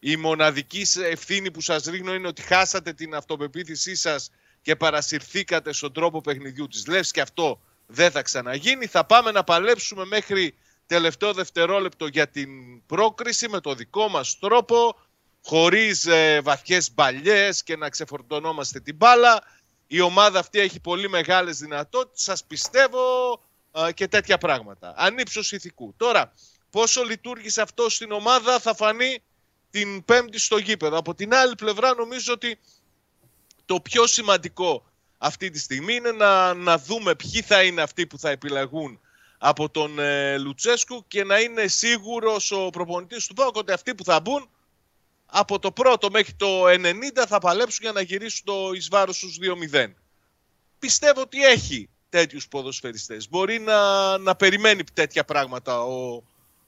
η μοναδική σ- ευθύνη που σας ρίχνω είναι ότι χάσατε την αυτοπεποίθησή σας και παρασυρθήκατε στον τρόπο παιχνιδιού της Λεύς και αυτό δεν θα ξαναγίνει. Θα πάμε να παλέψουμε μέχρι τελευταίο δευτερόλεπτο για την πρόκριση με το δικό μας τρόπο, χωρίς ε, βαθιές μπαλιές και να ξεφορτωνόμαστε την μπάλα. Η ομάδα αυτή έχει πολύ μεγάλες δυνατότητες, σας πιστεύω ε, και τέτοια πράγματα. Ανύψος ηθικού. Τώρα, πόσο λειτουργήσε αυτό στην ομάδα θα φανεί την πέμπτη στο γήπεδο. Από την άλλη πλευρά νομίζω ότι το πιο σημαντικό αυτή τη στιγμή είναι να, να δούμε ποιοι θα είναι αυτοί που θα επιλεγούν από τον ε, Λουτσέσκου και να είναι σίγουρος ο προπονητής του ΠΑΟΚ ότι αυτοί που θα μπουν από το πρώτο μέχρι το 90 θα παλέψουν για να γυρίσουν το εις βάρος στους 2-0. Πιστεύω ότι έχει τέτοιους ποδοσφαιριστές. Μπορεί να, να περιμένει τέτοια πράγματα ο,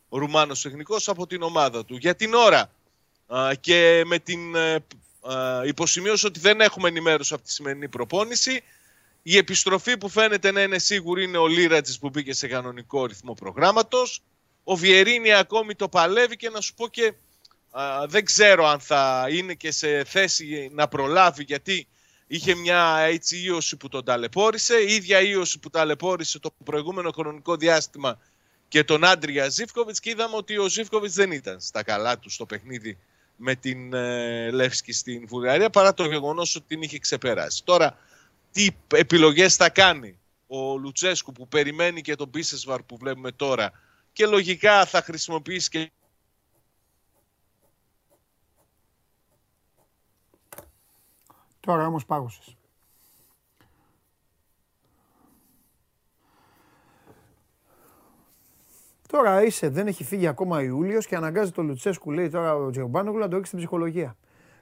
ο Ρουμάνος τεχνικός από την ομάδα του. Για την ώρα α, και με την ε, α, υποσημείωση ότι δεν έχουμε ενημέρωση από τη σημερινή προπόνηση, η επιστροφή που φαίνεται να είναι σίγουρη είναι ο Λίρατζης που μπήκε σε κανονικό ρυθμό προγράμματος. Ο Βιερίνη ακόμη το παλεύει και να σου πω και α, δεν ξέρω αν θα είναι και σε θέση να προλάβει γιατί είχε μια έτσι ίωση που τον ταλαιπώρησε. Η ίδια ίωση που ταλαιπώρησε το προηγούμενο χρονικό διάστημα και τον Άντρια Ζήφκοβιτς και είδαμε ότι ο Ζήφκοβιτς δεν ήταν στα καλά του στο παιχνίδι με την ε, Λεύσκη στην Βουλγαρία παρά το γεγονός ότι την είχε ξεπεράσει. Τώρα τι επιλογές θα κάνει ο Λουτσέσκου που περιμένει και τον Πίσεσβαρ που βλέπουμε τώρα και λογικά θα χρησιμοποιήσει και Τώρα όμως πάγωσες. Τώρα είσαι, δεν έχει φύγει ακόμα Ιούλιος και αναγκάζει το Λουτσέσκου, λέει τώρα ο Τζερμπάνογλου, να το ρίξει στην ψυχολογία.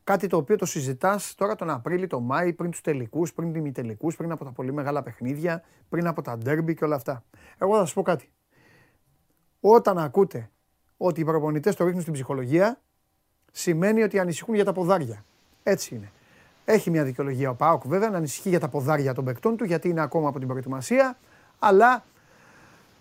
Κάτι το οποίο το συζητάς τώρα τον Απρίλιο, τον Μάη, πριν τους τελικούς, πριν του ημιτελικού, πριν από τα πολύ μεγάλα παιχνίδια, πριν από τα ντέρμπι και όλα αυτά. Εγώ θα σα πω κάτι. Όταν ακούτε ότι οι προπονητές το ρίχνουν στην ψυχολογία, σημαίνει ότι ανησυχούν για τα ποδάρια. Έτσι είναι. Έχει μια δικαιολογία ο Πάοκ βέβαια να ανησυχεί για τα ποδάρια των παικτών του γιατί είναι ακόμα από την προετοιμασία. Αλλά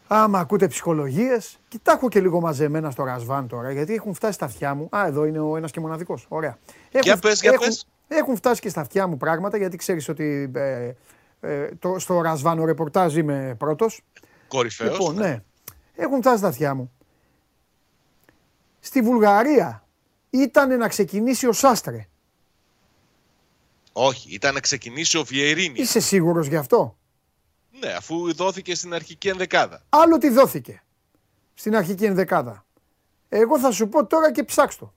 άμα ακούτε ψυχολογίες, κοιτάξω και λίγο μαζεμένα στο Ρασβάν τώρα γιατί έχουν φτάσει στα αυτιά μου. Α, εδώ είναι ο ένας και μοναδικός. Ωραία. Για πες, για έχουν, πες. έχουν φτάσει και στα αυτιά μου πράγματα γιατί ξέρεις ότι ε, ε, το, στο Ρασβάν ο ρεπορτάζ είμαι πρώτος. κορυφαίος. Λοιπόν, ναι. Έχουν φτάσει στα αυτιά μου. Στη Βουλγαρία ήταν να ξεκινήσει ο Σάστρε. Όχι, ήταν να ξεκινήσει ο Βιερίνης. Είσαι σίγουρος γι' αυτό; Ναι, αφού δόθηκε στην αρχική ενδεκάδα. Άλλο τι δόθηκε στην αρχική ενδεκάδα. Εγώ θα σου πω τώρα και ψάξτο.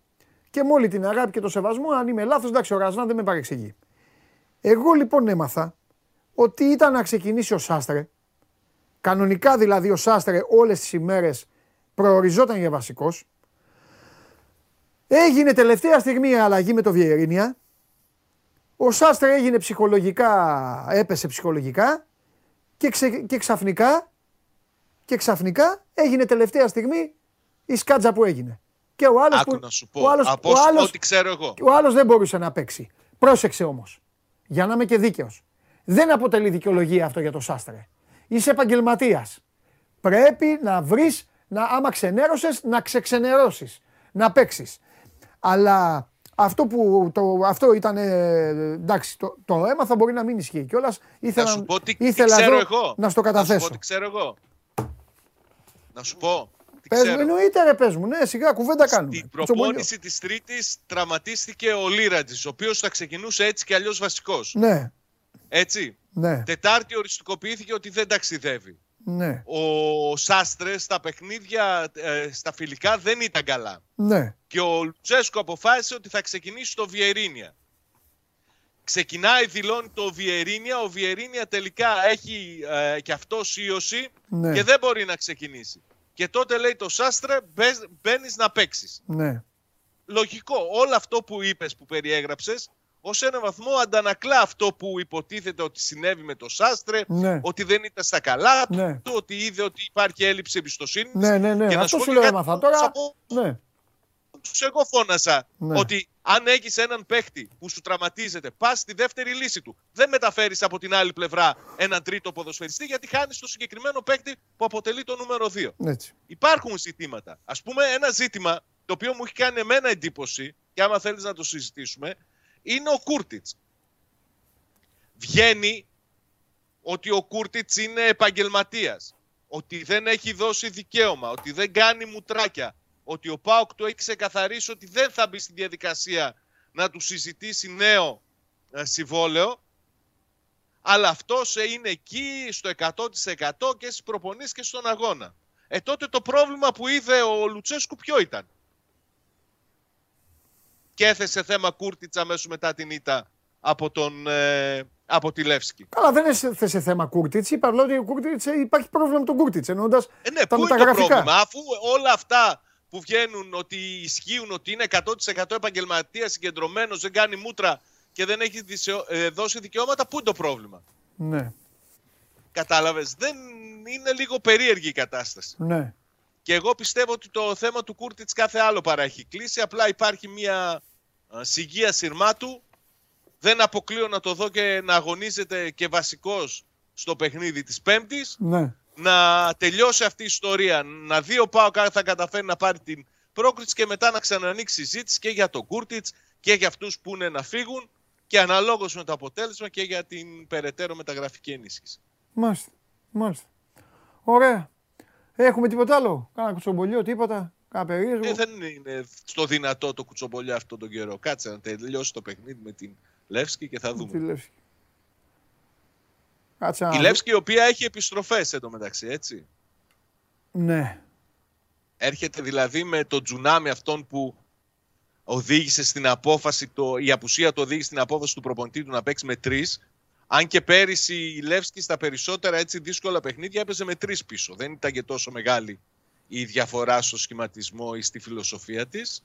Και με όλη την αγάπη και το σεβασμό, αν είμαι λάθος, εντάξει, ο Ρασβάν δεν με παρεξηγεί. Εγώ λοιπόν έμαθα ότι ήταν να ξεκινήσει ο Σάστρε. Κανονικά δηλαδή ο Σάστρε όλες τις ημέρες προοριζόταν για βασικός. Έγινε τελευταία στιγμή η αλλαγή με το Βιερίνια. Ο Σάστρε έγινε ψυχολογικά, έπεσε ψυχολογικά και, ξε, και ξαφνικά και ξαφνικά έγινε τελευταία στιγμή η σκάτζα που έγινε. Και ο άλλος Άκου που, να σου πω, ο άλλος, από ο άλλος- ό,τι ξέρω εγώ. ο άλλος δεν μπορούσε να παίξει. Πρόσεξε όμως, για να είμαι και δίκαιος. Δεν αποτελεί δικαιολογία αυτό για το Σάστρε. Είσαι επαγγελματίας. Πρέπει να βρεις, να, άμα ξενέρωσες, να ξεξενερώσεις, να παίξεις. Αλλά αυτό που το, αυτό ήταν, ε, εντάξει, το, το έμαθα μπορεί να μην ισχύει κιόλας. Ήθελα, Να σου πω τι, τι ήθελα ξέρω εδώ εγώ. να στο Να σου καταθέσω. πω τι ξέρω εγώ. Να σου πω. Τι Πες μου, ξέρω. εννοείται ρε, πες μου, ναι, σιγά, κουβέντα κάνουμε. Στην Τσομπολιό. προπόνηση της Τρίτης τραυματίστηκε ο Λίρατζης, ο οποίος θα ξεκινούσε έτσι και αλλιώς βασικός. Ναι, Έτσι. ναι, Τετάρτη οριστικοποιήθηκε ότι δεν ταξιδεύει. Ναι. Ο Σάστρε στα παιχνίδια, ε, στα φιλικά δεν ήταν καλά. Ναι. Και ο Λουτσέσκο αποφάσισε ότι θα ξεκινήσει το Βιερίνια. Ξεκινάει, δηλώνει το Βιερίνια. Ο Βιερίνια τελικά έχει ε, και αυτό ίωση Ναι. και δεν μπορεί να ξεκινήσει. Και τότε λέει το Σάστρε, μπαίνεις να παίξεις. Ναι. Λογικό. Όλο αυτό που είπες, που περιέγραψες, ως ένα βαθμό αντανακλά αυτό που υποτίθεται ότι συνέβη με το Σάστρε, Ναι. ότι δεν ήταν στα καλά του, Ναι. ότι είδε ότι υπάρχει έλλειψη εμπιστοσύνης. Ναι, ναι, ναι. Και να Αυτό σου σου πω λέω και έμαθα κάτι τώρα. από Ναι. τους εγώ φώνασα Ναι. ότι αν έχεις έναν παίχτη που σου τραυματίζεται, πας στη δεύτερη λύση του. Δεν μεταφέρεις από την άλλη πλευρά έναν τρίτο ποδοσφαιριστή γιατί χάνεις το συγκεκριμένο παίχτη που αποτελεί το νούμερο 2. Έτσι. Υπάρχουν ζητήματα. Α πούμε, ένα ζήτημα το οποίο μου έχει κάνει εμένα εντύπωση, και άμα θέλεις να το συζητήσουμε, είναι ο Κούρτιτς. Βγαίνει ότι ο Κούρτιτς είναι επαγγελματίας. Ότι δεν έχει δώσει δικαίωμα. Ότι δεν κάνει μουτράκια. Ότι ο Πάοκ του έχει ξεκαθαρίσει ότι δεν θα μπει στη διαδικασία να του συζητήσει νέο ε, συμβόλαιο. Αλλά αυτός ε, είναι εκεί στο 100% και στις προπονήσεις και στον αγώνα. Ε, τότε το πρόβλημα που είδε ο Λουτσέσκου ποιο ήταν; Και έθεσε θέμα Κούρτιτσα αμέσως μετά την ήττα από, τον, ε, από τη Λέφσκι. Καλά, δεν έθεσε θέμα Κούρτιτς. Είπα απλά ότι ο Κούρτιτς υπάρχει πρόβλημα με τον Κούρτιτς. Εννοώντας Ε, ναι, τα πού είναι το μεταγραφικά. πρόβλημα, αφού όλα αυτά που βγαίνουν ότι ισχύουν, ότι είναι 100% επαγγελματίας, συγκεντρωμένος, δεν κάνει μούτρα και δεν έχει δισεω- ε, δώσει δικαιώματα, πού είναι το πρόβλημα; Ναι, Κατάλαβες, δεν είναι λίγο περίεργη η κατάσταση. ναι. Και εγώ πιστεύω ότι το θέμα του Κούρτιτς κάθε άλλο παρά έχει κλείσει. Απλά υπάρχει μια α, σιγεία σειρμάτου. Δεν αποκλείω να το δω και να αγωνίζεται και βασικός στο παιχνίδι της Πέμπτης. ναι. Να τελειώσει αυτή η ιστορία. Να δει ο Πάοκ αν θα καταφέρει να πάρει την πρόκριση και μετά να ξανανοίξει συζήτηση και για τον Κούρτιτς και για αυτούς που είναι να φύγουν και αναλόγως με το αποτέλεσμα και για την περαιτέρω μεταγραφική ενίσχυση. Μάλιστα. Μάλιστα. Ωραία. Έχουμε τίποτα άλλο; Κάνα κουτσομπολιό, τίποτα; Κάνα περίεργο; Ε, δεν είναι στο δυνατό το κουτσομπολιά αυτόν τον καιρό. Κάτσε να τελειώσει το παιχνίδι με την Λεύσκη και θα Τη δούμε. Λεύσκη. Κάτσε να Η δω. Λεύσκη η οποία έχει επιστροφές εντωμεταξύ, έτσι. Ναι. Έρχεται δηλαδή με το τζουνάμι αυτόν που οδήγησε στην απόφαση, το, η απουσία του οδήγησε στην απόφαση του προπονητή του να παίξει με τρεις. Αν και πέρυσι η Λεύσκη στα περισσότερα έτσι δύσκολα παιχνίδια έπαιζε με τρεις πίσω. Δεν ήταν και τόσο μεγάλη η διαφορά στο σχηματισμό ή στη φιλοσοφία της.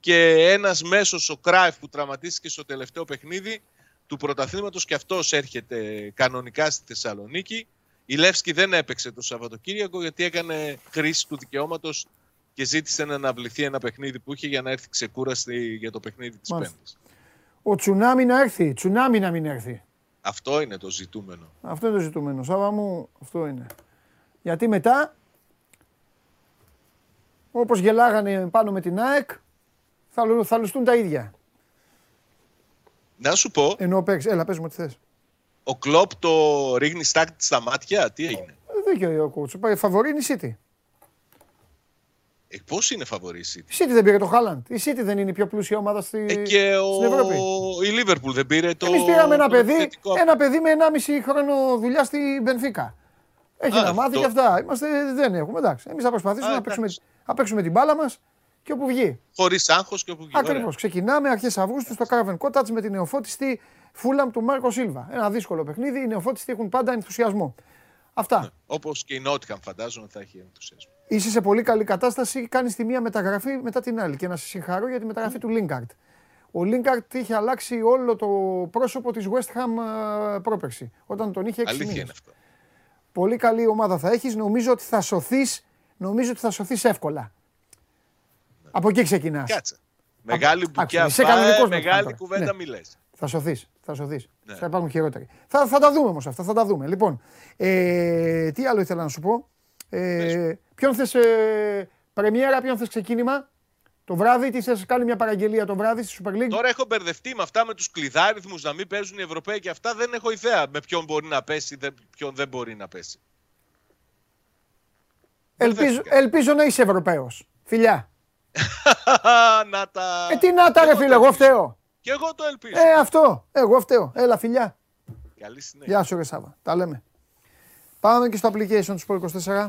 Και ένας μέσος, ο Κράιφ που τραυματίστηκε στο τελευταίο παιχνίδι του πρωταθλήματος και αυτός έρχεται κανονικά στη Θεσσαλονίκη. Η Λεύσκη δεν έπαιξε το Σαββατοκύριακο γιατί έκανε χρήση του δικαιώματος και ζήτησε να αναβληθεί ένα παιχνίδι που είχε για να έρθει ξεκούραστη για το παιχνίδι της Μάλιστα. Πέμπτης. Ο τσουνάμι να έρθει. Τσουνάμι να μην έρθει. Αυτό είναι το ζητούμενο. Αυτό είναι το ζητούμενο. Σάβα μου, αυτό είναι. Γιατί μετά, όπως γελάγανε πάνω με την ΑΕΚ, θα, λου- θα λουστούν τα ίδια. Να σου πω, Ενώ παίξει. Έλα, πες μου τι θες. ο Κλόπ το ρίχνει στάκτη στα μάτια. Τι έγινε; Ε, Δίκαιο ο κότσο. Πάει φαβορή είναι η City. Ε, πώς είναι φαβορή η City; Η City δεν πήρε το Χάλαντ. Η City δεν είναι η πιο πλούσια ομάδα στη... Ε, και ο... στην Ευρώπη. η Λίβερπουλ δεν πήρε το. Εμείς πήραμε ένα το παιδί, επιθετικό. ένα παιδί με 1,5 χρόνο δουλειά στη Μπενφίκα. Έχει Α, να μάθει αυτό. και αυτά. Είμαστε, δεν έχουμε. Εντάξει. Εμείς θα προσπαθήσουμε Α, να, παίξουμε, εντάξει. να παίξουμε την μπάλα μας και όπου βγει. Χωρίς άγχος και όπου βγει. Ακριβώς. Ωραία. Ξεκινάμε αρχές Αυγούστου στο Caravan Cottage με την νεοφώτιστη Φούλαμ του Μάρκο Σίλβα. Ένα δύσκολο παιχνίδι. Οι νεοφώτιστοι έχουν πάντα ενθουσιασμό. Αυτά. Όπως και η Νότιχαμ φαντάζομαι θα έχει ενθουσιασμό. Είσαι σε πολύ καλή κατάσταση. Κάνεις τη μία μεταγραφή μετά την άλλη. Και να σε συγχαρώ για τη μεταγραφή του Λίνκαρτ. Ο Λίνκαρτ είχε αλλάξει όλο το πρόσωπο της West Ham ε, πρόπερση. Όταν τον είχε 6 Αλήθεια μήνες. είναι αυτό. Πολύ καλή ομάδα θα έχεις. Νομίζω ότι θα σωθείς. Νομίζω ότι θα σωθείς εύκολα. Από εκεί ξεκινάς. Κάτσε. Μεγάλη μπουκιά είσαι πάει, κανονικός με μεγάλη αυτό τώρα. κουβέντα Ναι. μη λες. Θα σωθείς. Θα σωθείς. Ναι. Θα υπάρχουν χειρότεροι. Θα, θα τα δούμε όμως αυτά. Θα τα δούμε. Λοιπόν, ε, τι άλλο ήθελα να σου πω; Ε, ποιον θες ε, πρεμιέρα, ποιον θες ξεκίνημα; Το βράδυ, τι θες, κάνει μια παραγγελία το βράδυ στη Super League. Τώρα έχω μπερδευτεί με αυτά με τους κλειδάριθμους να μην παίζουν οι Ευρωπαίοι και αυτά. Δεν έχω ιδέα με ποιον μπορεί να πέσει, δεν- ποιον δεν μπορεί να πέσει. Ελπίζω, ελπίζω να είσαι Ευρωπαίος. Φιλιά. να τα. Ε, τι να τα ρε φίλε, εγώ φταίω. Και εγώ το ελπίζω. Ε, αυτό. Εγώ φταίω. Έλα, φιλιά. Καλή συνέχεια. Γεια σου, ρε Σάβα. Τα λέμε. Πάμε και στο application του Sport 24.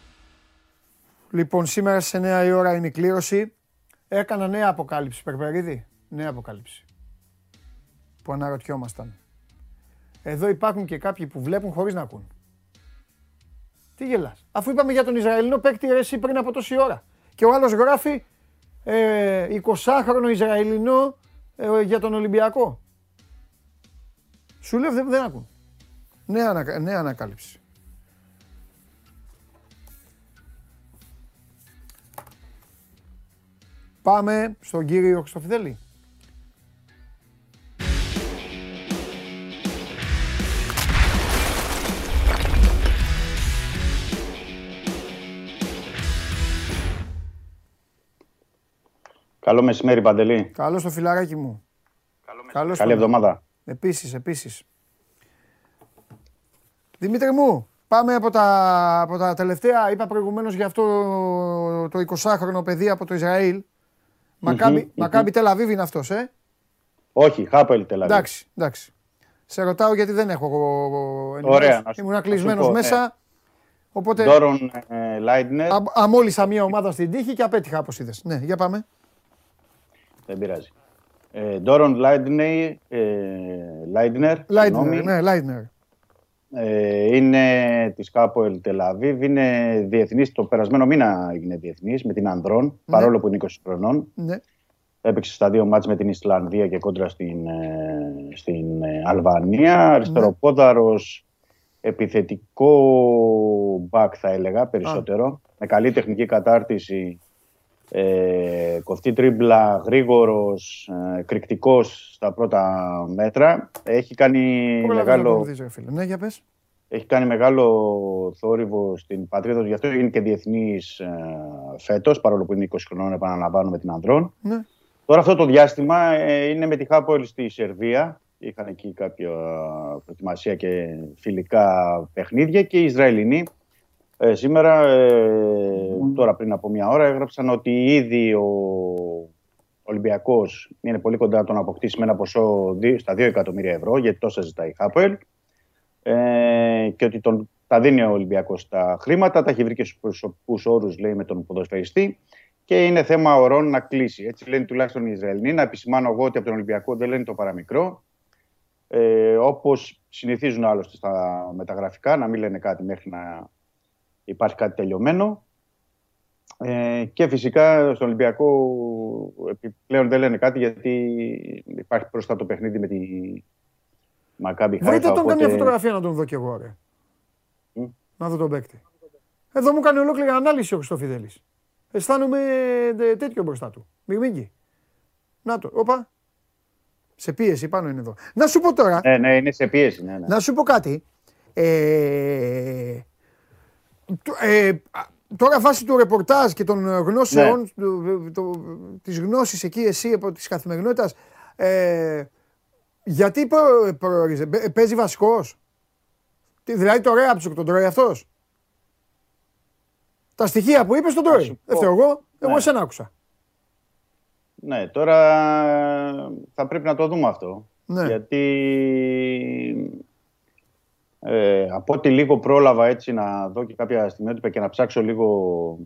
Λοιπόν, σήμερα σε 9 η ώρα είναι η κλήρωση. Έκανα νέα αποκάλυψη, Περπερίδη. Νέα αποκάλυψη. Που αναρωτιόμασταν. Εδώ υπάρχουν και κάποιοι που βλέπουν χωρίς να ακούν. Τι γελάς. Αφού είπαμε για τον Ισραηλινό παίκτη ρε, εσύ πριν από τόση ώρα. Και ο άλλος γράφει ε, 20χρονο Ισραηλινό ε, για τον Ολυμπιακό. Σου λέω δεν, δεν ακούν. Νέα, ανα- νέα ανακάλυψη. Πάμε στον κύριο Χρυστοφιδέλη. Καλό μεσημέρι, Παντελή. Καλώ το φιλαράκι μου. Καλώς Καλή το- εβδομάδα. Επίσης, επίσης. Δημήτρη μου, πάμε από τα, από τα τελευταία. Είπα προηγουμένως για αυτό το 20χρονο παιδί από το Ισραήλ. Μακάμπι, Μμμ, Μακάμπι Τελαβίβ είναι αυτός, ε; Όχι, Χάπελ Τελαβή. Εντάξει, εντάξει. Σε ρωτάω γιατί δεν έχω εγώ Ωραία, να σου- Ήμουν να σου κλεισμένος πω, μέσα. ναι. Οπότε Ντόρον ε, Λάιντνερ. α- αμόλυσα μία ομάδα στην τύχη και απέτυχα όπως είδες. Ναι, για πάμε. Δεν πειράζει. Ε, Ντόρον Λάιντνερ. Ε, Λάιντνερ, Λάιντνερ, συγγνώμη. ναι, Λάιντνερ. Ε, είναι της Χάποελ Τελ Αβίβ. Είναι διεθνής. Το περασμένο μήνα έγινε διεθνής με την Ανδρών, παρόλο που είναι 20 χρονών. Ναι. Έπαιξε στα δύο μάτς με την Ισλανδία και κόντρα στην, ε, στην ε, Αλβανία. Αριστεροπόδαρος, επιθετικό μπακ θα έλεγα περισσότερο. Με καλή τεχνική κατάρτιση, ε, κοφτή τρίμπλα, γρήγορος, ε, εκρηκτικός στα πρώτα μέτρα. Έχει κάνει Προλαβαίνεις να μεγάλο... τον δεις, ρε φίλε. Ναι, για πες. Έχει κάνει μεγάλο θόρυβο στην πατρίδα του, γι' αυτό είναι και διεθνής ε, φέτος, παρόλο που είναι 20 χρονών, επαναλαμβάνω με την Ανδρών. Ναι. Τώρα αυτό το διάστημα ε, είναι με τη Χάπολ στη Σερβία. Είχαν εκεί κάποια προετοιμασία και φιλικά παιχνίδια και οι Ισραηλινοί ε, σήμερα, ε, τώρα πριν από μια ώρα, έγραψαν ότι ήδη ο Ολυμπιακός είναι πολύ κοντά να τον αποκτήσει με ένα ποσό δι- στα 2 εκατομμύρια ευρώ, γιατί τόσα ζητάει η Χάπολ ε, και ότι τον, τα δίνει ο Ολυμπιακός τα χρήματα, τα έχει βρει και στους προσωπικούς όρους, λέει, με τον ποδοσφαιριστή και είναι θέμα ωρών να κλείσει. Έτσι λένε τουλάχιστον οι Ισραηλοί. Να επισημάνω εγώ ότι από τον Ολυμπιακό δεν λένε το παραμικρό. Ε, Όπως συνηθίζουν άλλωστε στα μεταγραφικά, να μην λένε κάτι μέχρι να υπάρχει κάτι τελειωμένο. Ε, και φυσικά στον Ολυμπιακό επιπλέον δεν λένε κάτι γιατί υπάρχει μπροστά το παιχνίδι με τη Μακάμπι Βρείτε Χάιφα, τον καμία οπότε- φωτογραφία να τον δω κι εγώ, ρε. Να δω τον παίκτη. Εδώ μου κάνει ολόκληρη ανάλυση ο Χριστόφιδέλης. Αισθάνομαι ε, τέτοιο μπροστά του. Μυρμήγκι. Να το, όπα. Σε πίεση πάνω είναι εδώ. Να σου πω τώρα, Ναι, ναι, είναι σε πίεση. Ναι, ναι. να σου πω κάτι. Ε, το- ε, α, τώρα βάσει του ρεπορτάζ και των γνώσεων, Ναι. του- το- της γνώσης εκεί εσύ από της καθημερινότητας, ε, γιατί προ, προορίζε, Μπε- παίζει βασικός; Τι, δηλαδή το Ρέαψουκ τον τρώει αυτός; Τα στοιχεία που είπες τον τρώει. Δεν φταίω εγώ, εγώ Ναι. εσένα άκουσα. Ναι, τώρα θα πρέπει να το δούμε αυτό. Ναι. Γιατί ε, από ό,τι λίγο πρόλαβα έτσι να δω και κάποια στιγμιότυπα και να ψάξω λίγο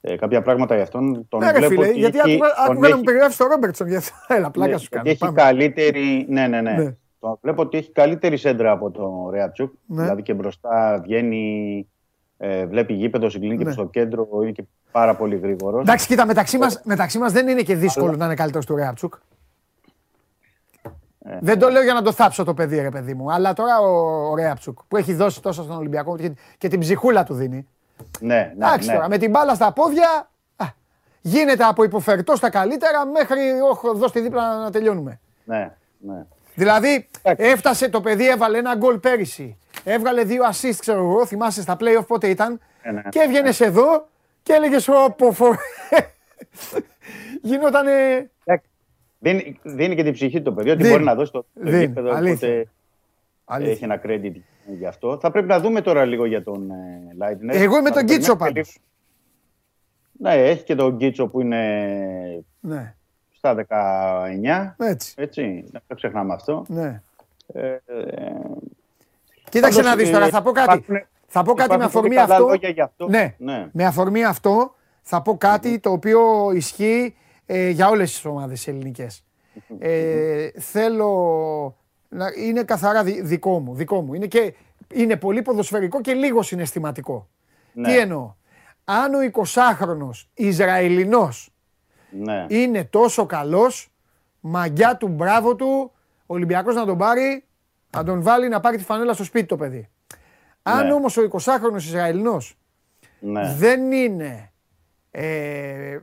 ε, κάποια πράγματα για αυτόν, τον Ναι, ρε βλέπω φίλε, ότι γιατί έχει- άκουγα, τον άκουγα να μου έχει- περιγράφεις το Ρόμπερτσον γι' αυτό. Έλα, πλάκα ναι, σου ότι κάνω. έχει Πάμε. καλύτερη. Ναι, ναι, ναι. Ναι. Τον βλέπω ότι έχει καλύτερη σέντρα από τον Ρέατσουκ. Ναι. Δηλαδή και μπροστά βγαίνει, ε, βλέπει γήπεδο, συγκλίνει και Ναι. στο κέντρο, είναι και πάρα πολύ γρήγορος. Εντάξει, κοίτα, μεταξύ μας, μεταξύ μας δεν είναι και δύσκολο να είναι καλύτερος του Ρέαψουκ. Ε, Δεν το λέω για να το θάψω το παιδί, ρε παιδί μου. Αλλά τώρα ο, ο Ρέαψουκ που έχει δώσει τόσο στον Ολυμπιακό και, και την ψυχούλα του δίνει. Ναι, ναι, Εντάξει ναι. τώρα, με την μπάλα στα πόδια α, γίνεται από υποφερτό στα καλύτερα μέχρι όχ, δώσ' τη δίπλα να τελειώνουμε. ναι, ναι. Δηλαδή έφτασε το παιδί, έβαλε ένα γκολ πέρυσι. έβγαλε δύο assist, ξέρω εγώ, θυμάσαι στα playoff πότε ήταν. Ε, ναι. Και έβγαινες εδώ και έλεγες Ωπω φο... Γινότανε. Δίνει, δίνει και την ψυχή του το παιδί, ότι Δίνει. μπορεί να δώσει το, το Δίνει. γήπεδο, Αλήθεια. οπότε Αλήθεια. έχει ένα credit γι' αυτό. Θα πρέπει να δούμε τώρα λίγο για τον ε, Lightner. Εγώ είμαι Να τον το Κίτσο περιμένουμε πάντως. λίγο. Ναι, έχει και τον Κίτσο που είναι Ναι, στα 19. έτσι. Έτσι, να το ξεχνάμε αυτό. Ναι. Ε, ε, Κοίταξε Πάντως, να δεις ε, τώρα, θα πω κάτι. υπάρχουν- Θα πω κάτι με υπάρχουν πολύ αφορμή καλά αυτό. λόγια γι' αυτό. Ναι, Ναι. με αφορμή αυτό θα πω κάτι το οποίο ισχύει ε, για όλες τις ομάδες ελληνικές. Ε, θέλω να είναι καθαρά δι- δικό μου, δικό μου. Είναι, και, είναι πολύ ποδοσφαιρικό και λίγο συναισθηματικό. Ναι. Τι εννοώ; Αν ο 20χρονος Ισραηλινός Ναι. είναι τόσο καλός, μαγιά του, μπράβο του, ο Ολυμπιακός να τον πάρει, να τον βάλει να πάρει τη φανέλα στο σπίτι το παιδί. Αν Ναι. όμως ο 20χρονος Ισραηλινός Ναι. δεν είναι, ε,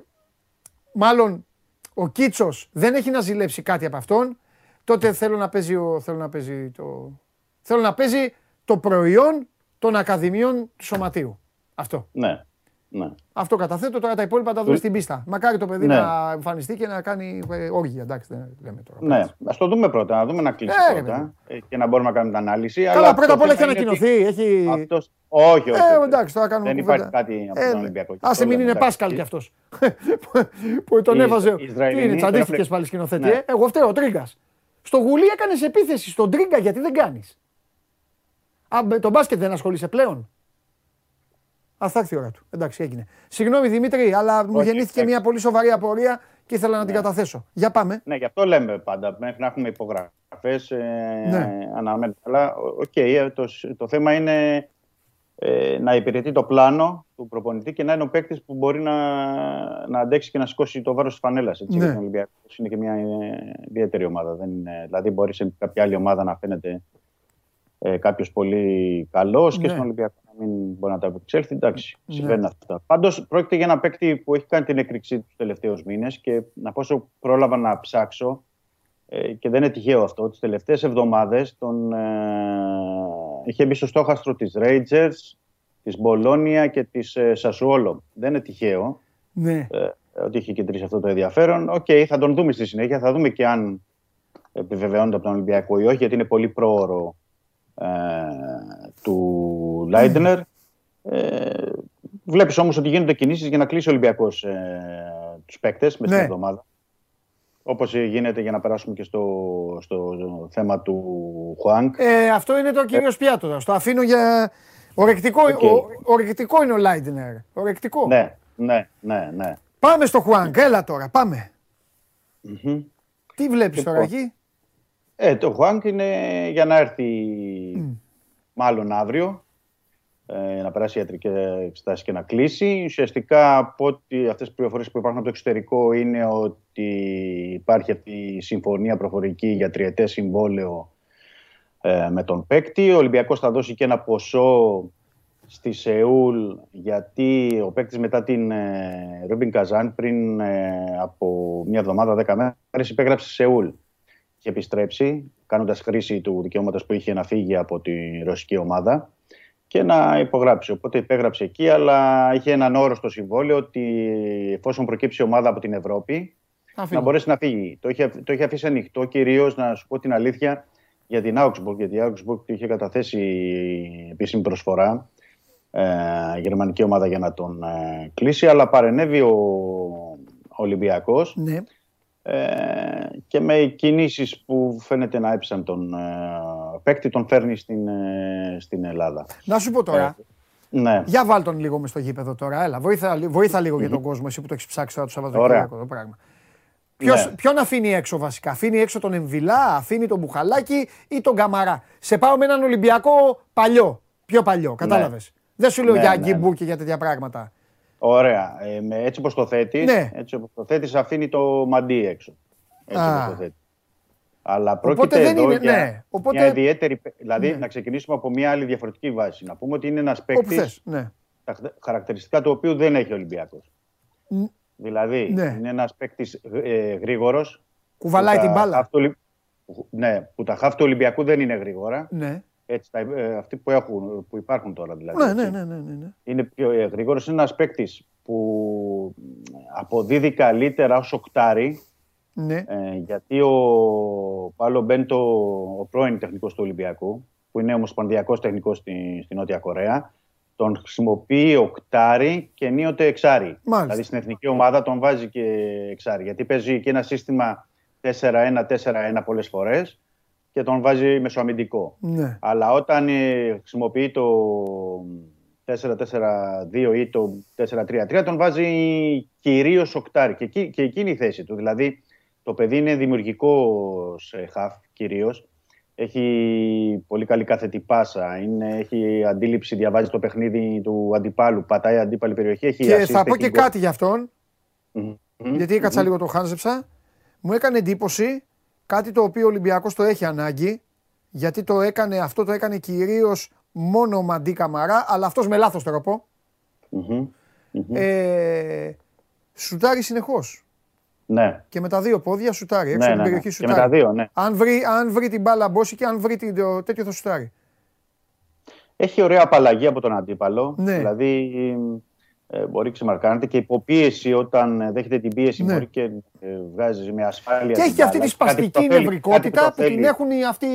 μάλλον ο Κίτσος δεν έχει να ζηλέψει κάτι από αυτόν, τότε θέλω να παίζει, ο, θέλω να παίζει, το, θέλω να παίζει το προϊόν των ακαδημιών του Σωματείου. Αυτό. Ναι. Ναι. Αυτό καταθέτω, τώρα τα υπόλοιπα τα δούμε Ε, στην πίστα. Μακάρι το παιδί ναι. να εμφανιστεί και να κάνει ε, όργια. Εντάξει, δεν λέμε τώρα. Ναι, ας το δούμε πρώτα, να δούμε να κλείσει Ε, ρε, πρώτα ε, και να μπορούμε να κάνουμε την ανάλυση. Καλά, αλλά πρώτα το απ' όλα έχει θέμα είναι ανακοινωθεί. ότι Έχει... Αυτός... Όχι, όχι. Ε, όχι. εντάξει, τώρα κάνουμε Δεν κουβέντα. υπάρχει κάτι από Ε, τον ναι. Ολυμπιακό. Άσε μην είναι Εντάξει. Πάσκαλ κι αυτός. που τον Οι- έβαζε. οι Τι Ισραηλινοί είναι, τώρα τσαντίστηκε πρέπει- πάλι σκηνοθέτη. Ναι. ε; Εγώ φταίω, ο Τρίγκας. Στο γουλί έκανες επίθεση στον Τρίγκα, γιατί δεν κάνεις. Α, με το μπάσκετ δεν ασχολείσαι πλέον; Α, θα έρθει η ώρα του. Εντάξει, έγινε. Συγγνώμη Δημήτρη, αλλά μου Όχι, γεννήθηκε εντάξει. μια πολύ σοβαρή απορία και ήθελα να την Ναι. καταθέσω. Για πάμε. Ναι, γι' αυτό λέμε πάντα. Μέχρι να έχουμε υπογραφές. Ε, Ναι. αναμένεται. Αλλά οκ, ε, το, το θέμα είναι ε, να υπηρετεί το πλάνο του προπονητή και να είναι ο παίκτης που μπορεί να, να αντέξει και να σηκώσει το βάρος της φανέλας. Ναι. Ναι. Ο Ολυμπιακός είναι και μια ε, ιδιαίτερη ομάδα. Δεν είναι, δηλαδή, μπορείς σε κάποια άλλη ομάδα να φαίνεται ε, κάποιος πολύ καλός και Ναι. στον Ολυμπιακό να μην μπορεί να ανταπεξέλθει. Εντάξει, Ναι. συμβαίνουν αυτά. Πάντως, πρόκειται για ένα παίκτη που έχει κάνει την έκρηξή του τελευταίους μήνες και να πω όσο πρόλαβα να ψάξω. Ε, και δεν είναι τυχαίο αυτό. Τις τελευταίες εβδομάδες τον ε, είχε μπει στο στόχαστρο της Rangers, της Μπολόνια και της ε, Σασουόλο. Δεν είναι τυχαίο Ναι. ε, ότι είχε κεντρήσει αυτό το ενδιαφέρον. Οκ, θα τον δούμε στη συνέχεια. Θα δούμε και αν επιβεβαιώνεται από τον Ολυμπιακό ή όχι, γιατί είναι πολύ πρόωρο ε, του Λάιντνερ. Ε, Βλέπεις όμως ότι γίνονται κινήσεις για να κλείσει ο Ολυμπιακός ε, τους παίκτες μες στην Ναι. εβδομάδα. Όπως γίνεται για να περάσουμε και στο, στο θέμα του Χουάνγκ. Ε, αυτό είναι το κύριο πιάτο. τώρα. Στο αφήνω για. Ορεκτικό, Οκ. ο, ορεκτικό είναι ο Λάιντνερ. Ορεκτικό. Ναι, ναι, ναι, ναι. Πάμε στο Χουάνγκ, έλα τώρα, πάμε. Μμμ. Τι βλέπεις Λοιπόν, τώρα εκεί; Ε, το Χουάνγκ είναι για να έρθει μάλλον αύριο ε, να περάσει ιατρική εξετάση και να κλείσει. Ουσιαστικά από ότι αυτές τις πληροφορίες που υπάρχουν από το εξωτερικό είναι ότι υπάρχει αυτή η συμφωνία προφορική για τριετές συμβόλαιο ε, με τον παίκτη. Ο Ολυμπιακός θα δώσει και ένα ποσό στη Σεούλ γιατί ο παίκτης μετά την ε, Ρούμπιν Καζάν πριν ε, από μια εβδομάδα, δέκα μέρες υπέγραψε στη Σεούλ και επιστρέψει κάνοντας χρήση του δικαιώματος που είχε να φύγει από τη ρωσική ομάδα και να υπογράψει. Οπότε υπέγραψε εκεί, αλλά είχε έναν όρο στο συμβόλαιο ότι εφόσον προκύψει ομάδα από την Ευρώπη, Να φύγει. να μπορέσει να φύγει. Το είχε, το είχε αφήσει ανοιχτό κυρίως, να σου πω την αλήθεια, για την Augsburg. Γιατί η Augsburg είχε καταθέσει επίσημη προσφορά ε, γερμανική ομάδα για να τον ε, κλείσει, αλλά παρενέβη ο Ολυμπιακός Ναι. Ε, και με κινήσεις που φαίνεται να έψαν τον ε, παίκτη, τον φέρνει στην, ε, στην Ελλάδα. Να σου πω τώρα. Ναι. Για βάλ τον λίγο μες στο γήπεδο τώρα. Έλα, βοήθα, βοήθα λίγο για τον κόσμο, εσύ που το έχεις ψάξει τώρα το Σαββατοκύριακο το πράγμα. Ποιος, Ναι. Ποιον αφήνει έξω βασικά, αφήνει έξω τον Εμβιλά, αφήνει τον Μπουχαλάκη ή τον Καμαρά; Σε πάω με έναν Ολυμπιακό παλιό, πιο παλιό, κατάλαβες. Δεν σου λέω Ναι, για ναι, αγκιμπού και για τέτοια πράγματα. Ωραία. Ε, με, έτσι όπως το θέτεις, Ναι. έτσι όπως το θέτεις αφήνει το μαντί έξω. Έτσι Α. όπως το θέτεις. Αλλά Οπότε πρόκειται δεν εδώ είναι- για ναι. Οπότε- μια ιδιαίτερη... Δηλαδή, Ναι. να ξεκινήσουμε από μια άλλη διαφορετική βάση. Να πούμε ότι είναι ένας Όπου παίκτης θες, ναι. τα χ- χαρακτηριστικά του οποίου δεν έχει ο Ολυμπιακός. Μ, Δηλαδή, Ναι. είναι ένας παίκτης ε, γρήγορος. Κουβαλάει που την τα μπάλα. χαφ του Ολυ- Ναι, που τα χάφη του Ολυμπιακού δεν είναι γρήγορα. Ναι. Έτσι, τα, ε, αυτοί που, έχουν, που υπάρχουν τώρα δηλαδή. Ναι, έτσι. ναι, ναι, ναι, ναι, ναι. Είναι πιο ε, γρήγορος. Είναι ένας παίκτης που αποδίδει καλύτερα ως οκτάρι. Ναι. Ε, γιατί ο Πάλο Μπέντο, ο πρώην τεχνικός του Ολυμπιακού, που είναι ομοσπονδιακός τεχνικός στη, στη Νότια Κορέα, τον χρησιμοποιεί οκτάρι και ενίοτε εξάρι. Μάλιστα. Δηλαδή στην εθνική ομάδα τον βάζει και εξάρι. Γιατί παίζει και ένα σύστημα 4-1-4-1 πολλές φορές και τον βάζει μεσοαμυντικό. Ναι. Αλλά όταν ε, χρησιμοποιεί το 4-4-2 ή το 4-3-3, τον βάζει κυρίως οκτάρι. Και, εκεί, και εκείνη η θέση του. Δηλαδή, το παιδί είναι δημιουργικό σε χαφ κυρίως. Έχει πολύ καλή κάθετη πάσα. Είναι, έχει αντίληψη, διαβάζει το παιχνίδι του αντιπάλου, πατάει αντίπαλη περιοχή. Έχει Και assist, θα πω έχει και γκολ. κάτι για αυτόν, γιατί έκατσα λίγο το χάζεψα. Μου έκανε εντύπωση κάτι το οποίο ο Ολυμπιακός το έχει ανάγκη, γιατί το έκανε, αυτό το έκανε κυρίως μόνο ο Μαντί Καμαρά, αλλά αυτός με λάθος τρόπο. Ε, σουτάρει συνεχώς. Ναι. Και με τα δύο πόδια σουτάρει. Έξω Ναι, από την ναι, ναι. περιοχή Και με σουτάρει. τα δύο, ναι. Αν βρει, αν βρει την μπάλα μπόση και αν βρει την, το, τέτοιο θα σουτάρει. Έχει ωραία απαλλαγή από τον αντίπαλο. Ναι. Δηλαδή ε, μπορεί ξεμαρκάνεται και υποπίεση όταν ε, δέχεται την πίεση Ναι. μπορεί και ε, βγάζει με ασφάλεια. Και την έχει και αυτή μπάλα. τη Κάτι σπαστική το θέλει, κάτι νευρικότητα το που την, θέλει. έχουν οι, αυτοί,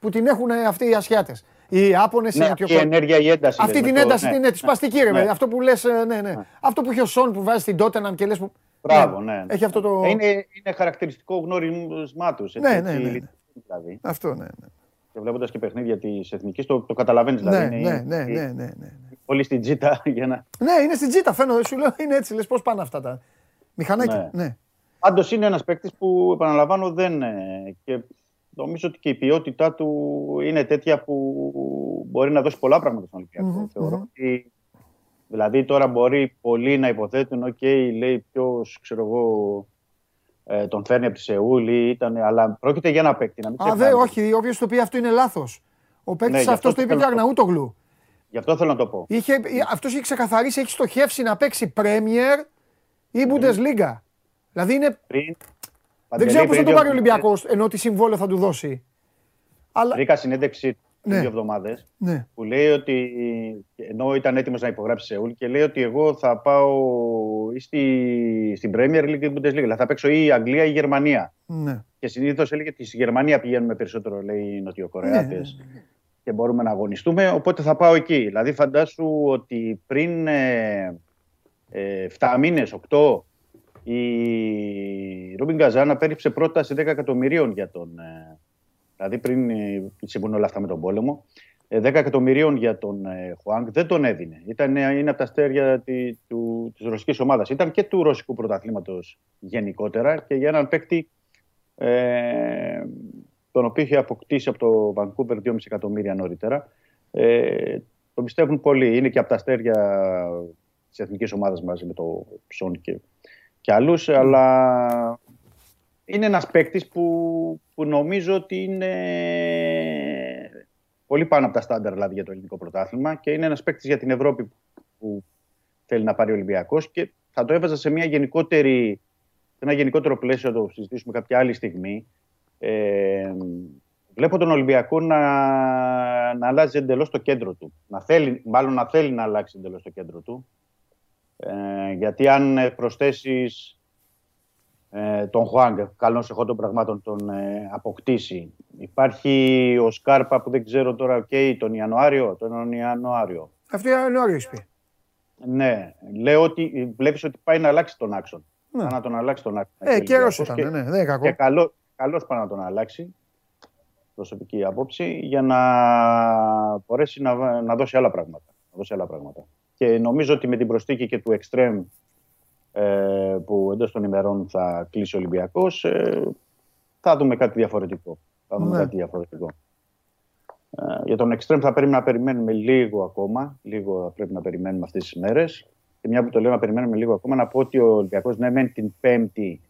που την έχουν αυτοί οι Ασιάτες. Οι Ιάπωνες, Ναι, οι αυτή η Νοτιοκο- ενέργεια, η ένταση. Αυτή λες, την με το- ένταση, ναι, την, ναι, τη σπαστική ρε ναι. παιδί. Αυτό που λες, ε, ναι, ναι. Αυτό που έχει ο Σον που βάζει στην Τότεναμ και λες που... Μπράβο, ναι. Έχει αυτό το... Ε, Είναι, είναι χαρακτηριστικό γνώρισμά τους. Ναι, ναι, ναι, ναι. Δηλαδή. Αυτό, ναι. ναι. Και βλέποντας και παιχνίδια της εθνικής, το, το καταλαβαίνεις. Ναι, Δηλαδή, ναι, είναι, ναι, ναι, ναι, ναι. Πολύ στην τζίτα για να. Ναι, είναι στην τζίτα, φαίνονται. Σου λέω είναι έτσι. Λες πώς πάνε αυτά τα μηχανάκια. Ναι. Ναι. Πάντως είναι ένας παίκτης που επαναλαμβάνω δεν. ε, Και νομίζω ότι και η ποιότητά του είναι τέτοια που μπορεί να δώσει πολλά πράγματα στον Ολυμπιακό. Μμμ, Θεωρώ μμμ. ότι. Δηλαδή τώρα μπορεί πολλοί να υποθέτουν, οκ, λέει ποιος, ξέρω εγώ, ε, τον φέρνει από τη Σεούλ ή ήταν. Αλλά πρόκειται για ένα παίκτη. Να μην Α, δε, ξεχνάμε. όχι, όποιος το πει αυτό είναι λάθος. Ο παίκτης Ναι, γι' αυτό αυτός το είπε θέλω και ο να το- Αγναούτογλου. Γι' αυτό θέλω να το πω. Είχε, αυτός είχε ξεκαθαρίσει, έχει στοχεύσει να παίξει Premier ή Bundesliga. Δηλαδή είναι, Πριν, δεν ξέρω πώς θα το πριν πάρει ο δύο- Ολυμπιακός, ενώ τι συμβόλαιο θα του δώσει. Αλλά, Βρήκα συνέντευξη πριν Ναι. δύο εβδομάδες ναι. που λέει ότι ενώ ήταν έτοιμος να υπογράψει σε Σεούλ και λέει ότι εγώ θα πάω ή στη, στην Premier League ή Bundesliga. Δηλαδή θα παίξω ή η Αγγλία ή η Γερμανία. ναι. Και συνήθως έλεγε ότι στη Γερμανία πηγαίνουμε περισσότερο, λέει οι Νοτιοκορεάτες. Ναι, Και μπορούμε να αγωνιστούμε, οπότε θα πάω εκεί. Δηλαδή, φαντάσου ότι πριν ε, ε, 7 μήνες, 8, η Ρούμπιν Καζάνα πέριψε πρόταση 10 εκατομμυρίων για τον. Ε, δηλαδή, πριν ε, συμβούν όλα αυτά με τον πόλεμο, ε, 10 εκατομμυρίων για τον ε, Χουάνγκ δεν τον έδινε. Ήταν, ε, είναι από τα αστέρια τη του, της ρωσικής ομάδας. Ήταν και του ρωσικού πρωταθλήματος γενικότερα και για έναν παίκτη ε, τον οποίο είχε αποκτήσει από το Vancouver 2,5 εκατομμύρια νωρίτερα. Ε, τον πιστεύουν πολύ. Είναι και από τα αστέρια της εθνικής ομάδας μαζί με το Ψόν και, και άλλους. Αλλά είναι ένας παίκτης που, που νομίζω ότι είναι πολύ πάνω από τα στάνταρ δηλαδή, για το ελληνικό πρωτάθλημα και είναι ένας παίκτης για την Ευρώπη που θέλει να πάρει ο Ολυμπιακός και θα το έβαζα σε μια γενικότερη σε ένα γενικότερο πλαίσιο, το συζητήσουμε κάποια άλλη στιγμή. Ε, βλέπω τον Ολυμπιακό να, να αλλάζει εντελώς το κέντρο του. Να θέλει, μάλλον να θέλει να αλλάξει εντελώς το κέντρο του. Ε, γιατί αν προσθέσεις ε, τον Χουάνγκ, καλώς εχόντων των πραγμάτων, τον ε, αποκτήσει. Υπάρχει ο Σκάρπα που δεν ξέρω τώρα, οκ, τον Ιανουάριο. Τον Ιανουάριο. Αυτό είναι ο Άριος πει. Ναι, λέω ότι βλέπεις ότι πάει να αλλάξει τον άξον. Ναι. Πάει να τον αλλάξει τον άξον. Ε, καιρός Ολυμπιακός ήταν, και- ναι, δεν είναι κακό. Και καλό, καλώς πάει να τον αλλάξει, προσωπική άποψη, για να μπορέσει να, να δώσει άλλα πράγματα. Να δώσει άλλα πράγματα. Και νομίζω ότι με την προστίκη και του Extreme ε, που εντός των ημερών θα κλείσει ο Ολυμπιακός, ε, θα δούμε κάτι διαφορετικό. Θα δούμε Ναι. κάτι διαφορετικό. Ε, για τον Extreme θα πρέπει να περιμένουμε λίγο ακόμα. Λίγο θα πρέπει να περιμένουμε αυτές τις μέρες. Και μια που το λέω να περιμένουμε λίγο ακόμα, να πω ότι ο Ολυμπιακός ναι, μεν την Πέμπτη,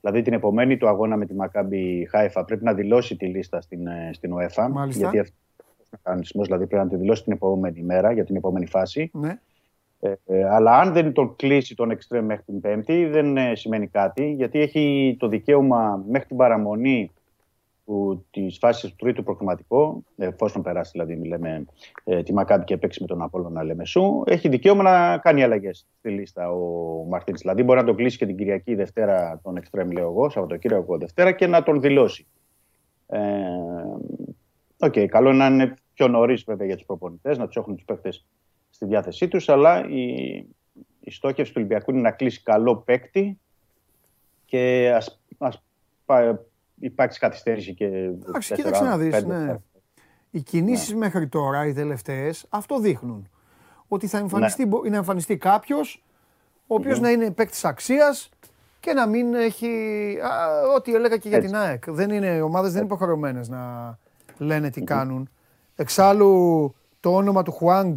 δηλαδή την επομένη του αγώνα με τη Μακάμπι Χάιφα, πρέπει να δηλώσει τη λίστα στην, ε, στην UEFA. Μάλιστα. Γιατί αυτός ο μηχανισμός δηλαδή πρέπει να τη δηλώσει την επόμενη μέρα για την επόμενη φάση. Ναι. Ε, ε, αλλά αν δεν τον κλείσει τον Extreme μέχρι την Πέμπτη, δεν ε, σημαίνει κάτι, γιατί έχει το δικαίωμα μέχρι την παραμονή του του, της φάσης του τρίτου προκριματικού, εφόσον περάσει δηλαδή μιλάμε ε, τη Μακάμπι και παίξει με τον Απόλλωνα Λεμεσού, έχει δικαίωμα να κάνει αλλαγές στη λίστα ο Μαρτίνς. Δηλαδή μπορεί να τον κλείσει και την Κυριακή Δευτέρα τον Εκστρέμ, λέω εγώ, Σαββατοκύριακο Δευτέρα και να τον δηλώσει. Ε, OK, okay, καλό είναι να είναι πιο νωρίς βέβαια για τους προπονητές, να τους έχουν τους παίκτες στη διάθεσή τους, αλλά η, η στόχευση του Ολυμπιακού είναι να κλείσει καλό παίκτη και ας, ας υπάρξει καθυστέρηση και. Εντάξει, κοίταξε να δεις. Ναι. Οι κινήσεις ναι. μέχρι τώρα, οι τελευταίες, αυτό δείχνουν. Ότι θα εμφανιστεί, ναι. να εμφανιστεί κάποιος ο οποιο να είναι παίκτης αξίας και να μην έχει. Α, ό,τι έλεγα και για την ΑΕΚ. Δεν είναι, οι ομάδες δεν είναι υποχρεωμένες να λένε τι κάνουν. Εξάλλου, το όνομα του Χουάνγκ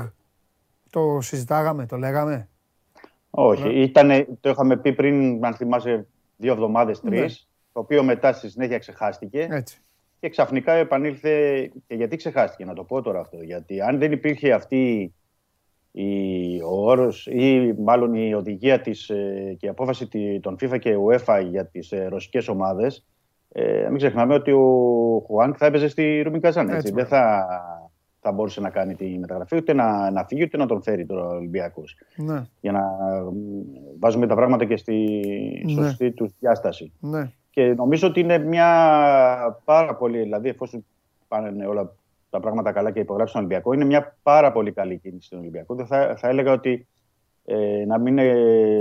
το συζητάγαμε, το λέγαμε; Όχι, ήτανε, το είχαμε πει πριν, αν θυμάσαι, δύο εβδομάδες, τρεις, ναι. Το οποίο μετά στη συνέχεια ξεχάστηκε. Έτσι. Και ξαφνικά επανήλθε. Και γιατί ξεχάστηκε, να το πω τώρα αυτό. Γιατί αν δεν υπήρχε αυτή η, ο όρος ή μάλλον η οδηγία της, ε, και η απόφαση των FIFA και UEFA για τις ε, ρωσικές ομάδες, ε, μην ξεχνάμε ότι ο Χουάνκ θα έπαιζε στη Ρούμπιν Καζάν. Δεν θα, θα μπορούσε να κάνει τη μεταγραφή, ούτε να, να φύγει, ούτε να τον φέρει τώρα ο Ολυμπιακός. Ναι. Για να βάζουμε τα πράγματα και στη ναι. σωστή του διάσταση. Ναι. Και νομίζω ότι είναι μια πάρα πολύ, δηλαδή εφόσον πάνε όλα τα πράγματα καλά και υπογράψει τον Ολυμπιακό, είναι μια πάρα πολύ καλή κίνηση στον Ολυμπιακό. Θα, θα έλεγα ότι ε, να μην ε,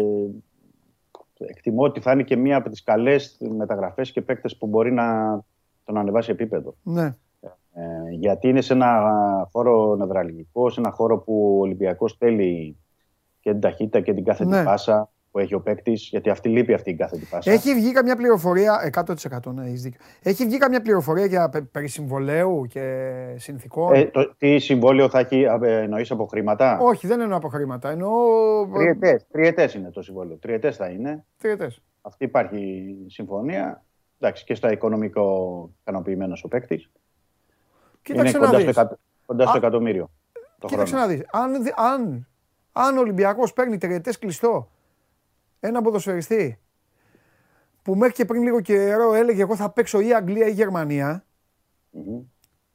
εκτιμώ ότι θα είναι και μία από τις καλές μεταγραφές και παίκτες που μπορεί να τον ανεβάσει επίπεδο. Ναι. Ε, γιατί είναι σε ένα χώρο νευραλγικό, σε ένα χώρο που ο Ολυμπιακός θέλει και την ταχύτητα και την κάθε ναι. πάσα που έχει ο παίκτης, γιατί αυτή λείπει αυτή η κάθε πάσα. Έχει βγει καμιά πληροφορία, 100% ναι, έχεις δίκιο. Έχει βγει καμιά πληροφορία για περί συμβολέου και συνθηκών; Ε, το, τι συμβόλαιο θα έχει, εννοείς από χρήματα; Όχι, δεν εννοώ από χρήματα. Εννοώ... Τριετές, τριετές είναι το συμβόλαιο. Τριετές θα είναι. Τριετές. Αυτή υπάρχει συμφωνία. Εντάξει, και στα οικονομικό ικανοποιημένος ο παίκτης. Κοίταξε είναι να κοντά, δεις. στο, κοντά στο εκατομμύριο. Το Κοίταξε χρόνο. να δεις. Αν, αν, αν ο Ολυμπιακός παίρνει τριετές κλειστό ένα ποδοσφαιριστή που μέχρι και πριν λίγο καιρό έλεγε εγώ θα παίξω ή Αγγλία ή Γερμανία Mm-hmm.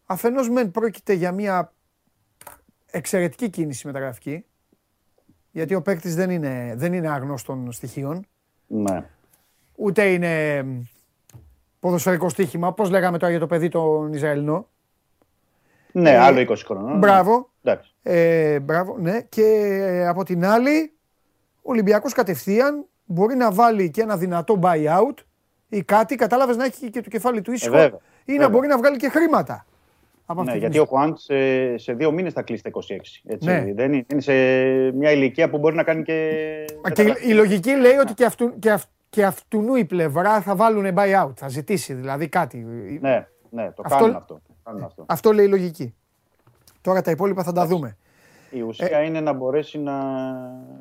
αφενός μεν πρόκειται για μια εξαιρετική κίνηση μεταγραφική γιατί ο παίκτης δεν είναι, δεν είναι άγνωστων στοιχείων Ναι. ούτε είναι μ, ποδοσφαιρικό στοίχημα, πώς λέγαμε τώρα για το παιδί τον Ισραηλινό. Ναι, Ε, άλλο 20 χρονών. Μπράβο. Εντάξει. Ε, μπράβο, ναι. Και ε, από την άλλη, ο Ολυμπιακός κατευθείαν μπορεί να βάλει και ένα δυνατό buyout ή κάτι, κατάλαβες να έχει και το κεφάλι του ήσυχο Ε, βέβαια, ή να βέβαια. μπορεί να βγάλει και χρήματα. Από Ναι, αυτή γιατί την ο Χουάντ σε, σε δύο μήνες θα κλείσει τα 26. Έτσι. Ναι. Δεν είναι, είναι σε μια ηλικία που μπορεί να κάνει και. Μα Και η- η λογική λέει ότι και, αυτού, και, αυ, και αυτού η πλευρά θα βάλουν buyout, θα ζητήσει δηλαδή κάτι. Ναι, ναι, το Αυτό- κάνουν αυτό. το Κάνουν αυτό. Αυτό λέει η λογική. Τώρα τα υπόλοιπα θα τα δούμε. Η ουσία είναι να μπορέσει να,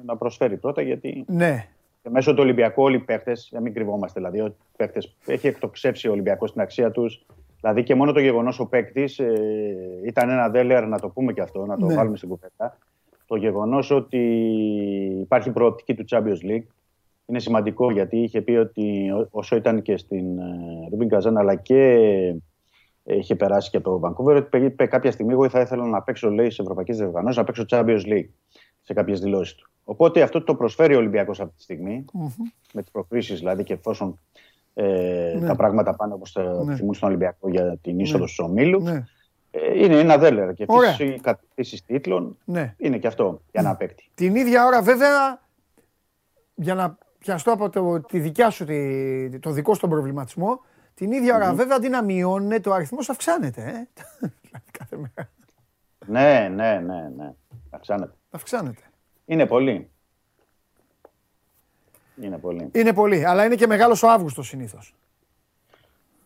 να προσφέρει πρώτα γιατί Ναι. και μέσω του Ολυμπιακού όλοι οι παίχτε, να μην κρυβόμαστε δηλαδή, ότι οι παίχτες, έχει εκτοξεύσει ο Ολυμπιακός την αξία τους. Δηλαδή και μόνο το γεγονός ο παίκτης ε, ήταν ένα δέλεαρ, να το πούμε και αυτό, να το Ναι. βάλουμε στην κουβέντα. Το γεγονός ότι υπάρχει προοπτική του Champions League είναι σημαντικό γιατί είχε πει ότι ό- όσο ήταν και στην ε, Ρούμπιν Καζάν αλλά και είχε περάσει και από το Vancouver, ότι είπε κάποια στιγμή εγώ θα ήθελα να παίξω λέει, σε ευρωπαϊκές διοργανώσεις, να παίξω Champions League σε κάποιες δηλώσεις του. Οπότε αυτό το προσφέρει ο Ολυμπιακός αυτή τη στιγμή, με τις προκρίσεις δηλαδή και εφόσον ε, Ναι. τα πράγματα πάνε όπως τα Ναι. επιθυμούν στον Ολυμπιακό για την είσοδο Ναι. στους ομίλους. Ναι. Ε, είναι ένα δέλεαρ και Ωραία. επίση οι κατακτήσεις τίτλων Ναι. είναι και αυτό για ένα παίκτη. Την ίδια ώρα βέβαια, για να πιαστώ από το, τη δικιά σου, τη, το δικό σου τον προβληματισμό, την ίδια ώρα βέβαια αντί να μειώνεται, ο αριθμός αυξάνεται. Ε. Κάθε μέρα Ναι, ναι, ναι, ναι. Αυξάνεται. αυξάνεται. Είναι πολύ. Είναι πολύ. Είναι πολύ, αλλά είναι και μεγάλος ο Αύγουστος συνήθως.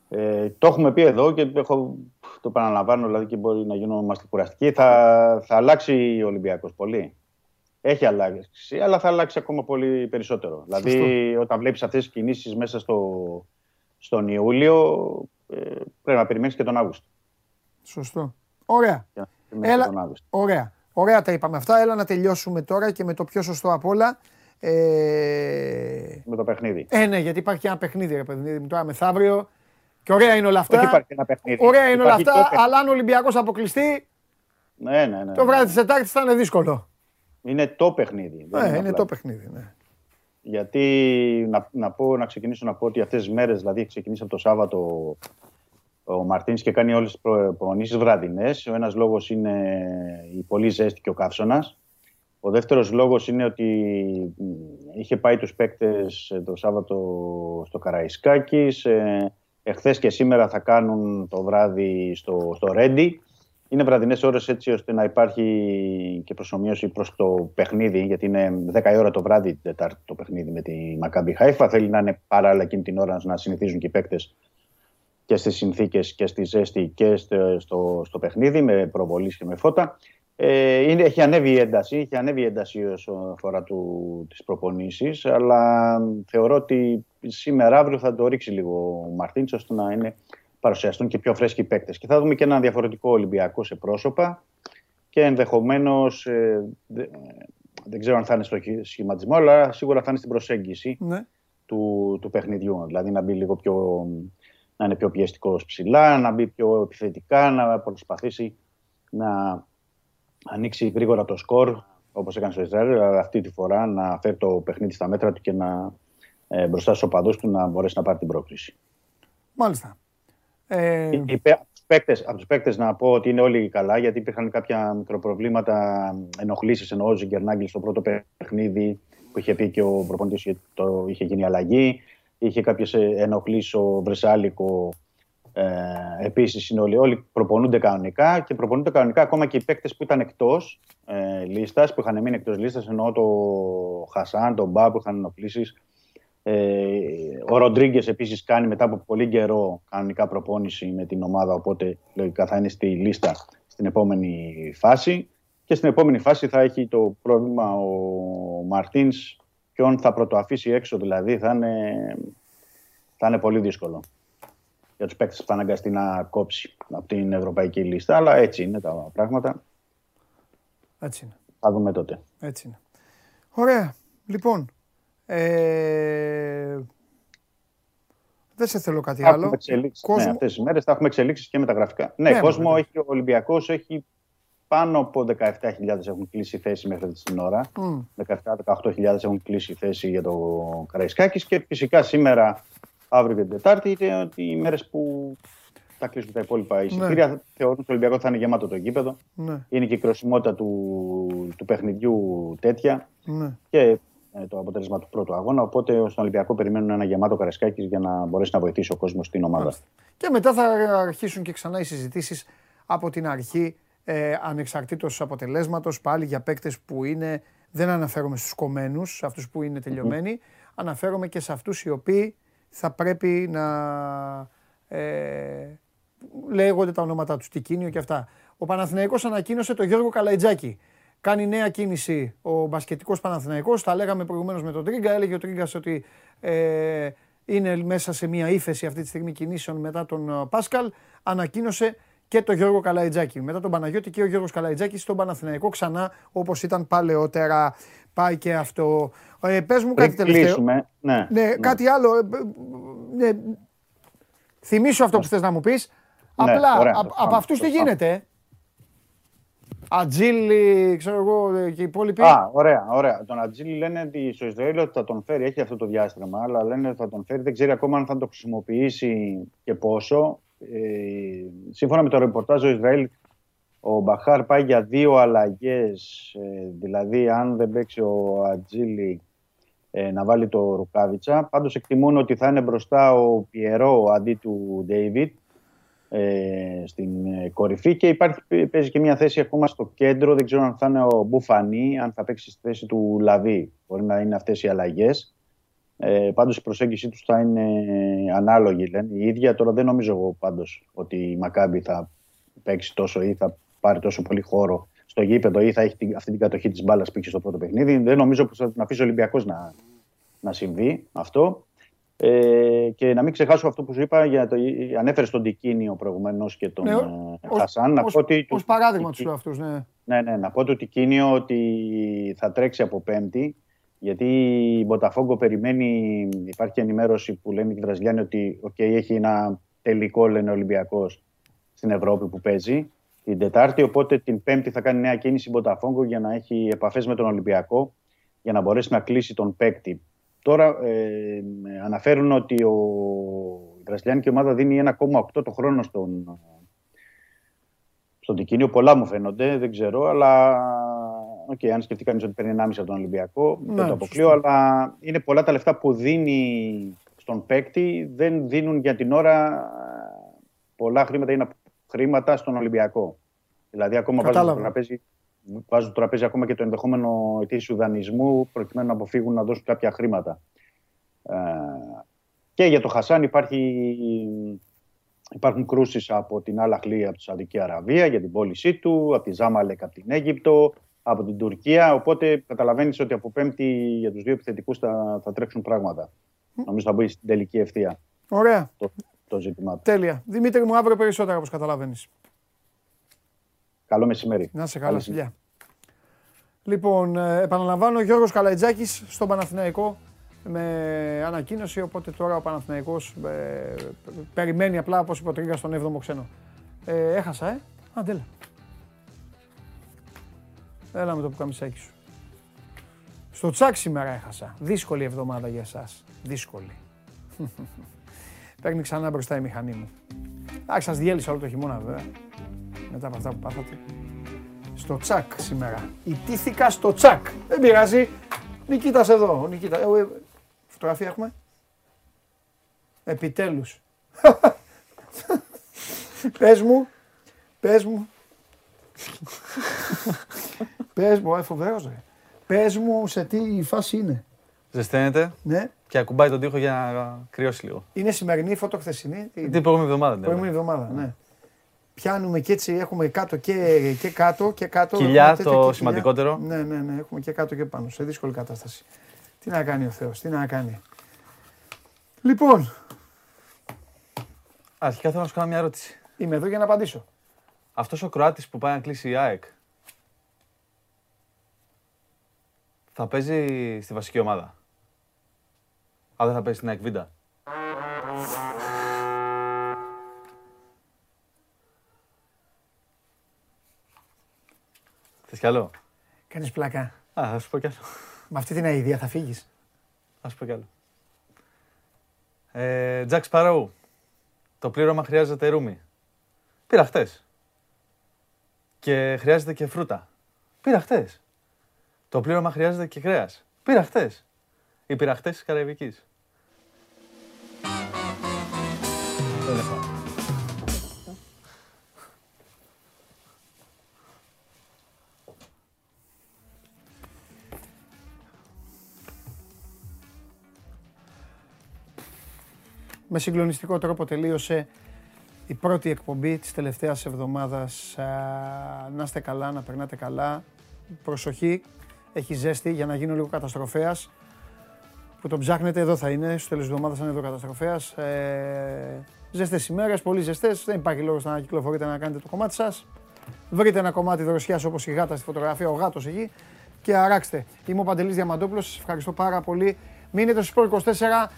Ε, το έχουμε πει εδώ και έχω, το επαναλαμβάνω δηλαδή και μπορεί να γινόμαστε κουραστικοί. Θα, θα αλλάξει ο Ολυμπιακός πολύ. Έχει αλλάξει, αλλά θα αλλάξει ακόμα πολύ περισσότερο. Δηλαδή, όταν βλέπεις αυτές τις κινήσεις μέσα στο, στον Ιούλιο, ε, πρέπει να περιμένεις και τον Αύγουστο. Σωστό. Ωραία. Για να περιμένεις Έλα. και τον Αύγουστο. Ωραία. Ωραία τα είπαμε αυτά. Έλα να τελειώσουμε τώρα και με το πιο σωστό απ' όλα. Ε, Με το παιχνίδι. ε, ναι, γιατί υπάρχει και ένα παιχνίδι, ρε παιδί μου, τώρα μεθαύριο. Και ωραία είναι όλα Όχι αυτά. υπάρχει ένα παιχνίδι. Ωραία είναι όλα Υπάρχει αυτά, το παιχνίδι. αλλά αν ο Ολυμπιακός αποκλειστεί, Ναι, ναι, ναι. το βράδυ της Τετάρτης θα είναι δύσκολο. Είναι το παιχνίδι. δεν Ναι, είναι απλά. το παιχνίδι. Ναι. Γιατί να, να, πω, να ξεκινήσω να πω ότι αυτές τις μέρες, δηλαδή έχει ξεκινήσει από το Σάββατο ο Μαρτίνς και κάνει όλες τις προπονήσεις βραδινές. Ο ένας λόγος είναι η πολύ ζέστη και ο καύσωνας. Ο δεύτερος λόγος είναι ότι μ, είχε πάει τους παίκτες ε, το Σάββατο στο Καραϊσκάκης. Ε, εχθές και σήμερα θα κάνουν το βράδυ στο, στο Ρέντι. Είναι βραδινές ώρες έτσι ώστε να υπάρχει και προσωμείωση προς το παιχνίδι, γιατί είναι 10 η ώρα το βράδυ την Τετάρτη το παιχνίδι με τη Μακάμπι Χάιφα. Θέλει να είναι παράλληλα εκείνη την ώρα να συνηθίζουν και οι παίκτες και στις συνθήκες και στη ζέστη και στο, στο, στο παιχνίδι με προβολής και με φώτα. Ε, είναι, έχει ανέβει η ένταση, έχει ανέβει η ένταση όσο αφορά του, τις προπονήσεις, αλλά θεωρώ ότι σήμερα αύριο θα το ρίξει λίγο ο Μαρτίνς ώστε να είναι παρουσιαστούν και πιο φρέσκοι παίκτες. Και θα δούμε και ένα διαφορετικό Ολυμπιακό σε πρόσωπα και ενδεχομένως, ε, δε- ε, δεν ξέρω αν θα είναι στο χει- σχηματισμό, αλλά σίγουρα θα είναι στην προσέγγιση Ναι. του, του παιχνιδιού. Δηλαδή να μπει λίγο πιο, να είναι πιο πιεστικός ψηλά, να μπει πιο επιθετικά, να προσπαθήσει να ανοίξει γρήγορα το σκορ, όπως έκανε στο Ισραήλ, αλλά αυτή τη φορά να φέρει το παιχνίδι στα μέτρα του και να ε, μπροστά στους οπαδούς του να μπορέσει να πάρει την πρόκριση. Μάλιστα. Ε, Οι παί- από τους παίκτες- Από τους παίκτες να πω ότι είναι όλοι καλά, γιατί υπήρχαν κάποια μικροπροβλήματα, ενοχλήσεις ενώ ο Ζιγκερνάγκη στο πρώτο παιχνίδι που είχε πει και ο προπονητής το είχε γίνει αλλαγή. Είχε κάποιες ενοχλήσεις ο Βρεσάλικο. Ε, Επίσης είναι όλοι, όλοι προπονούνται κανονικά και προπονούνται κανονικά ακόμα και οι παίκτες που ήταν εκτός ε, λίστας, που είχαν μείνει εκτός λίστας, εννοώ το Χασάν, τον Μπα που είχαν ενοχλήσεις. Ε, ο Ροντρίγκες επίσης κάνει μετά από πολύ καιρό κανονικά προπόνηση με την ομάδα, οπότε λογικά θα είναι στη λίστα στην επόμενη φάση. Και στην επόμενη φάση θα έχει το πρόβλημα ο Μαρτίνς, ποιον θα πρωτοαφήσει έξω, δηλαδή θα είναι, θα είναι πολύ δύσκολο για τους παίκτες που θα αναγκαστεί να κόψει από την ευρωπαϊκή λίστα. Αλλά έτσι είναι τα πράγματα. έτσι είναι. Θα δούμε τότε. Έτσι είναι. Ωραία. Λοιπόν, ε, δεν σε θέλω κάτι Θα άλλο. έχουμε εξελίξεις. Κόσμο- Ναι, αυτές τις μέρες θα έχουμε εξελίξεις και με τα γραφικά. Ναι, Ναι, κόσμο βέβαια. έχει, ο Ολυμπιακός έχει πάνω από 17.000 έχουν κλείσει θέση μέχρι αυτή την ώρα. Μμ. 17-18.000 έχουν κλείσει θέση για το Καραϊσκάκης και φυσικά σήμερα, αύριο και την Τετάρτη είναι ότι οι μέρες που θα κλείσουν τα υπόλοιπα εισιτήρια. Θεωρούν ότι το Ολυμπιακός θα είναι γεμάτο το γήπεδο. Ναι, Είναι και η κροσιμότητα του, του παιχνιδιού τέτοια ναι. και ε, το αποτέλεσμα του πρώτου αγώνα. Οπότε στον Ολυμπιακό περιμένουν ένα γεμάτο Καραϊσκάκης για να μπορέσει να βοηθήσει ο κόσμος στην ομάδα. Και μετά θα αρχίσουν και ξανά οι συζητήσεις από την αρχή ε, ανεξαρτήτως αποτελέσματος πάλι για παίκτες που είναι, δεν αναφέρομαι στους κομμένους, σε αυτούς που είναι τελειωμένοι, αναφέρομαι και σε αυτούς οι οποίοι θα πρέπει να ε, λέγονται τα ονόματα τους Τικίνιο και αυτά. Ο Παναθηναϊκός ανακοίνωσε το Γιώργο Καλαϊτζάκη. Κάνει νέα κίνηση ο μπασκετικός Παναθηναϊκός. Τα λέγαμε προηγουμένως με τον Τρίγκα. Έλεγε ο Τρίγκας ότι ε, είναι μέσα σε μια ύφεση αυτή τη στιγμή κινήσεων μετά τον ε, Πάσκαλ. Ανακοίνωσε και το Γιώργο Καλαϊτζάκη. Μετά τον Παναγιώτη και ο Γιώργος Καλαϊτζάκη στον Παναθηναϊκό ξανά όπως ήταν παλαιότερα. Πάει και αυτό. Ε, πες μου κάτι Πριν τελευταίο. κλείσουμε, ναι, Ναι, ναι. κάτι άλλο. ε, ε, ναι. Θυμήσου αυτό που θες να μου πεις. Ναι, Απλά, ωραία, απ- το από πάμε, αυτούς το τι πάμε. γίνεται. Ε; Ατζίλη, ξέρω εγώ, ε, και οι υπόλοιποι. Α, ωραία, ωραία. Τον Ατζήλη λένε ότι στο Ισραήλ ότι θα τον φέρει, έχει αυτό το διάστημα, αλλά λένε ότι θα τον φέρει, δεν ξέρει ακόμα αν θα το χρησιμοποιήσει και πόσο. Ε, σύμφωνα με το ρεπορτάζ, ο Ισραήλ, ο Μπαχάρ πάει για δύο αλλαγές. δηλαδή, αν δεν παίξει ο Ατζήλη, ε, να βάλει το Ρουκάβιτσα. Πάντως εκτιμούν ότι θα είναι μπροστά ο Πιερό αντί του Ντέιβιτ ε, στην ε, κορυφή και υπάρχει, παίζει και μια θέση ακόμα στο κέντρο. Δεν ξέρω αν θα είναι ο Μπουφανί, αν θα παίξει στη θέση του Λαβί. Μπορεί να είναι αυτές οι αλλαγές. Ε, πάντως η προσέγγιση τους θα είναι ανάλογη, λένε η ίδια. Τώρα δεν νομίζω εγώ πάντως ότι η Μακάμπη θα παίξει τόσο ή θα πάρει τόσο πολύ χώρο στο γήπεδο ή θα έχει την- αυτή την κατοχή της μπάλας που είχε στο πρώτο παιχνίδι. Δεν νομίζω πως θα την αφήσει ο Ολυμπιακός να, να συμβεί αυτό. Ε, και να μην ξεχάσω αυτό που σου είπα, για το, ανέφερες τον Τικίνιο προηγουμένως και τον Ναι, ε, ως- Χασάν. Να ως- πω ότι ως του- παράδειγμα Τικί- τους αυτούς, ναι. ναι, ναι, να πω του Τικίνιο ότι θα τρέξει από Πέμπτη. Γιατί η Μποταφόγκο περιμένει, υπάρχει και ενημέρωση που λένε οι Βραζιλιάνοι ότι okay, έχει ένα τελικό, λένε Ολυμπιακός, στην Ευρώπη που παίζει την Τετάρτη. Οπότε την Πέμπτη θα κάνει νέα κίνηση η Μποταφόγκο για να έχει επαφές με τον Ολυμπιακό για να μπορέσει να κλείσει τον παίκτη. Τώρα ε, αναφέρουν ότι ο, η Βραζιλιάνικη ομάδα δίνει 1,8 το χρόνο στον, στον Τικίνιο. Πολλά μου φαίνονται, δεν ξέρω, αλλά Οκ, αν σκεφτεί κανείς ότι παίρνει 1,5 από τον Ολυμπιακό, Ναι, δεν το αποκλείω, αλλά είναι πολλά τα λεφτά που δίνει στον παίκτη, δεν δίνουν για την ώρα ε, πολλά χρήματα, είναι χρήματα στον Ολυμπιακό. Δηλαδή, ακόμα βάζουν Κατάλαβα. το, τραπέζι, βάζουν το τραπέζι ακόμα και το ενδεχόμενο ετήσιου δανεισμού, προκειμένου να αποφύγουν να δώσουν κάποια χρήματα. Ε, και για το Χασάν υπάρχει, υπάρχουν κρούσεις από την Αλαχλή, από τη Σαουδική Αραβία για την πώλησή του, από τη Ζάμαλεκ από την Αίγυπτο, από την Τουρκία. Οπότε καταλαβαίνεις ότι από Πέμπτη για τους δύο επιθετικούς θα, θα τρέξουν πράγματα. Νομίζω θα μπει στην τελική ευθεία Ωραία. το, το ζήτημά του. Τέλεια. Δημήτρη μου, αύριο περισσότερα όπως καταλαβαίνεις. Καλό μεσημέρι. Να σε καλά, Καλή φιλιά. Λοιπόν, ε, επαναλαμβάνω, Γιώργος Καλαϊτζάκης στον Παναθηναϊκό με ανακοίνωση, οπότε τώρα ο Παναθηναϊκός ε, περιμένει απλά, όπως είπε ο Τρίγκας, στον 7ο ξένο. Ε, έχασα, ε. Αντέλα. Έλα με το πουκαμισάκι σου. Στο τσάκ σήμερα έχασα. Δύσκολη εβδομάδα για εσάς. Δύσκολη. Παίρνει ξανά μπροστά η μηχανή μου. Εντάξει, σας διέλυσα όλο το χειμώνα βέβαια. Μετά από αυτά που πάθατε. Στο τσακ σήμερα. Ιτήθηκα στο τσακ. Δεν πειράζει. Νικήτας εδώ. Ο Νικήτα. Ε, ε, φωτογραφία έχουμε; Επιτέλους. πες μου. Πες μου. πες μου. Ε, φοβερός ρε. Πες μου σε τι φάση είναι. Ζεσταίνεται Ναι. και ακουμπάει τον τοίχο για να κρυώσει λίγο. Είναι σημερινή φωτο χθεσινή; Τι Την προηγούμενη εβδομάδα. ναι. Προηγούμενη εβδομάδα, ναι. Πιάνουμε και έτσι, έχουμε κάτω και, και κάτω και κάτω. Κοιλιά, έχουμε τέτοια το και σημαντικότερο. Ναι, ναι, ναι, έχουμε και κάτω και πάνω, σε δύσκολη κατάσταση. Τι να κάνει ο Θεός, τι να κάνει. Λοιπόν, Αρχικά θέλω να σου κάνω μια ερώτηση. είμαι εδώ για να απαντήσω. Αυτός ο Κροάτης που πάει να κλείσει η ΑΕΚ θα παίζει στη βασική ομάδα; Αν δεν θα παίζει στην ΑΕΚ Β; Θες κι άλλο; Κάνεις πλάκα. Α, θα σου πω κι άλλο. Με αυτή την αηδία θα φύγεις. Θα σου πω κι άλλο. Ε, Jack Sparrow. Το πλήρωμα χρειάζεται ρούμι. Πήρα χτες. Και χρειάζεται και φρούτα. Πήρα χτες. Το πλήρωμα χρειάζεται και κρέας. Πήρα χτες. Οι πειραχτές της Καραϊβικής. Με συγκλονιστικό τρόπο τελείωσε η πρώτη εκπομπή της τελευταίας εβδομάδας. Α, Να είστε καλά, να περνάτε καλά. Προσοχή, έχει ζέστη για να γίνω λίγο καταστροφέας. Που τον ψάχνετε, εδώ θα είναι, στο τέλος της εβδομάδας θα είναι εδώ καταστροφέας. Ε, ζεστές ημέρες, πολύ ζεστές, δεν υπάρχει λόγος να κυκλοφορείτε να κάνετε το κομμάτι σας. Βρείτε ένα κομμάτι δροσιάς όπως η γάτα στη φωτογραφία, ο γάτος εκεί και αράξτε. Είμαι ο Παντελής Διαμαντόπουλος, σας ευχαριστώ πάρα πολύ. Μείνετε στο Sport 24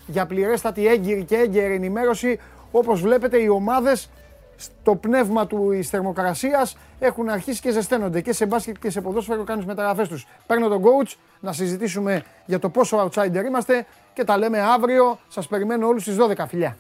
για πληρέστατη έγκυρη και έγκαιρη ενημέρωση. Όπως βλέπετε οι ομάδες στο πνεύμα του της θερμοκρασίας έχουν αρχίσει και ζεσταίνονται και σε μπάσκετ και σε ποδόσφαιρο κάνουν τις μεταγραφές τους. Παίρνω τον coach να συζητήσουμε για το πόσο outsider είμαστε και τα λέμε αύριο. Σας περιμένω όλους στις 12 φιλιά.